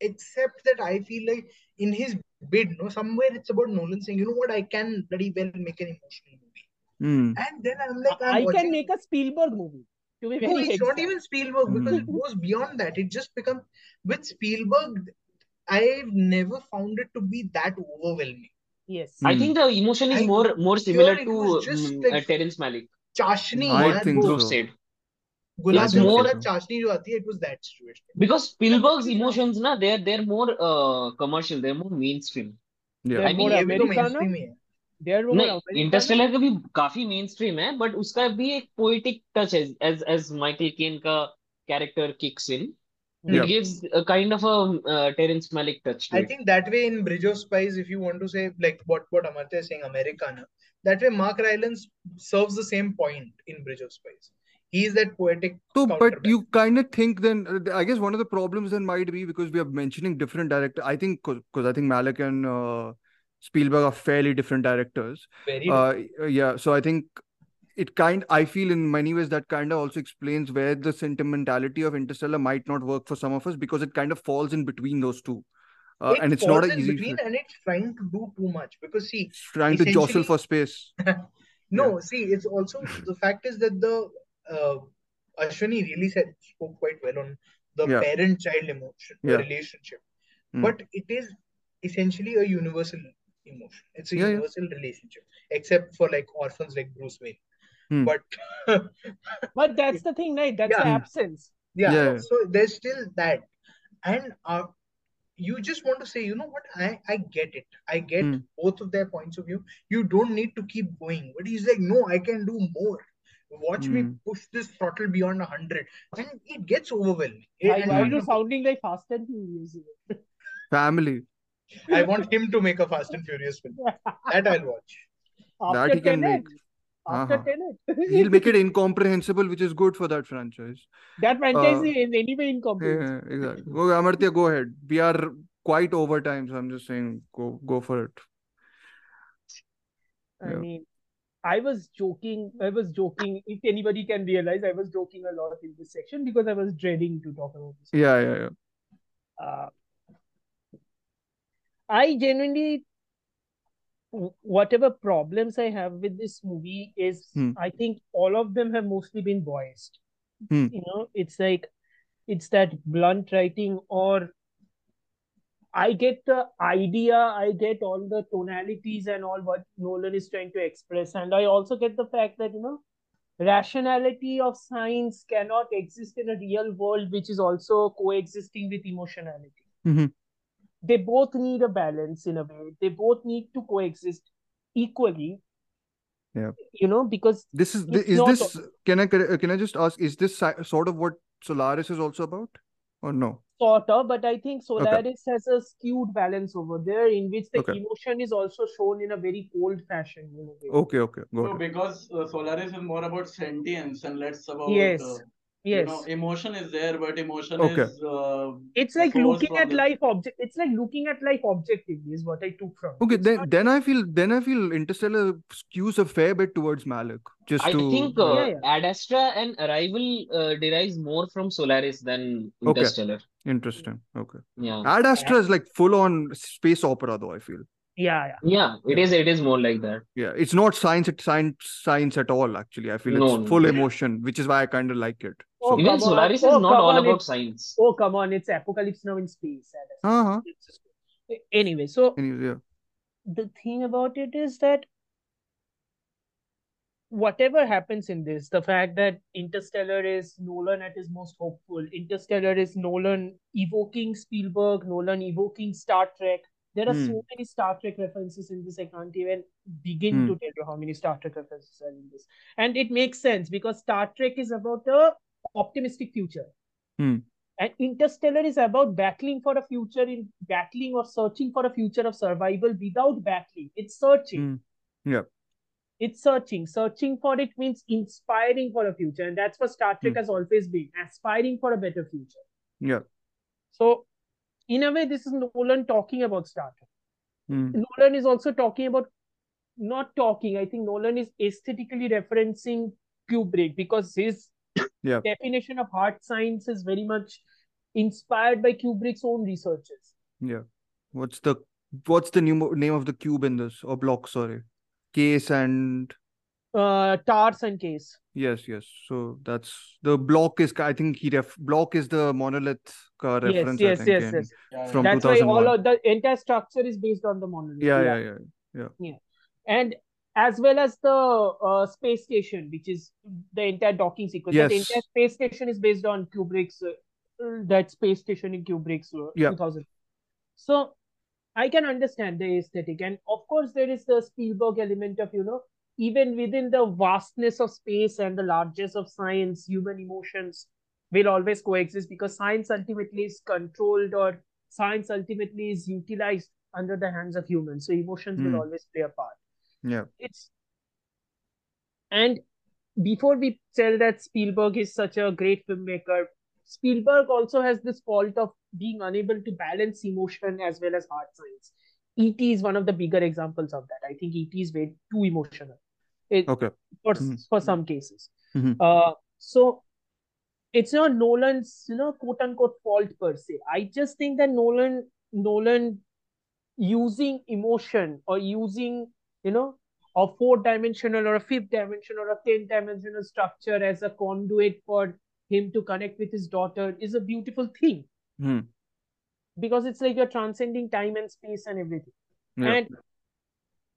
except that I feel like in his bid, you no, somewhere it's about Nolan saying, you know what, I can bloody well make an emotional movie. Hmm. And then I'm like, I'm I watching. can make a Spielberg movie. To be No, very it's not even Spielberg because it Mhm. goes beyond that. It just becomes with Spielberg. I've never found it to be that overwhelming. Yes. I Hmm. think the emotion is I- more more similar to was just mm, like- uh, Terrence Malick. Chashni, I man, think so. said. It's more- चाशनी जो आती है, it was that situation. Because Spielberg's emotions, na, they're they're more uh, commercial, they're more mainstream. yeah They're I mean, more ये भी तो mainstream ही है. They're more नहीं. Interstellar का भी काफ़ी मेन स्ट्रीम है बट उसका भी एक पोएटिक टच है एज एज माइकल केन का character kicks in Yeah. it gives a kind of a uh, Terrence Malick touch to I it. think that way in Bridge of Spies, if you want to say like what what Amartya is saying, Americana, that way Mark Rylance serves the same point in Bridge of Spies. He is that poetic. So, but you kind of think then, uh, I guess one of the problems then might be because we are mentioning different directors. I think because I think Malick and uh, Spielberg are fairly different directors. very Uh, yeah, so I think it kind I feel in many ways that kind of also explains where the sentimentality of Interstellar might not work for some of us because it kind of falls in between those two. Uh, it and it's not an easy between fit. and it's trying to do too much because see It's trying to jostle for space. [LAUGHS] no see it's also the fact is that the uh, Ashwani really said spoke quite well on the Yeah. parent child emotion the Yeah. relationship Hmm. but it is essentially a universal emotion it's a Yeah, yeah. universal relationship except for like orphans like Bruce Wayne Hmm. but [LAUGHS] But that's the thing, right? That's the absence. yeah, Yeah. so there's still that and uh, you just want to say you know what i i get it i get Hmm. both of their points of view you don't need to keep going but he's like no i can do more watch me Hmm. push this throttle beyond 100 and it gets overwhelming Why, And why are you you sounding like Fast and Furious? Family. i want him to make a fast and furious film that i'll watch After That he can make. After Uh-huh. Tenet. He'll make it incomprehensible, which is good for that franchise. That franchise Uh, is anyway incomprehensible. yeah, exactly. Go, Amartya, go ahead. We are quite over time, so I'm just saying, go go for it. I Yeah. mean, I was joking. I was joking. If anybody can realize, I was joking a lot in this section because I was dreading to talk about this. Yeah, yeah, yeah. Uh, I genuinely, whatever problems I have with this movie is, Hmm. I think all of them have mostly been voiced. Hmm. You know, it's like, it's that blunt writing, or I get the idea, I get all the tonalities and all what Nolan is trying to express, and I also get the fact that, you know, rationality of science cannot exist in a real world, which is also coexisting with emotionality Mhm. they both need a balance in a way. They both need to coexist equally. Yeah. You know, because This is is not- this can I can I just ask is this sort of what Solaris is also about or no? Sort of but i think solaris has a skewed balance over there in which the Okay. emotion is also shown in a very cold fashion in a way. Okay, okay, got No, it. because uh, Solaris is more about sentience and less about yes uh, you yes know emotion is there, but emotion Okay. is uh, it's like looking at the life object it's like looking at life objectively is what i took from. Okay, It's then not- then I feel then I feel Interstellar skews a fair bit towards Malick. Just I to think yeah. uh, Yeah, yeah. Ad Astra and Arrival uh, derives more from Solaris than interstellar Okay. Interstellar. interesting. Okay. Yeah. Ad Astra is like full on space opera though, I feel. yeah yeah Yeah, it is it is more like that. Yeah, it's not science at science science at all, actually. I feel No, it's no. full emotion, which is why I kind of like it. Oh, Even come on. Solaris Oh, is not all on, about it's- science. oh come on it's apocalypse now in space Ad Astra. uh-huh. Anyway so Anyways, yeah. the thing about it is that whatever happens in this, the fact that Interstellar is Nolan at his most hopeful, Interstellar is Nolan evoking Spielberg, Nolan evoking Star Trek. There are Hmm. so many Star Trek references in this. I can't even begin Hmm. to tell you how many Star Trek references are in this. And it makes sense because Star Trek is about a optimistic future. Hmm. And Interstellar is about battling for a future in battling or searching for a future of survival without battling. It's searching. Hmm. Yeah. It's searching. Searching for it means inspiring for a future. And that's what Star Trek Hmm. has always been aspiring for a better future. Yeah. So, in a way, this is Nolan talking about Star Trek. Nolan is also talking about, not talking, I think Nolan is aesthetically referencing Kubrick because his Yeah. definition of hard science is very much inspired by Kubrick's own researches. Yeah. What's the what's the new name of the cube in this or block? Sorry, case and Uh, Tars and Case. yes, yes. So that's the block is. I think he ref block is the monolith Yes, reference. yes, I think yes, yes. yeah, from That's why all of the entire structure is based on the monolith. Yeah, yeah, yeah, yeah. and as well as the uh, space station, which is the entire docking sequence. Yes. entire space station is based on Kubrick's uh, that space station in Kubrick's uh, Yeah. 2000. So I can understand the aesthetic, and of course there is the Spielberg element of you know even within the vastness of space and the largesse of science, human emotions will always coexist because science ultimately is controlled or science ultimately is utilized under the hands of humans. So emotions Hmm. will always play a part Yeah. it's and before we tell that Spielberg is such a great filmmaker, Spielberg also has this fault of being unable to balance emotion as well as hard science. E.T. is one of the bigger examples of that. I think E.T. is way too emotional it, Okay. for Mhm. for some cases. Mhm. Uh, so it's not Nolan's you know quote unquote fault per se. I just think that Nolan Nolan using emotion or using you know a four dimensional or a fifth dimension or a 10 dimensional structure as a conduit for him to connect with his daughter is a beautiful thing Hmm. because it's like you're transcending time and space and everything. Yeah. And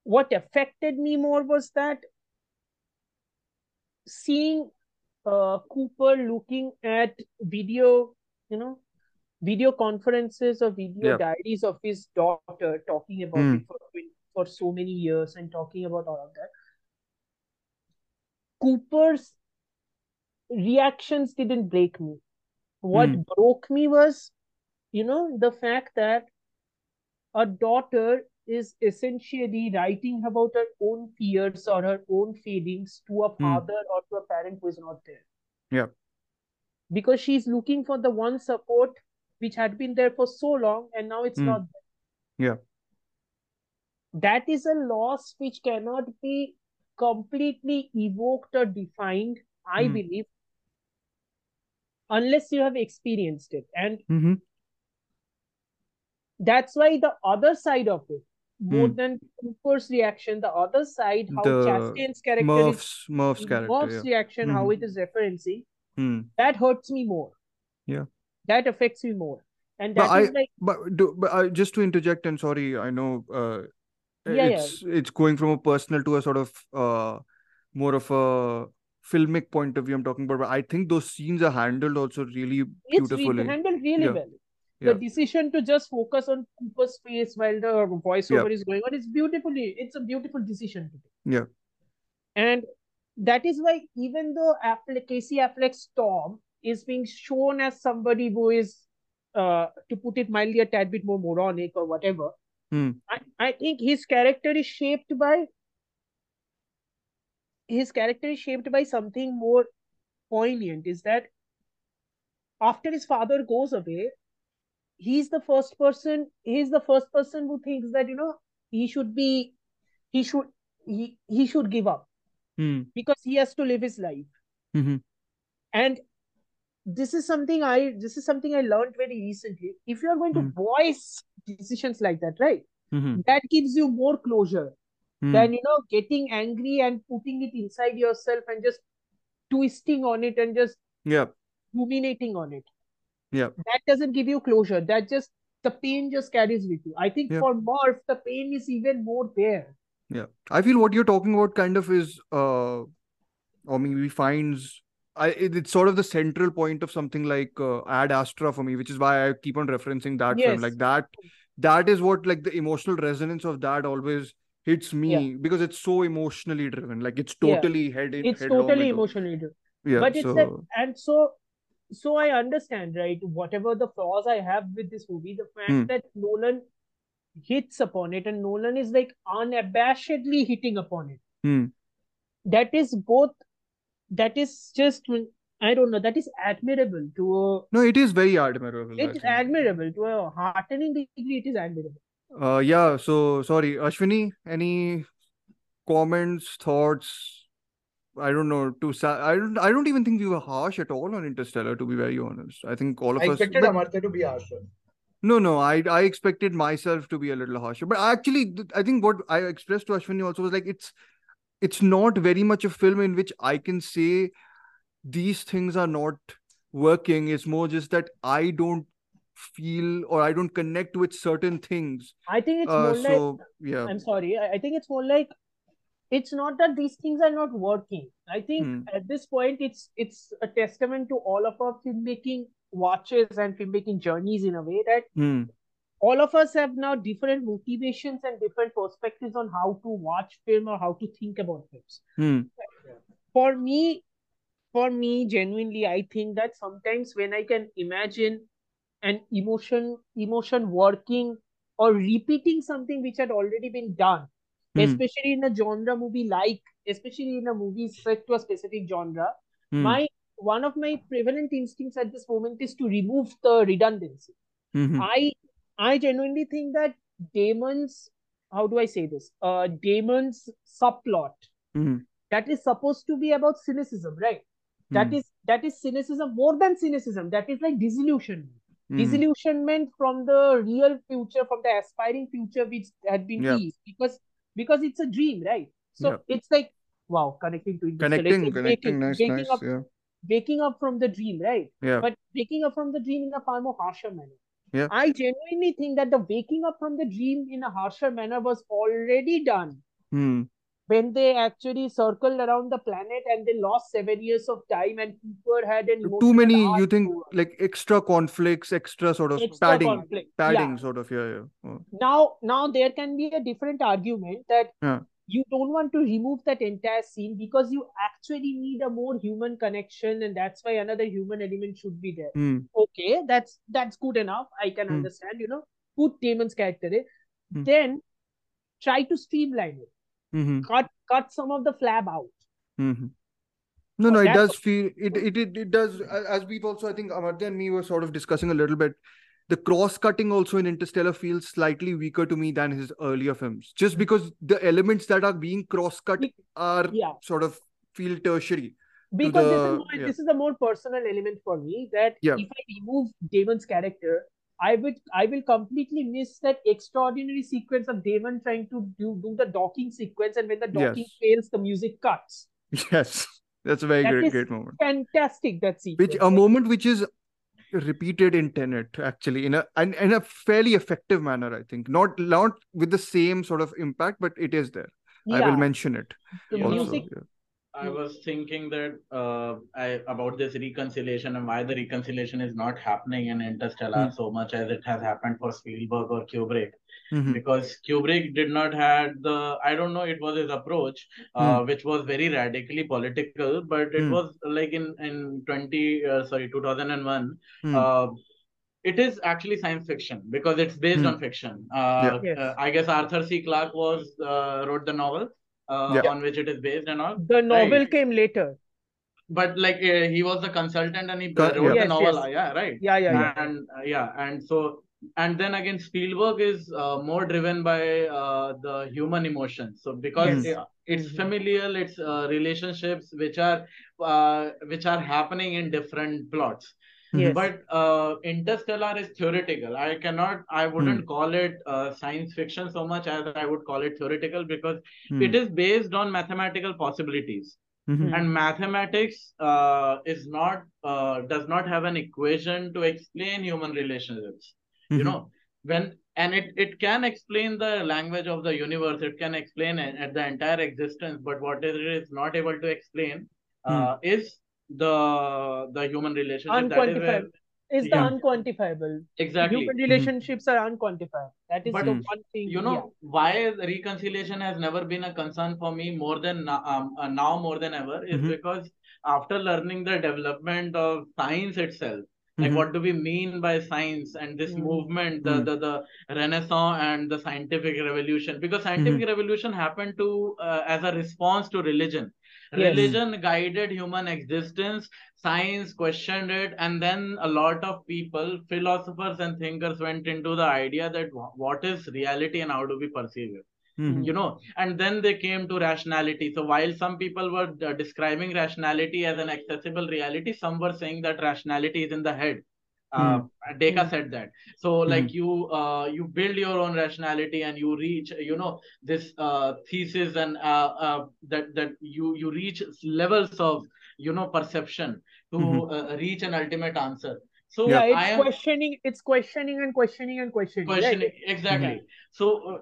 what affected me more was that seeing uh, Cooper looking at video, you know, video conferences or video Yeah. diaries of his daughter talking about Hmm. it for, for so many years and talking about all of that. Cooper's reactions didn't break me. What Hmm. broke me was, you know, the fact that a daughter is essentially writing about her own fears or her own feelings to a father or to a parent who is not there. Yeah. Because she's looking for the one support which had been there for so long and now it's Hmm. not there. Yeah. That is a loss which cannot be completely evoked or defined, I Hmm. believe, unless you have experienced it. And Mhm. that's why the other side of it, more Hmm. than Cooper's reaction, the other side, how The Chastain's character Murph's Murph's character. Murph's Yeah. reaction, how Mhm. it is referencing, Hmm. that hurts me more. Yeah. That affects me more. And But that is I- like, But do, but I, just to interject, and sorry, I know uh, Yeah, yeah. it's it's going from a personal to a sort of uh, more of a filmic point of view. I'm talking about, but I think those scenes are handled also really it's re- handled really Yeah. well. The decision to just focus on Cooper's face while the voiceover is going on is beautifully, it's a beautiful decision to take. Yeah. And that is why even though Affleck, Casey Affleck's Tom is being shown as somebody who is uh, to put it mildly, a tad bit more moronic or whatever. Hmm. I, I think his character is shaped by his character is shaped by something more poignant. Is that after his father goes away, he's the first person. He's the first person who thinks that you know he should be, he should he he should give up Hmm. because he has to live his life. Mhm. And this is something I this is something I learned very recently. If you are going to Hmm. voice decisions like that, right? Mhm. That gives you more closure Hmm. than you know getting angry and putting it inside yourself and just twisting on it and just Yeah. ruminating on it. Yeah. That doesn't give you closure. That just the pain just carries with you. I think Yeah. for Murph, the pain is even more there. Yeah, I feel what you're talking about kind of is, uh, I mean, we finds, I it, it's sort of the central point of something like uh, Ad Astra for me, which is why I keep on referencing that film. Like that, that is what like the emotional resonance of that always hits me because it's so emotionally driven. Like it's Yeah. totally head in. It's headlong totally emotionally driven. Yeah, but it's so that and so so i understand right whatever the flaws i have with this movie the fact Hmm. that nolan hits upon it and nolan is like unabashedly hitting upon it Hmm. that is both that is just i don't know that is admirable to a no, it is very admirable. It's admirable to a heartening degree it is admirable Uh, yeah. So sorry, Ashwani. Any comments, thoughts? I don't know. To sa- I don't. I don't even think we were harsh at all on Interstellar. To be very honest, I think all of I us. expected but- Amartya to be harsher. No, no. I I expected myself to be a little harsher, but actually, th- I think what I expressed to Ashwani also was like it's it's not very much a film in which I can say these things are not working. It's more just that I don't feel or I don't connect with certain things. i think it's Uh, more like yeah. I'm sorry. I, I think it's more like it's not that these things are not working. I think Hmm. at this point it's it's a testament to all of our filmmaking watches and filmmaking journeys in a way that Hmm. All of us have now different motivations and different perspectives on how to watch film or how to think about films. Hmm. For me, for me, genuinely, I think that sometimes when I can imagine an emotion emotion working or repeating something which had already been done Hmm. especially in a genre movie like especially in a movie set to a specific genre Hmm. my one of my prevalent instincts at this moment is to remove the redundancy Mhm. i i genuinely think that damon's how do i say this uh damon's subplot Mhm. that is supposed to be about cynicism right that Hmm. is that is cynicism more than cynicism that is like disillusionment Hmm. disillusionment from the real future from the aspiring future which had been Yeah. teased because because it's a dream right so Yeah. it's like wow connecting to Connecting, connecting, waking, nice, waking nice. up Yeah. waking up from the dream right Yeah. but waking up from the dream in a far more harsher manner Yeah. i genuinely think that the waking up from the dream in a harsher manner was already done Hmm. when they actually circled around the planet and they lost seven years of time and Cooper had an Too many, you think, to- like extra conflicts, extra sort of extra padding, conflict. padding, Yeah. sort of. Yeah, yeah. Oh. Now, now there can be a different argument that Yeah. You don't want to remove that entire scene because you actually need a more human connection, and that's why another human element should be there. Hmm. Okay, that's that's good enough. I can Hmm. understand. You know, put Damon's character in, Hmm. then try to streamline it. hmm Cut cut some of the flab out. hmm No, no, it does feel it, it it it does as we've also I think Amartya and me were sort of discussing a little bit. The cross cutting also in Interstellar feels slightly weaker to me than his earlier films, just because the elements that are being cross cut are Yeah. sort of feel tertiary. because this is more, yeah. this is a more personal element for me that Yeah. if I remove Damon's character, I would I will completely miss that extraordinary sequence of Damon trying to do, do the docking sequence, and when the docking Yes. fails, the music cuts. [LAUGHS] Yes, that's a very That great great moment. Fantastic that sequence. Which a moment which is repeated in Tenet actually in a and in a fairly effective manner. I think not not with the same sort of impact, but it is there. I will mention it the also. music. yeah. I was thinking that uh, I about this reconciliation and why the reconciliation is not happening in Interstellar Hmm. so much as it has happened for Spielberg or Kubrick. Mhm. because Kubrick did not had the I don't know it was his approach uh, which was very radically political but it Hmm. was like in in 20 uh, sorry 2001 Hmm. uh, it is actually science fiction because it's based Hmm. on fiction. Uh, Yes. uh, I guess Arthur C. Clarke was uh, wrote the novel uh, Yeah. on which it is based and all. The novel Right. came later. But like uh, he was the consultant and he Co- wrote the Yes, novel. yes. uh, Yeah, right. Yeah, yeah, yeah. And uh, yeah, and so and then again Spielberg is uh, more driven by uh, the human emotions. So because Yes. it's Mhm. familial, it's uh, relationships which are uh, which are happening in different plots. Yes. But uh, Interstellar is theoretical. I cannot, I wouldn't Hmm. call it uh, science fiction so much as I would call it theoretical because Hmm. it is based on mathematical possibilities. Mhm. And mathematics uh, is not, uh, does not have an equation to explain human relationships. You Mhm. know, when, and it, it can explain the language of the universe, it can explain it, at the entire existence, but what it is not able to explain uh, is the the human relationship. That is where, Unquantifiable. It's the Yeah. unquantifiable. exactly. Human relationships are unquantifiable. That is But- the one thing. you know why reconciliation has never been a concern for me more than no- um, uh, now more than ever is Mhm. because after learning the development of science itself like Mhm. what do we mean by science and this Mm. movement the, Mm. the the renaissance and the scientific revolution because scientific revolution happened to uh, as a response to religion Yes. religion guided human existence science questioned it and then a lot of people philosophers and thinkers went into the idea that what is reality and how do we perceive it Mhm. you know and then they came to rationality so while some people were uh, describing rationality as an accessible reality some were saying that rationality is in the head uh, Deka Hmm. said that. So, like you, uh, you build your own rationality, and you reach, you know, this uh, thesis, and uh, uh, that that you you reach levels of, you know, perception to Mhm. uh, reach an ultimate answer. So yeah, it's am questioning, it's questioning and questioning and questioning. questioning Right? exactly so uh,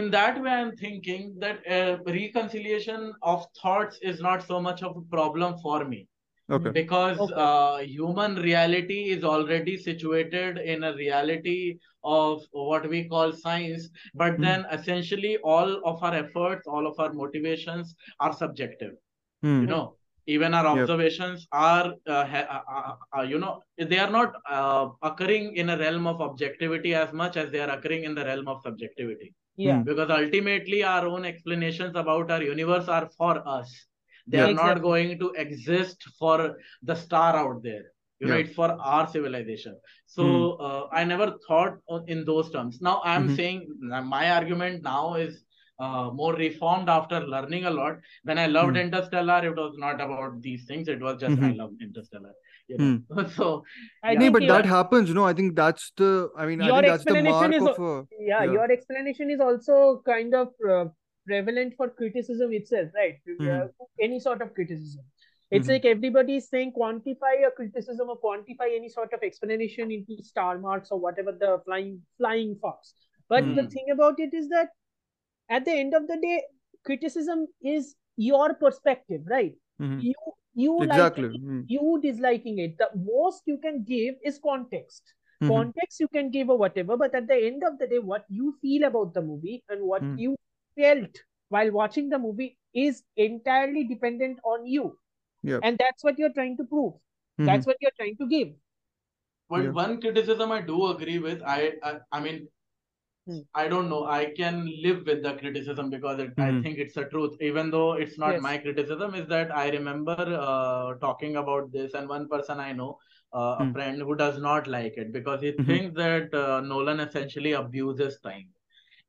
in that way i'm thinking that uh, reconciliation of thoughts is not so much of a problem for me Okay. because Okay. uh, human reality is already situated in a reality of what we call science but Hmm. then essentially all of our efforts all of our motivations are subjective Hmm. you know even our Yep. observations are uh, ha- uh, uh, uh, you know they are not uh, occurring in a realm of objectivity as much as they are occurring in the realm of subjectivity Yeah. Hmm. because ultimately our own explanations about our universe are for us they Yeah. are not going to exist for the star out there you know Yeah. it's for our civilization so Hmm. uh, i never thought in those terms now i'm Mhm. saying my argument now is uh, more reformed after learning a lot when i loved Hmm. interstellar it was not about these things it was just i Mhm. love interstellar you know [LAUGHS] so I Yeah. Think but that happens, you know. I think that's the. I mean, I Your think that's the mark is of a. yeah, yeah. your explanation is also kind of uh, prevalent for criticism itself, right? Uh, any sort of criticism. It's Mhm. like everybody is saying quantify a criticism or quantify any sort of explanation into star marks or whatever the flying flying fox. But the Mhm. thing about it is that at the end of the day, criticism is your perspective, right? Mhm. You you Exactly. liking Hmm. you disliking it. The most you can give is context Mhm. context you can give or whatever but at the end of the day what you feel about the movie and what Hmm. you felt while watching the movie is entirely dependent on you Yep. and that's what you're trying to prove Mhm. that's what you're trying to give But Yeah. one criticism I do agree with, I I, I mean, Hmm. I don't know. I can live with the criticism because it, I Mhm. think it's the truth, even though it's not Yes. my criticism. Is that I remember uh, talking about this, and one person I know, uh, a Hmm. friend who does not like it because he Mhm. thinks that uh, Nolan essentially abuses time.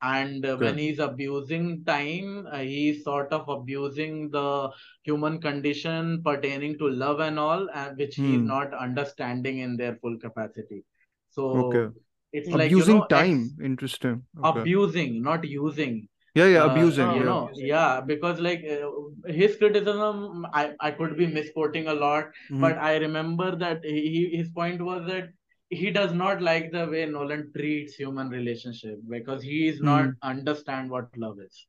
And uh, when he's abusing time, uh, he's sort of abusing the human condition pertaining to love and all, and which he's Hmm. not understanding in their full capacity. So Okay. it's like you Abusing know, time. ex- Interesting. Okay. abusing, not using. Yeah, yeah, Uh, abusing. Oh, you Yeah. know, yeah, because like uh, his criticism, I I could be misquoting a lot, Mhm. but I remember that he his point was that he does not like the way Nolan treats human relationship because he is not Hmm. understand what love is.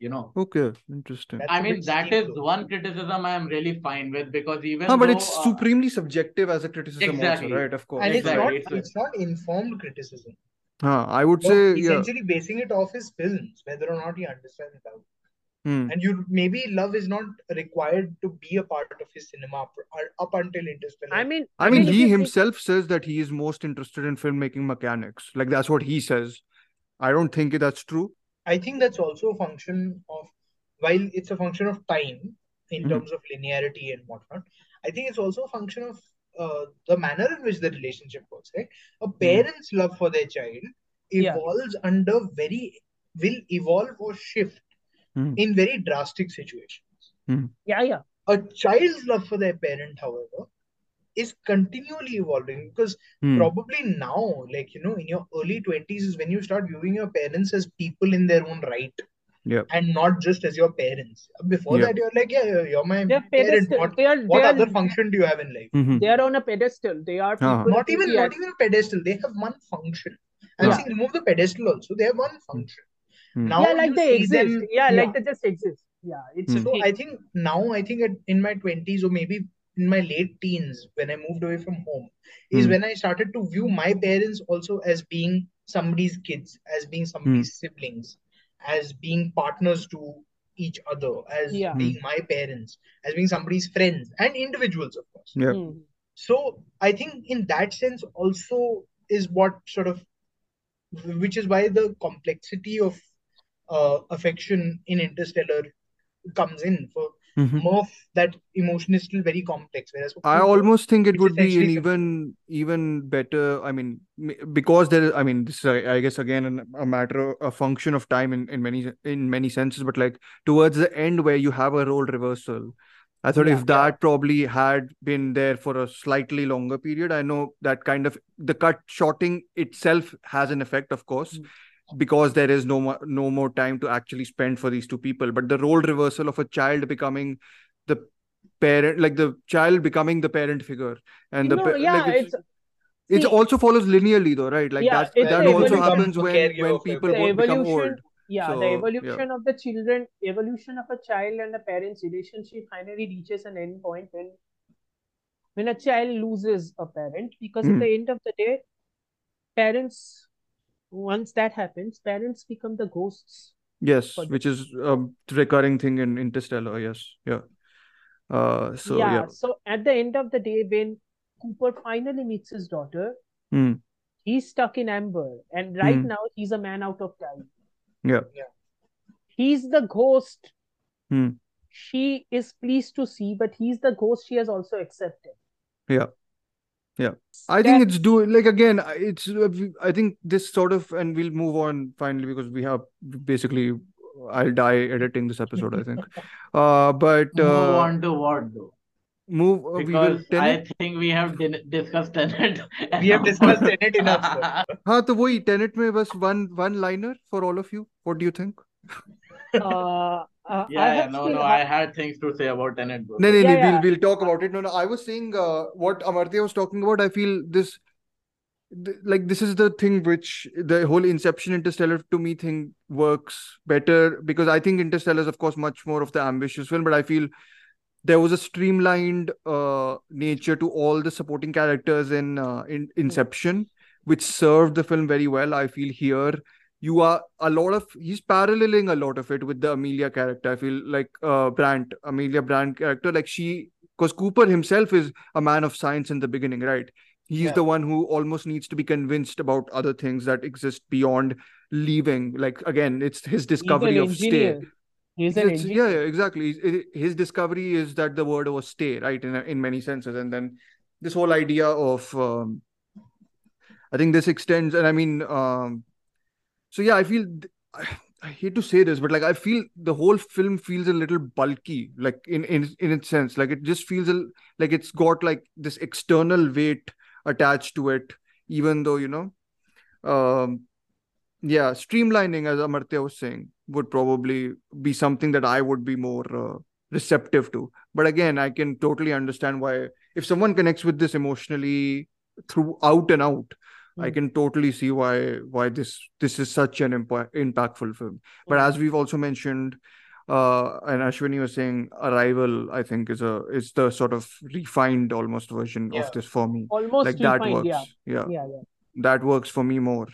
You know, Okay. Interesting. That's I a mean bit that steep, is though. one criticism I am really fine with because even Huh, but though it's uh, supremely subjective as a criticism Exactly. also, right? Of course. And it's Exactly, not it's a- it's not informed criticism. Huh, I would You're say, yeah. essentially basing it off his films, whether or not he understands love. Hmm. and you maybe love is not required to be a part of his cinema up, up until Interstellar. I mean, I mean, he you think- himself says that he is most interested in filmmaking mechanics. Like that's what he says. I don't think that's true. I think that's also a function of while it's a function of time in Mhm. terms of linearity and whatnot. I think it's also a function of uh, the manner in which the relationship works. Right, a parent's love for their child Yeah. evolves under very will evolve or shift Mhm. in very drastic situations. yeah, yeah, A child's love for their parent, however, is continually evolving because Hmm. probably now, like you know, in your early 20s is when you start viewing your parents as people in their own right Yeah. and not just as your parents. Before Yeah. that, you're like, yeah, yeah, you're my they're parent. pedestal. What, They are, what they are, other function do you have in life? Mhm. they are on a pedestal. They are Uh-huh. Not even, be not even a pedestal. They have one function. I'm Yeah. saying remove the pedestal also. They have one function. Hmm. Now yeah, like they exist. them. yeah, like they just exist. Yeah, it's a Hmm. So thing. I think now, I think at, in my 20s or maybe in my late teens, when I moved away from home, is Hmm. when I started to view my parents also as being somebody's kids, as being somebody's siblings, as being partners to each other, as Yeah. being my parents, as being somebody's friends and individuals, of course. Yeah. Hmm. So I think in that sense also is what sort of, which is why the complexity of uh, affection in Interstellar comes in for Mhm. Murph. That emotion is still very complex, whereas I almost think it would be an even even better. I mean, because there is. I mean, this is, I guess, again, a matter, a function of time in in many in many senses. But like towards the end, where you have a role reversal, I thought Yeah. if that probably had been there for a slightly longer period, I know that kind of the cut shorting itself has an effect, of course. Mm. Because there is no more no more time to actually spend for these two people, but the role reversal of a child becoming the parent, like the child becoming the parent figure, and the no, yeah, like it's, it's it see, also follows linearly though, right? Like Yeah, that's it's that also happens when when people the both become old. Yeah, So, the yeah. evolution of the children, evolution of a child and a parent's relationship finally reaches an end point when when a child loses a parent because at Hmm. the end of the day, parents once that happens, parents become the ghosts. Yes, which is a recurring thing in Interstellar. Yes, yeah. Uh, so yeah, yeah. so at the end of the day, when Cooper finally meets his daughter, Hmm. he's stuck in amber, and right Hmm. now he's a man out of time. Yeah. Yeah. He's the ghost Hmm. she is pleased to see, but he's the ghost she has also accepted yeah. I think it's doing like again it's i think this sort of and we'll move on finally because we have basically i'll die editing this episode i think. [LAUGHS] Uh but uh, move on to what though? move uh, because we i think we have din- discussed [LAUGHS] tenet we have discussed tenet enough [LAUGHS] ha to wahi tenet mein bas one one liner for all of you. What do you think? Uh uh, I Yeah, yeah, no, no, ha- I had things to say about Tenet. bro. No, no, no. Yeah, We'll we'll talk about it. No, no. I was saying uh, what Amartya was talking about. I feel this, th- like this is the thing which the whole Inception Interstellar to me thing works better because I think Interstellar is of course much more of the ambitious film, but I feel there was a streamlined uh, nature to all the supporting characters in uh, in Inception, which served the film very well. I feel here you are a lot of he's paralleling a lot of it with the Amelia character. I feel like uh Brand, Amelia Brand character, like she because Cooper himself is a man of science in the beginning, right? He's Yeah. the one who almost needs to be convinced about other things that exist beyond leaving. Like again, it's his discovery of stay. He's an It's- engineer. yeah, yeah, exactly. His- His discovery is that the word was stay, right? In in many senses, and then this whole idea of, um, I think this extends, and I mean, um, so yeah, I feel I, hate to say this, but like I feel the whole film feels a little bulky, like in in in its sense, like it just feels a, like it's got like this external weight attached to it, even though you know, um, yeah, streamlining, as Amartya was saying, would probably be something that I would be more uh, receptive to. But again, I can totally understand why if someone connects with this emotionally throughout and out, I Hmm. can totally see why why this this is such an impa- impactful film. But Hmm. as we've also mentioned, uh, and Ashwani was saying, Arrival, I think is a is the sort of refined almost version Yeah. of this for me. Almost Like that works. yeah. yeah Yeah, yeah. that works for me more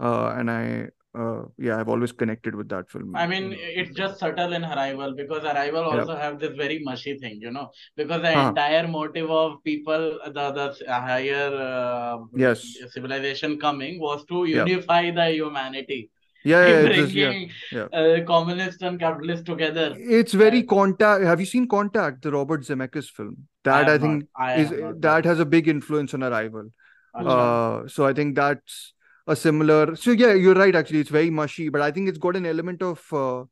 uh, and i uh, yeah, I've always connected with that film. I mean, it's just subtle in Arrival because Arrival Yeah. also have this very mushy thing, you know, because the Huh. entire motive of people, the the higher uh, Yes. civilization coming was to Yeah. unify the humanity, yeah, yeah, just- yeah. bringing yeah. uh, communist and capitalist together. It's very And- contact. Have you seen Contact, the Robert Zemeckis film? That I, have think not- I is that has a big influence on Arrival. Uh, so I think that's a similar. So yeah, you're right. Actually, it's very mushy, but I think it's got an element of uh,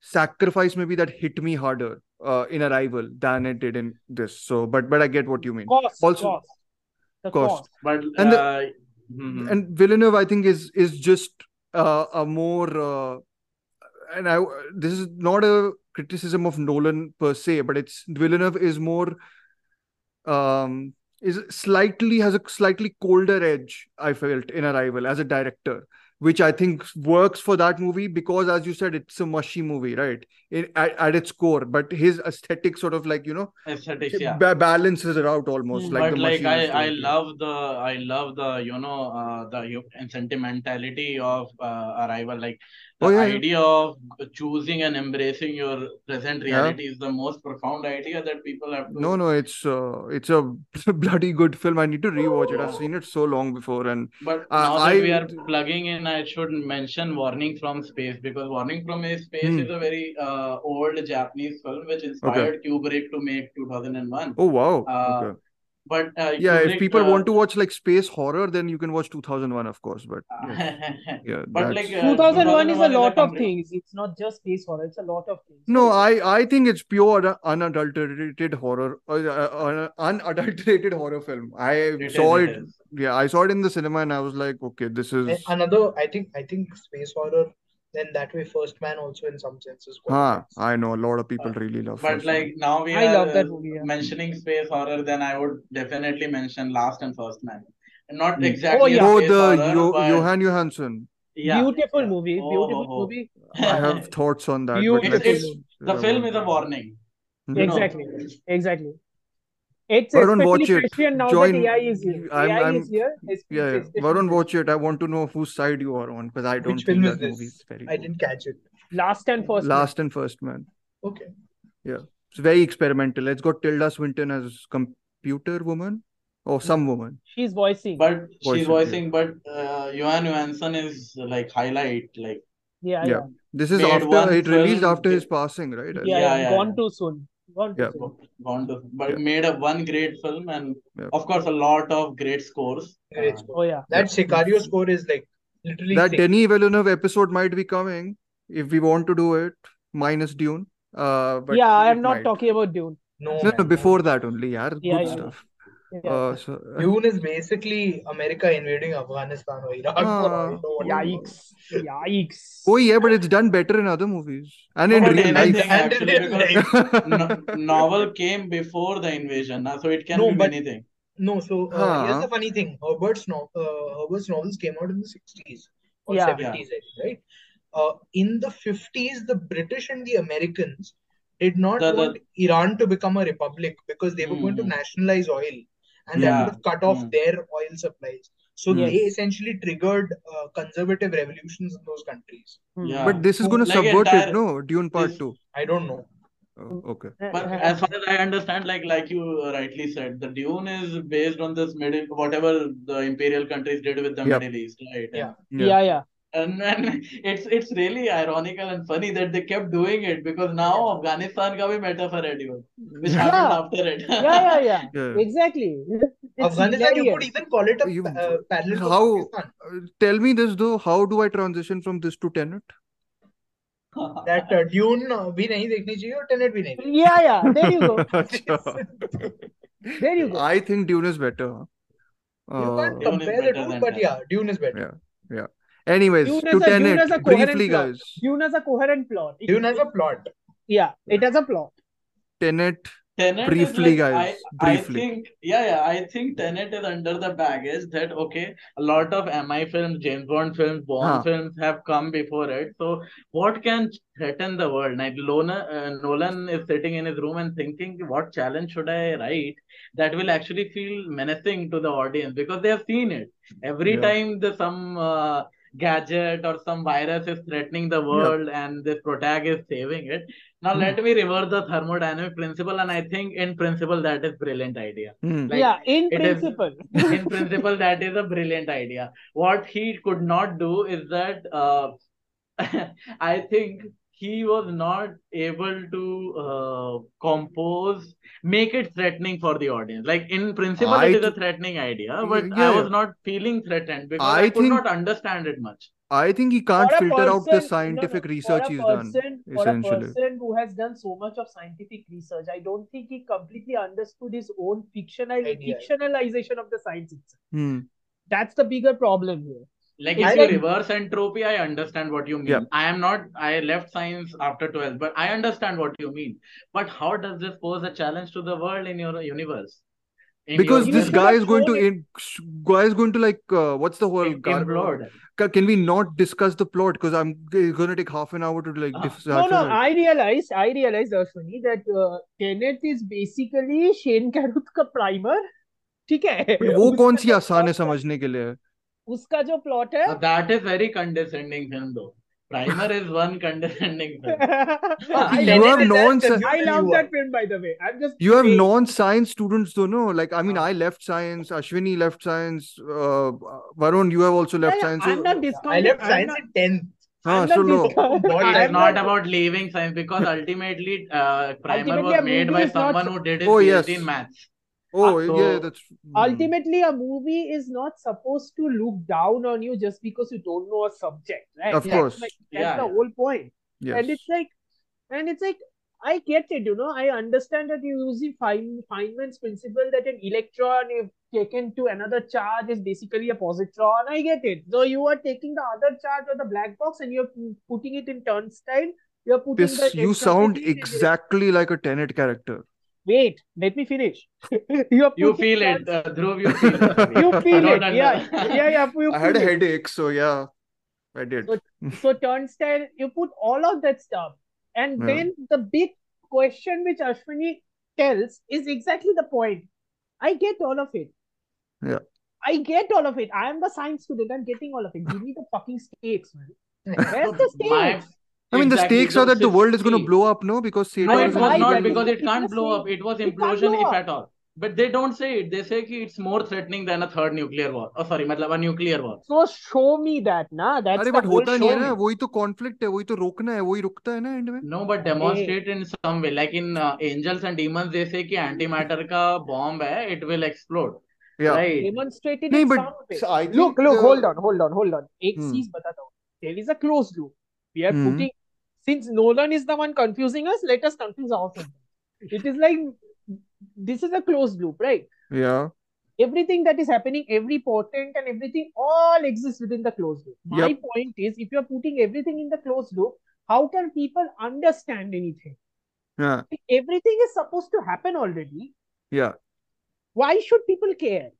sacrifice maybe that hit me harder uh, in Arrival than it did in this. So, but but I get what you mean. Cost, Also- cost. The cost. cost. But And the- uh, mhm. And Villeneuve, I think, is is just uh, a more. Uh, and I this is not a criticism of Nolan per se, but it's Villeneuve is more. Um, is slightly has a slightly colder edge. I felt in Arrival as a director, which I think works for that movie because, as you said, it's a mushy movie, right? In, at, at its core, but his aesthetic sort of like you know aesthetics, yeah. ba- balances it out almost Mm. like but the like I, I love the I love the you know uh, the and sentimentality of uh, arrival like the Oh, yeah, yeah. idea of choosing and embracing your present Yeah. reality is the most profound idea that people have to No, no, it's uh, it's a [LAUGHS] bloody good film. I need to rewatch it. I've seen it so long before, and but Uh, now that we are plugging in I should mention Warning from Space because Warning from Space Hmm. is a very uh, old Japanese film which inspired Kubrick to make 2001 oh wow, Uh, okay, but uh, yeah. If people uh, want to watch like space horror, then you can watch 2001, of course. But yeah, [LAUGHS] yeah, but like uh, 2001 is a 2001 lot of things. It's not just space horror. It's a lot of things. no, I I think it's pure unadulterated horror, uh, uh, unadulterated horror film. I It is, saw it it. is. Yeah, I saw it in the cinema, and I was like, okay, this is. Another, I think, I think space horror. Then that way, First Man also in some senses. Huh, qualifies. I know a lot of people really love. But First Man. like now we I are love that uh, movie, yeah. mentioning space horror, then I would definitely mention Last and First Man. Not Hmm. exactly yeah. a oh, the horror, Yo- but Jóhann Jóhannsson. yeah, beautiful movie. Oh, Beautiful oh, oh. movie. I have thoughts on that. but Beautiful let's- It's- The film is a warning. You know. Exactly. Exactly. It's Varun, especially watch it. now Join- that AI is here. I'm- AI I'm- is here. It's, Yeah, it's yeah. Varun, watch it. I want to know whose side you are on because I don't Which think film that is this? movie is very I good. didn't catch it. Last and first. Man. Last and First Man. Okay. Yeah, it's very experimental. It's got Tilda Swinton as computer woman or some woman. She's voicing. But she's Voicing, voicing, but uh, Jóhann Jóhannsson is like highlight, like yeah, yeah. yeah. This is Made after it released after his passing, right? Yeah, Yeah, yeah, yeah, Gone yeah. too soon. Gone Yeah. soon. gone to, but Yeah. made a one great film and Yeah. of course a lot of great scores. Great Uh, score. Oh yeah. That Sicario score is like literally That sick. Denis Villeneuve episode might be coming if we want to do it minus Dune. Uh, but yeah, I'm not might. talking about Dune. No, No, no, man. before that only, yeah. Good Yeah, yeah. stuff. Yeah. Uh, so, Dune is basically America invading Afghanistan or Iraq. or I don't know what it was. Yikes. Yikes. oh yeah, but it's done better in other movies and No, in but real anything life. And actually in real because no, novel came before the invasion, uh, so it can No, be but- anything. No, so uh, Huh. here's the funny thing. Herbert's no, uh, Herbert's novels came out in the 60s or Yeah. 70s, I think, right? Uh, in the 50s, the British and the Americans did not The- the- want Iran to become a republic because they were going to Hmm. nationalize oil and that would have cut off Hmm. their oil supplies. So Yes. they essentially triggered uh, conservative revolutions in those countries. Hmm. Yeah. But this is going to Like subvert entire- it, no? Dune Part this- 2. I don't know. Oh, okay. But as far as I understand, like like you rightly said, the Dune is based on this middle whatever the imperial countries did with the Yep. Middle East, right? Yeah. Yeah. Yeah, yeah And, and it's it's really ironical and funny that they kept doing it because now Afghanistan ka bhi metaphor hai Dune, which Yeah. happened after it. Yeah, yeah, yeah. [LAUGHS] Yeah. Exactly. It's Afghanistan, you could hilarious. even call it a You- uh, parallel to how- Pakistan. Uh, tell me this though. How do I transition from this to Tenet? [LAUGHS] That uh, Dune uh, भी नहीं देखनी चाहिए और Tenet भी नहीं देखनी Yeah, yeah. There you go. [LAUGHS] Acha. There you go. I think Dune is better. You Uh, can't Dune is compare the better two, than but Tenet. yeah, Dune is better. yeah. Anyways, Dune to has a- Dune Tenet, a coherent briefly, plot. guys. Dune has a coherent plot. It- Dune has a plot. Yeah, it has a plot. Tenet, Tenet Briefly, like, guys, I, briefly. I think, yeah, yeah, I think Tenet is under the baggage that, okay, a lot of MI films, James Bond films, Bond Huh. films have come before it. So, what can threaten the world? Like, Lona, uh, Nolan is sitting in his room and thinking, what challenge should I write that will actually feel menacing to the audience because they have seen it. Every Yeah. time the some uh, gadget or some virus is threatening the world and this protagonist is saving it. Now Hmm. let me reverse the thermodynamic principle, and I think in principle that is brilliant idea. Hmm. Like, yeah, in it is- principle. [LAUGHS] in principle that is a brilliant idea what he could not do is that uh, [LAUGHS] i think he was not able to uh, compose make it threatening for the audience like in principle I it is a threatening idea but Yeah, i was not feeling threatened because I i, could think- not understand it much I think he can't For a filter out the person- no, scientific no, research for a he's done. person, For a essentially. person who has done so much of scientific research, I don't think he completely understood his own fictional fictionalization of the science itself. Hmm. That's the bigger problem here. Like I if you reverse entropy i understand what you mean Yeah. i am not i left science after 12 but i understand what you mean but how does this pose a challenge to the world in your universe In Because your this guy is going to in, guy is going to like uh, what's the whole implode. Can we not discuss the plot? Because I'm going to take half an hour to like Ah. No, no, it. I realized, I realized, Ashwini, that uh, Tenet is basically Shane Carruth का primer. ठीक है वो कौन सी आसान है- समझने के लिए उसका जो प्लॉट है Uh, that is very condescending film though. Primer is one condescending film. You have that- I love that film by the way. I'm just You have saying. non-science students though, no? Like I mean, Ah. I left science. Ashwini left science. Uh, Varun, you have also left yeah, science. I'm So- not I left science not- in 10th. हाँ, so God, It is not not- about leaving science because ultimately uh, primer Ultimately, was made by is not- someone who did his Oh, PhD yes. in maths. Oh, so yeah, that's hmm. ultimately a movie is not supposed to look down on you just because you don't know a subject right Of That's course. like- that's Yeah, the whole point yes. and it's like and it's like i get it you know i understand that you're using Feyn- feynman's principle that an electron if taken to another charge is basically a positron i get it so you are taking the other charge of the black box and you're putting it in turnstile you're putting This the you sound exactly like a Tenet character. Wait let me finish you're [LAUGHS] You feel it, uh, Dhruv. You feel it. [LAUGHS] you feel it yeah under- yeah yeah you [LAUGHS] I had a feel it. headache, so yeah, I did. So- so turnstile you put all of that stuff and Yeah. then the big question which ashwani tells is exactly the point i get all of it Yeah. i get all of it i am the science student i'm getting all of it give me the fucking stakes man where's the My- stakes I mean, exactly the stakes are that the world is going to blow up, no? Because Satan No, it was not because it can't blow up. It was implosion if at all. But they don't say it. They say it's more threatening than a third nuclear war. Oh, sorry, मतलब a nuclear war. so show me that na that's अरे होता नहीं है show ना me. वही तो conflict है वही तो रोकना है वही रुकता है ना एंड में No, but demonstrate in some way. Like in uh, Angels and Demons, they say कि antimatter का bomb है, it will explode. या Right. demonstrated नहीं in but some way. so I look look the- hold on hold on hold on एक Hmm. चीज़ बताता हूँ there is a closed loop we are Hmm. putting since Nolan is the one confusing us let us confuse ourselves it is like this is a closed loop right yeah everything that is happening every portent and everything all exists within the closed loop my Yep. point is if you are putting everything in the closed loop how can people understand anything yeah If everything is supposed to happen already yeah why should people care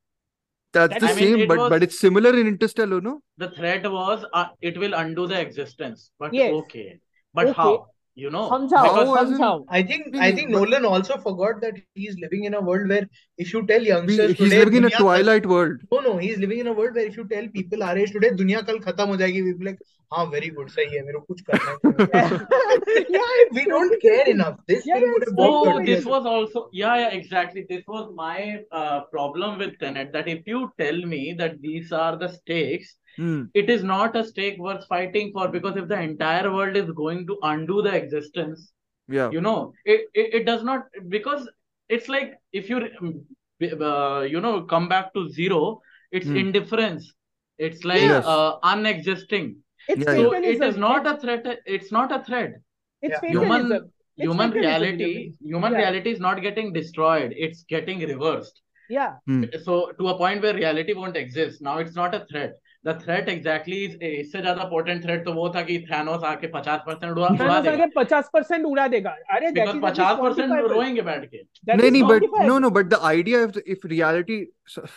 that's That- the I mean, same it but was- but it's similar in Interstellar no The threat was uh, it will undo the existence. But Yes. okay. But Okay. how? You know? समझाओ How as in- समझाओ I think नहीं, I नहीं, think but- Nolan also forgot that he's living in a world where if you tell We- youngsters he's today living in a दुनिया कल- twilight world No, no, he's living in a world where if you tell people our age today दुनिया कल खत्म हो जाएगी we'll be like हाँ very good सही है मेरे को कुछ करना है [LAUGHS] [LAUGHS] yeah we don't care enough this Yeah, film yeah, would it's have bombed Oh, 30 this years was also yeah, yeah, exactly. This was my uh, problem with Tenet. That if you tell me that these are the stakes, Hmm. it is not a stake worth fighting for because if the entire world is going to undo the existence, yeah you know, it it, it does not because it's like if you uh, you know come back to zero, it's Hmm. indifference. It's like Yes. uh, unexisting. it's Yeah, yeah. So fatalism it is not a threat. It's not a threat. it's Yeah. Human It's human reality human. human Yeah. reality is not getting destroyed it's getting reversed yeah so to a point where reality won't exist now it's not a threat the threat exactly इससे ज़्यादा potent threat तो वो था कि Thanos आके पचास percent उड़ा उड़ा देगा पचास परसेंट उड़ा देगा अरे पचास परसेंट रोएँगे बैठ के नहीं नहीं but no no but the idea if if reality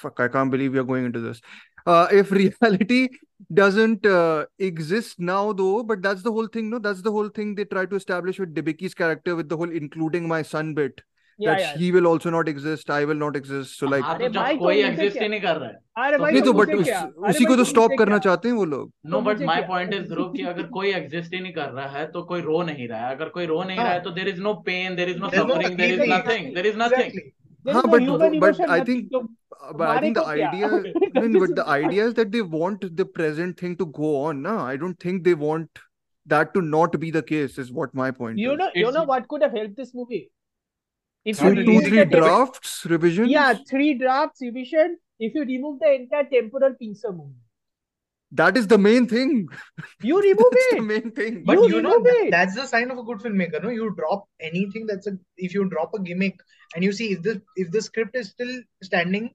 fuck I can't believe you are going into this Uh, if reality doesn't uh, exist now, though, but that's the whole thing. No, that's the whole thing they try to establish with Debicki's character, with the whole including my son bit. Yeah, that yeah. he will also not exist, I will not exist. So like, हाँ अरे तो भाई जब तो कोई मुझे exist क्या ही नहीं कर रहा है अरे तो भाई नहीं फिर तो तो बट मुझे उस, क्या अरे उसी भाई को तो तो स्टॉप मुझे करना क्या चाहते हैं वो लोग नो तो बट मुझे माय क्या पॉइंट इज ध्रुव कि अगर कोई एग्जिस्ट ही नहीं कर रहा है तो कोई रो नहीं रहा है अगर कोई रो नहीं रहा है हाँ तो there is no pain there is no there's no suffering there is exactly nothing there is nothing exactly there हाँ is no but human but emotion I nothing think तो but I मारे think the तो क्या idea no, that no, is but the [LAUGHS] idea is that they want the present thing to go on no I don't think they want that to not be the case is what my point you is know you It's- know what could have helped this movie If two, you two three drafts revisions yeah three drafts revision if you remove the entire temporal pincer movie that is the main thing you remove that's it. the main thing But You you know that, it. that's the sign of a good filmmaker. No, you drop anything that's a if you drop a gimmick and you see if the if the script is still standing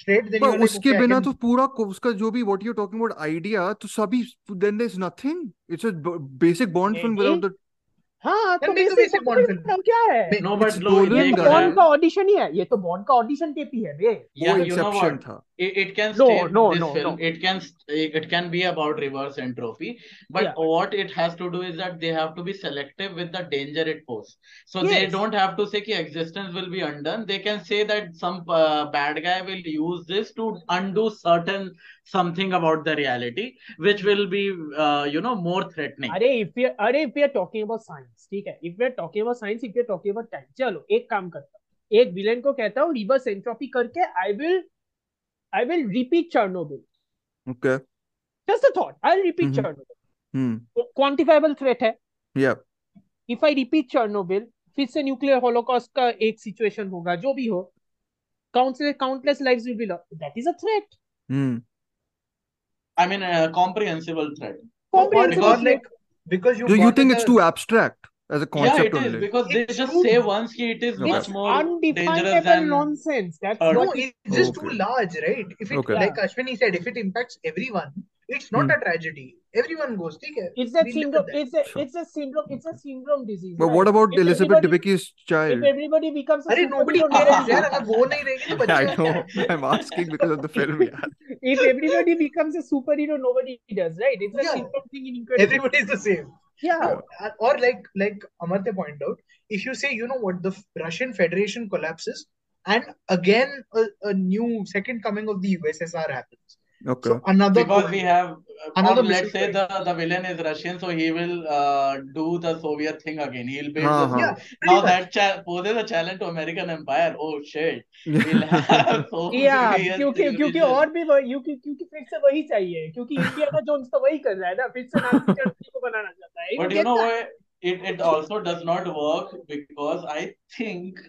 straight, then but you're like, उसके okay, बिना can- तो पूरा उसका जो भी what you're talking about idea तो सभी then there's nothing it's a basic Bond film without the हाँ तो बेसिक कॉन्फिडेंस क्या है? नो बट लो ये बॉन्ड का ऑडिशन ही है ये तो बॉन्ड का ऑडिशन टेप ही है बे वो एक्सेप्शन था? It, it can No, stay no, this no, film no. it can it can be about reverse entropy but Yeah. what it has to do is that they have to be selective with the danger it poses so yes. they don't have to say ki existence will be undone they can say that some uh, bad guy will use this to undo certain something about the reality which will be uh, you know more threatening अरे if we अरे if we are talking about science ठीक है if we are talking about science if we are talking about time चलो एक काम करता हूँ एक विलेन को कहता हूँ रिवर्स एंट्रोपी करके I will I will repeat Chernobyl okay just a thought I will repeat Mhm. Chernobyl hmm quantifiable threat है yeah if I repeat Chernobyl फिर से न्यूक्लियर होलोकॉस्ट का एक सिचुएशन होगा जो भी हो countless countless lives will be lost that is a threat hmm i mean a comprehensible threat or, comprehensible or threat like because you so you got think the- it's too abstract as a concept yeah, it only. Is, because it's they just too, say once ki it is no, much more undefinable than, nonsense. That's uh, no, it's just okay. too large, right? If it okay. like Ashwani said, if it impacts everyone, it's not hmm. a tragedy. Everyone goes. Okay? It's a we syndrome. It's a sure. it's a syndrome. It's a syndrome disease. But right? what about if Elizabeth Debicki's child? If everybody becomes a Array, nobody cares. [LAUGHS] [LAUGHS] [LAUGHS] I know. I'm asking because of the film. Yeah. if everybody becomes a superhero, nobody does, right? It's a yeah. syndrome thing in Incredible. Everybody's the same yeah No, uh, or like like Amartya pointed out, if you say, you know what, the Russian Federation collapses, and again a, a new second coming of the USSR happens. okay So another because cold we war. have uh, Another or let's missile say the strike. the villain is russian so he will uh, do the soviet thing again he'll build हाँ, the हाँ. Yeah, Soviet- pretty now much. that cha- poses a challenge to american empire oh shit we'll [LAUGHS] have so yeah serious क्योंकि क्योंकि division. और भी वही क्योंकि क्योंकि फिर से वही चाहिए क्योंकि इंडियाना जोन्स तो वही कर रहा है ना फिर से नाजी जर्मनी को बनाना चाहता है you but you get know that? what it, it also does not work because i think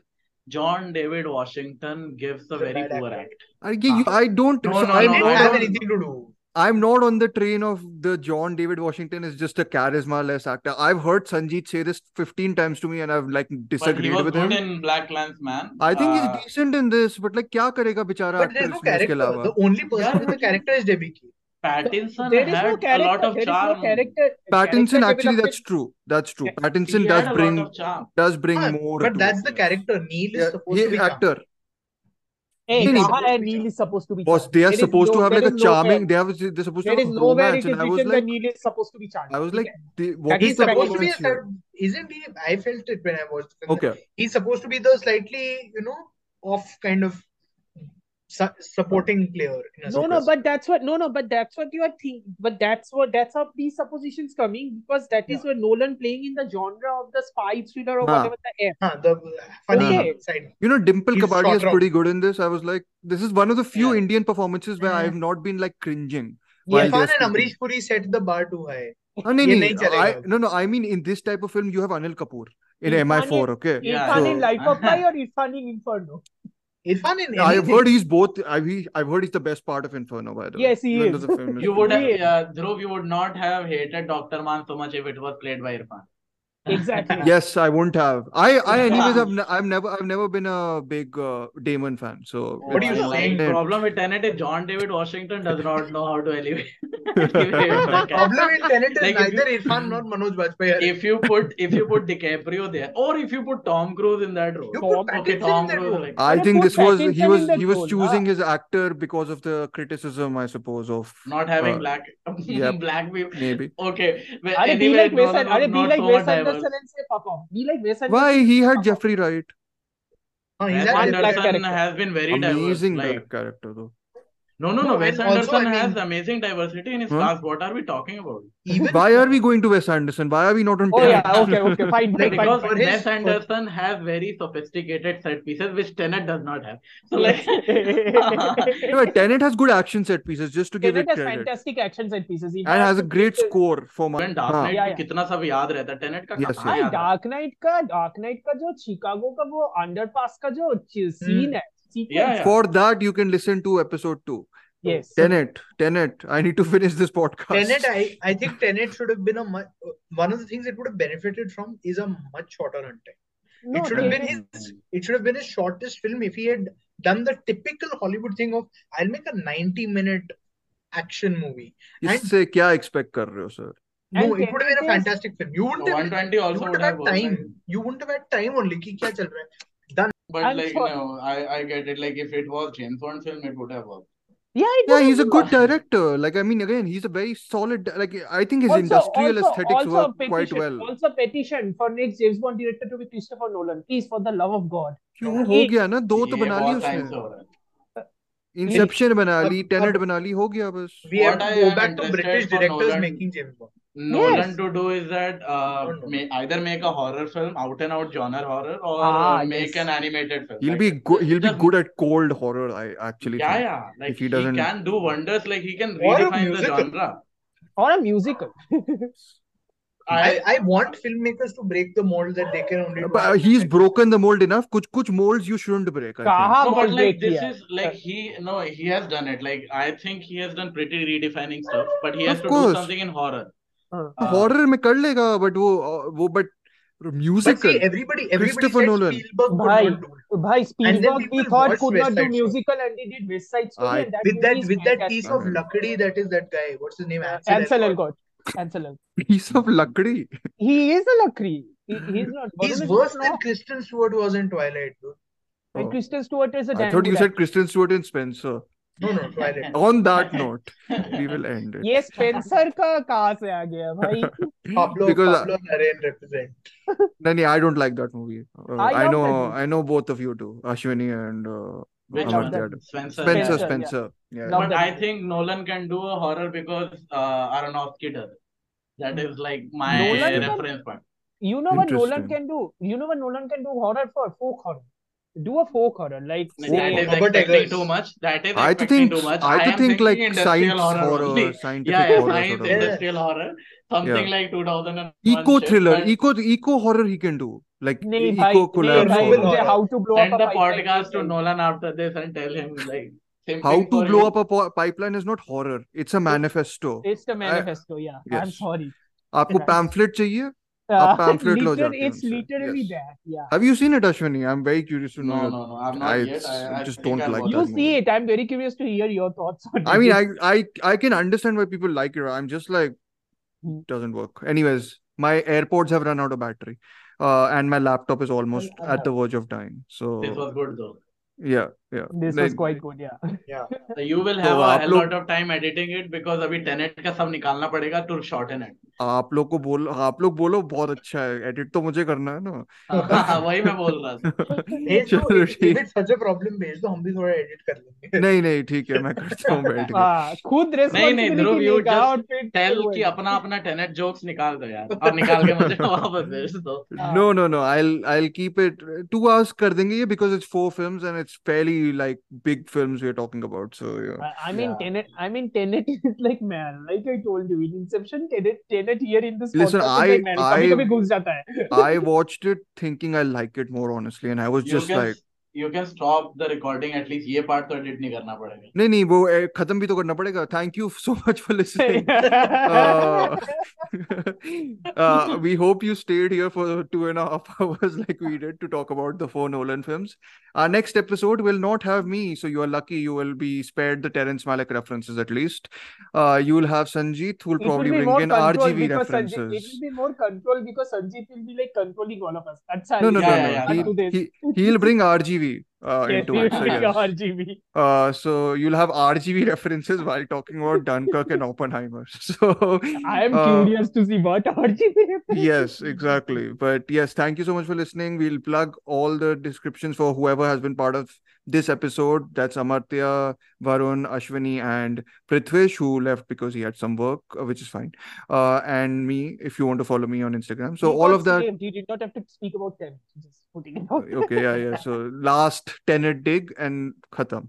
john david washington gives a He's a very bad poor actor. act I, you, I don't. No, so no, I'm, no, not, have anything to do. I'm not on the train of the John David Washington is just a charisma less actor. I've heard Sanjeet say this 15 times to me and I've like disagreed but he was with good him. in BlacKkKlansman. I think uh, he's decent in this, but like, kya karega bichara but there's no character. The only person with a character is Debicki. Pattinson there is had no character. a lot of there charm. No character. Pattinson character actually, that's true. That's true. Pattinson does bring does bring ah, more. But that's it. the character. Neil is supposed he, to be actor. Hey, and Neil is supposed to be. They are supposed to have like a charming. They have. They're supposed to have is supposed to be charming. I was like, supposed to be? A, isn't he? I felt it when I was. Okay. He's supposed to be the slightly, you know, off kind of su- supporting player. no, no, but that's what no, no, but that's what you are thinking. But that's what that's how these suppositions coming because that is yeah. where Nolan playing in the genre of the spy thriller or whatever the air. The uh, funny okay. side. You know, Dimple Kapadia is pretty good in this. I was like, this is one of the few yeah. Indian performances where yeah. I have not been like cringing. Yeah, and Amrish Puri set the bar too high. Uh, I, no, no, I mean in this type of film you have Anil Kapoor in Irfan MI4, okay? Irfan yeah. in Life of Pi or Irfan in Inferno? Irfan in I've anything. heard he's both. I've, he, I've heard he's the best part of Inferno, by the way. Yes, he Even is. the film is You would have, Yeah. yeah, Dhruv, you would not have hated Dr. Mann so much if it was played by Irfan. Exactly. Yes, I wouldn't have. I, I anyways, have ne- I've never, I've never been a big uh, Damon fan. So What are you it's- saying? Yeah. Problem with Tenet is John David Washington does not know how to elevate. elevate the character. Problem in Tenet is Like if neither you- Irfan nor Manoj Bajpayee. if you put if you put DiCaprio there, or if you put Tom Cruise in that role, Tom- okay, Tom Cruise, role. like I think this was he was he was role, choosing huh? his actor because of the criticism, I suppose, of not having uh, black [LAUGHS] yep. black people. maybe. Okay, well, Are be anyway, like Wes, Nolan was are be not like so Wes much Anderson and say fuck off. Be like Wes Why he had. Jeffrey Wright? Oh, हाँ, he's Wes had One black different- Anderson has been very diverse. Amazing Like that character though. no, no, No, no. Wes and also, Anderson I has mean- amazing diversity in his Huh? cast. What are we talking about? even Why are we going to Wes Anderson? Why are we not on Oh yeah, Tenet? okay, okay, fine, fine, Like, fine. Because for fine. his- Wes for- Anderson has very sophisticated set pieces, which Tenet does not have. So like, [LAUGHS] No, but Tenet has good action set pieces, just to give Tenet it has credit. fantastic action set pieces. He And has a some great pieces- score for my. When Dark हाँ. Knight Yeah, को yeah. कितना सब याद रहता है Tenet का Yes, कहाँ भाई याद रहता डार्क नाइट का डार्क नाइट का जो शिकागो का वो अंडरपास का जो सीन है Yeah, sequence yeah. For that, you can listen to episode two. Yes Tenet, Tenet. I need to finish this podcast. Tenet, I, I think Tenet should have been a much, one of the things it would have benefited from is a much shorter runtime. no it should have been Tenet- his it should have been his shortest film if he had done the typical Hollywood thing of I'll make a 90 minute action movie. इससे क्या expect कर रहे हो sir? No, And it would have been a Tenet is- fantastic film. You wouldn't have, 120 you also would wouldn't have have worked. time. like- You wouldn't have had time only कि क्या चल रहा है. But I'm like, sure- no, I, I get it. Like, if it was James Bond film, it would have worked. yeah it Yeah, was he's a good good. director. Like, I mean, again, he's a very solid. Like, I think his also, industrial also, aesthetics also work petition, quite well. Also petition for next James Bond director to be Christopher Nolan. Please, for the love of God. क्यों Yeah. हो गया ना दो तो ये बना ली बहुत time से उसने हो रहा है. इंसेप्शन बना अब- ली टेनेट अब- बना ली हो गया बस We have What to I go am back to interested British for directors Nolan yes. to do is that uh, may either make a horror film, out and out genre horror, or ah, make yes. an animated film. He'll like, be go- he'll be good at cold horror. I actually yeah yeah like if he, doesn't... Can do wonders. Like he can redefine the genre. Or a musical. [LAUGHS] I, I want filmmakers to break the mold that they can only. But uh, do. he's broken the mold enough. Kuch kuch molds you shouldn't break. I think. No, but like this is like he no he has done it. Like I think he has done pretty redefining stuff, but he has of to course. do something in horror. हाँ. Uh, में कर लेगा but वो वो But musical everybody, everybody Christopher Nolan. Spielberg Bhai. Bhai, Spielberg we thought could not do musical and he did West Side Story I- and that With that, is with that piece of Right. that is that guy. What's his name? Ansel Elgort. Ansel Elgort. piece of lakdi He is a Lakri. He, he's not. He's worse than. Kristen Stewart was in Twilight, dude. And Oh. Kristen Stewart is a I thought you said Kristen Stewart and Spencer No, no, Twilight. on that note we will end it ये Spencer का कहाँ से आ गया भाई Pablo, because uh, Pablo Larraín represent. no, no, I don't like that movie uh, I I love know that movie. I know both of you do Ashwini and uh, Which love one? that. Amartya. Spencer. Spencer Spencer, yeah. Spencer yeah Love But that I movie. think Nolan can do a horror because uh, Aronofsky does. That is like my Nolan can- reference point. You know what Nolan Interesting. can do? You know what Nolan can do horror for? Folk horror. Do a folk horror. Like That say, is Robert expecting too much. That is I think too much. I am to think like science horror horror, scientific Yeah, yeah, horror science sort of. Yeah. industrial horror. Something Yeah. like 2001 Eco thriller, but eco eco horror he can do like नहीं eco नहीं collapse Novel horror. how to blow send up a the pipeline podcast to Nolan after this and tell him like How to blow you. up a po- pipeline is not horror. It's a manifesto. It's the manifesto, I, yeah. yes. I'm sorry. आपको pamphlet चाहिए? Uh, pamphlet liter, literally yes. that yeah. Have you seen it ashwani? I'm very curious to know. no, no, no, i'm not I, yet. I, I just don't I'm like you see it. I'm very curious to hear your thoughts on i mean I, I i can understand why people like it. I'm just like hmm. doesn't work. Anyways my AirPods have run out of battery. Uh, and my laptop is almost at the verge of dying. So this was good though. Yeah. आप लोग बोलो बहुत अच्छा है। Edit तो मुझे करना है ना। हाँ, वही मैं बोल रहा [LAUGHS] हूँ नहीं नहीं ठीक है मैं करता हूँ खुद नहीं अपना अपना टेनेट जोक्स निकाल दो यार। निकाल के मुझे [LAUGHS] वापस भेज दो। No no no I I keep it two hours कर देंगे ये because it's four films and it's fairly like big films we're talking about. So yeah. I, I mean yeah. Tenet. I mean Tenet [LAUGHS] is like man, like I told you, in Inception, Tenet, Tenet here in this. Listen, I like, man, I. I watched it thinking I like it more honestly, and I was Yogesh, just like, you can stop the recording at least ये part तो edit नहीं करना पड़ेगा नहीं नहीं वो खत्म भी तो करना पड़ेगा thank you so much for listening we hope you stayed here for two and half hours like we did to talk about the four Nolan films our next episode will not have me so you are lucky you will be spared the terrence malick references at least uh, you will have sanjeet who will it probably will bring in rgv references sanjeet, it will be more control because sanjeet will be like controlling all of us Achha, no no yeah, no, no. Yeah, yeah, he, he, he'll bring rgv uh, Yes, into it. So yes. RGV. Uh, so you'll have RGV [LAUGHS] references while talking about Dunkirk and Oppenheimer. [LAUGHS] So I am uh, curious to see what [LAUGHS] RGV yes, exactly. But yes, thank you so much for listening. We'll plug all the descriptions for whoever has been part of this episode. That's Amartya, Varun, Ashwani, and Prithwish, who left because he had some work, uh, which is fine. Uh, and me, if you want to follow me on Instagram. So He all of that. He did not have to speak about them. Just putting it out. Okay, yeah, yeah. So last tenet dig and khatam.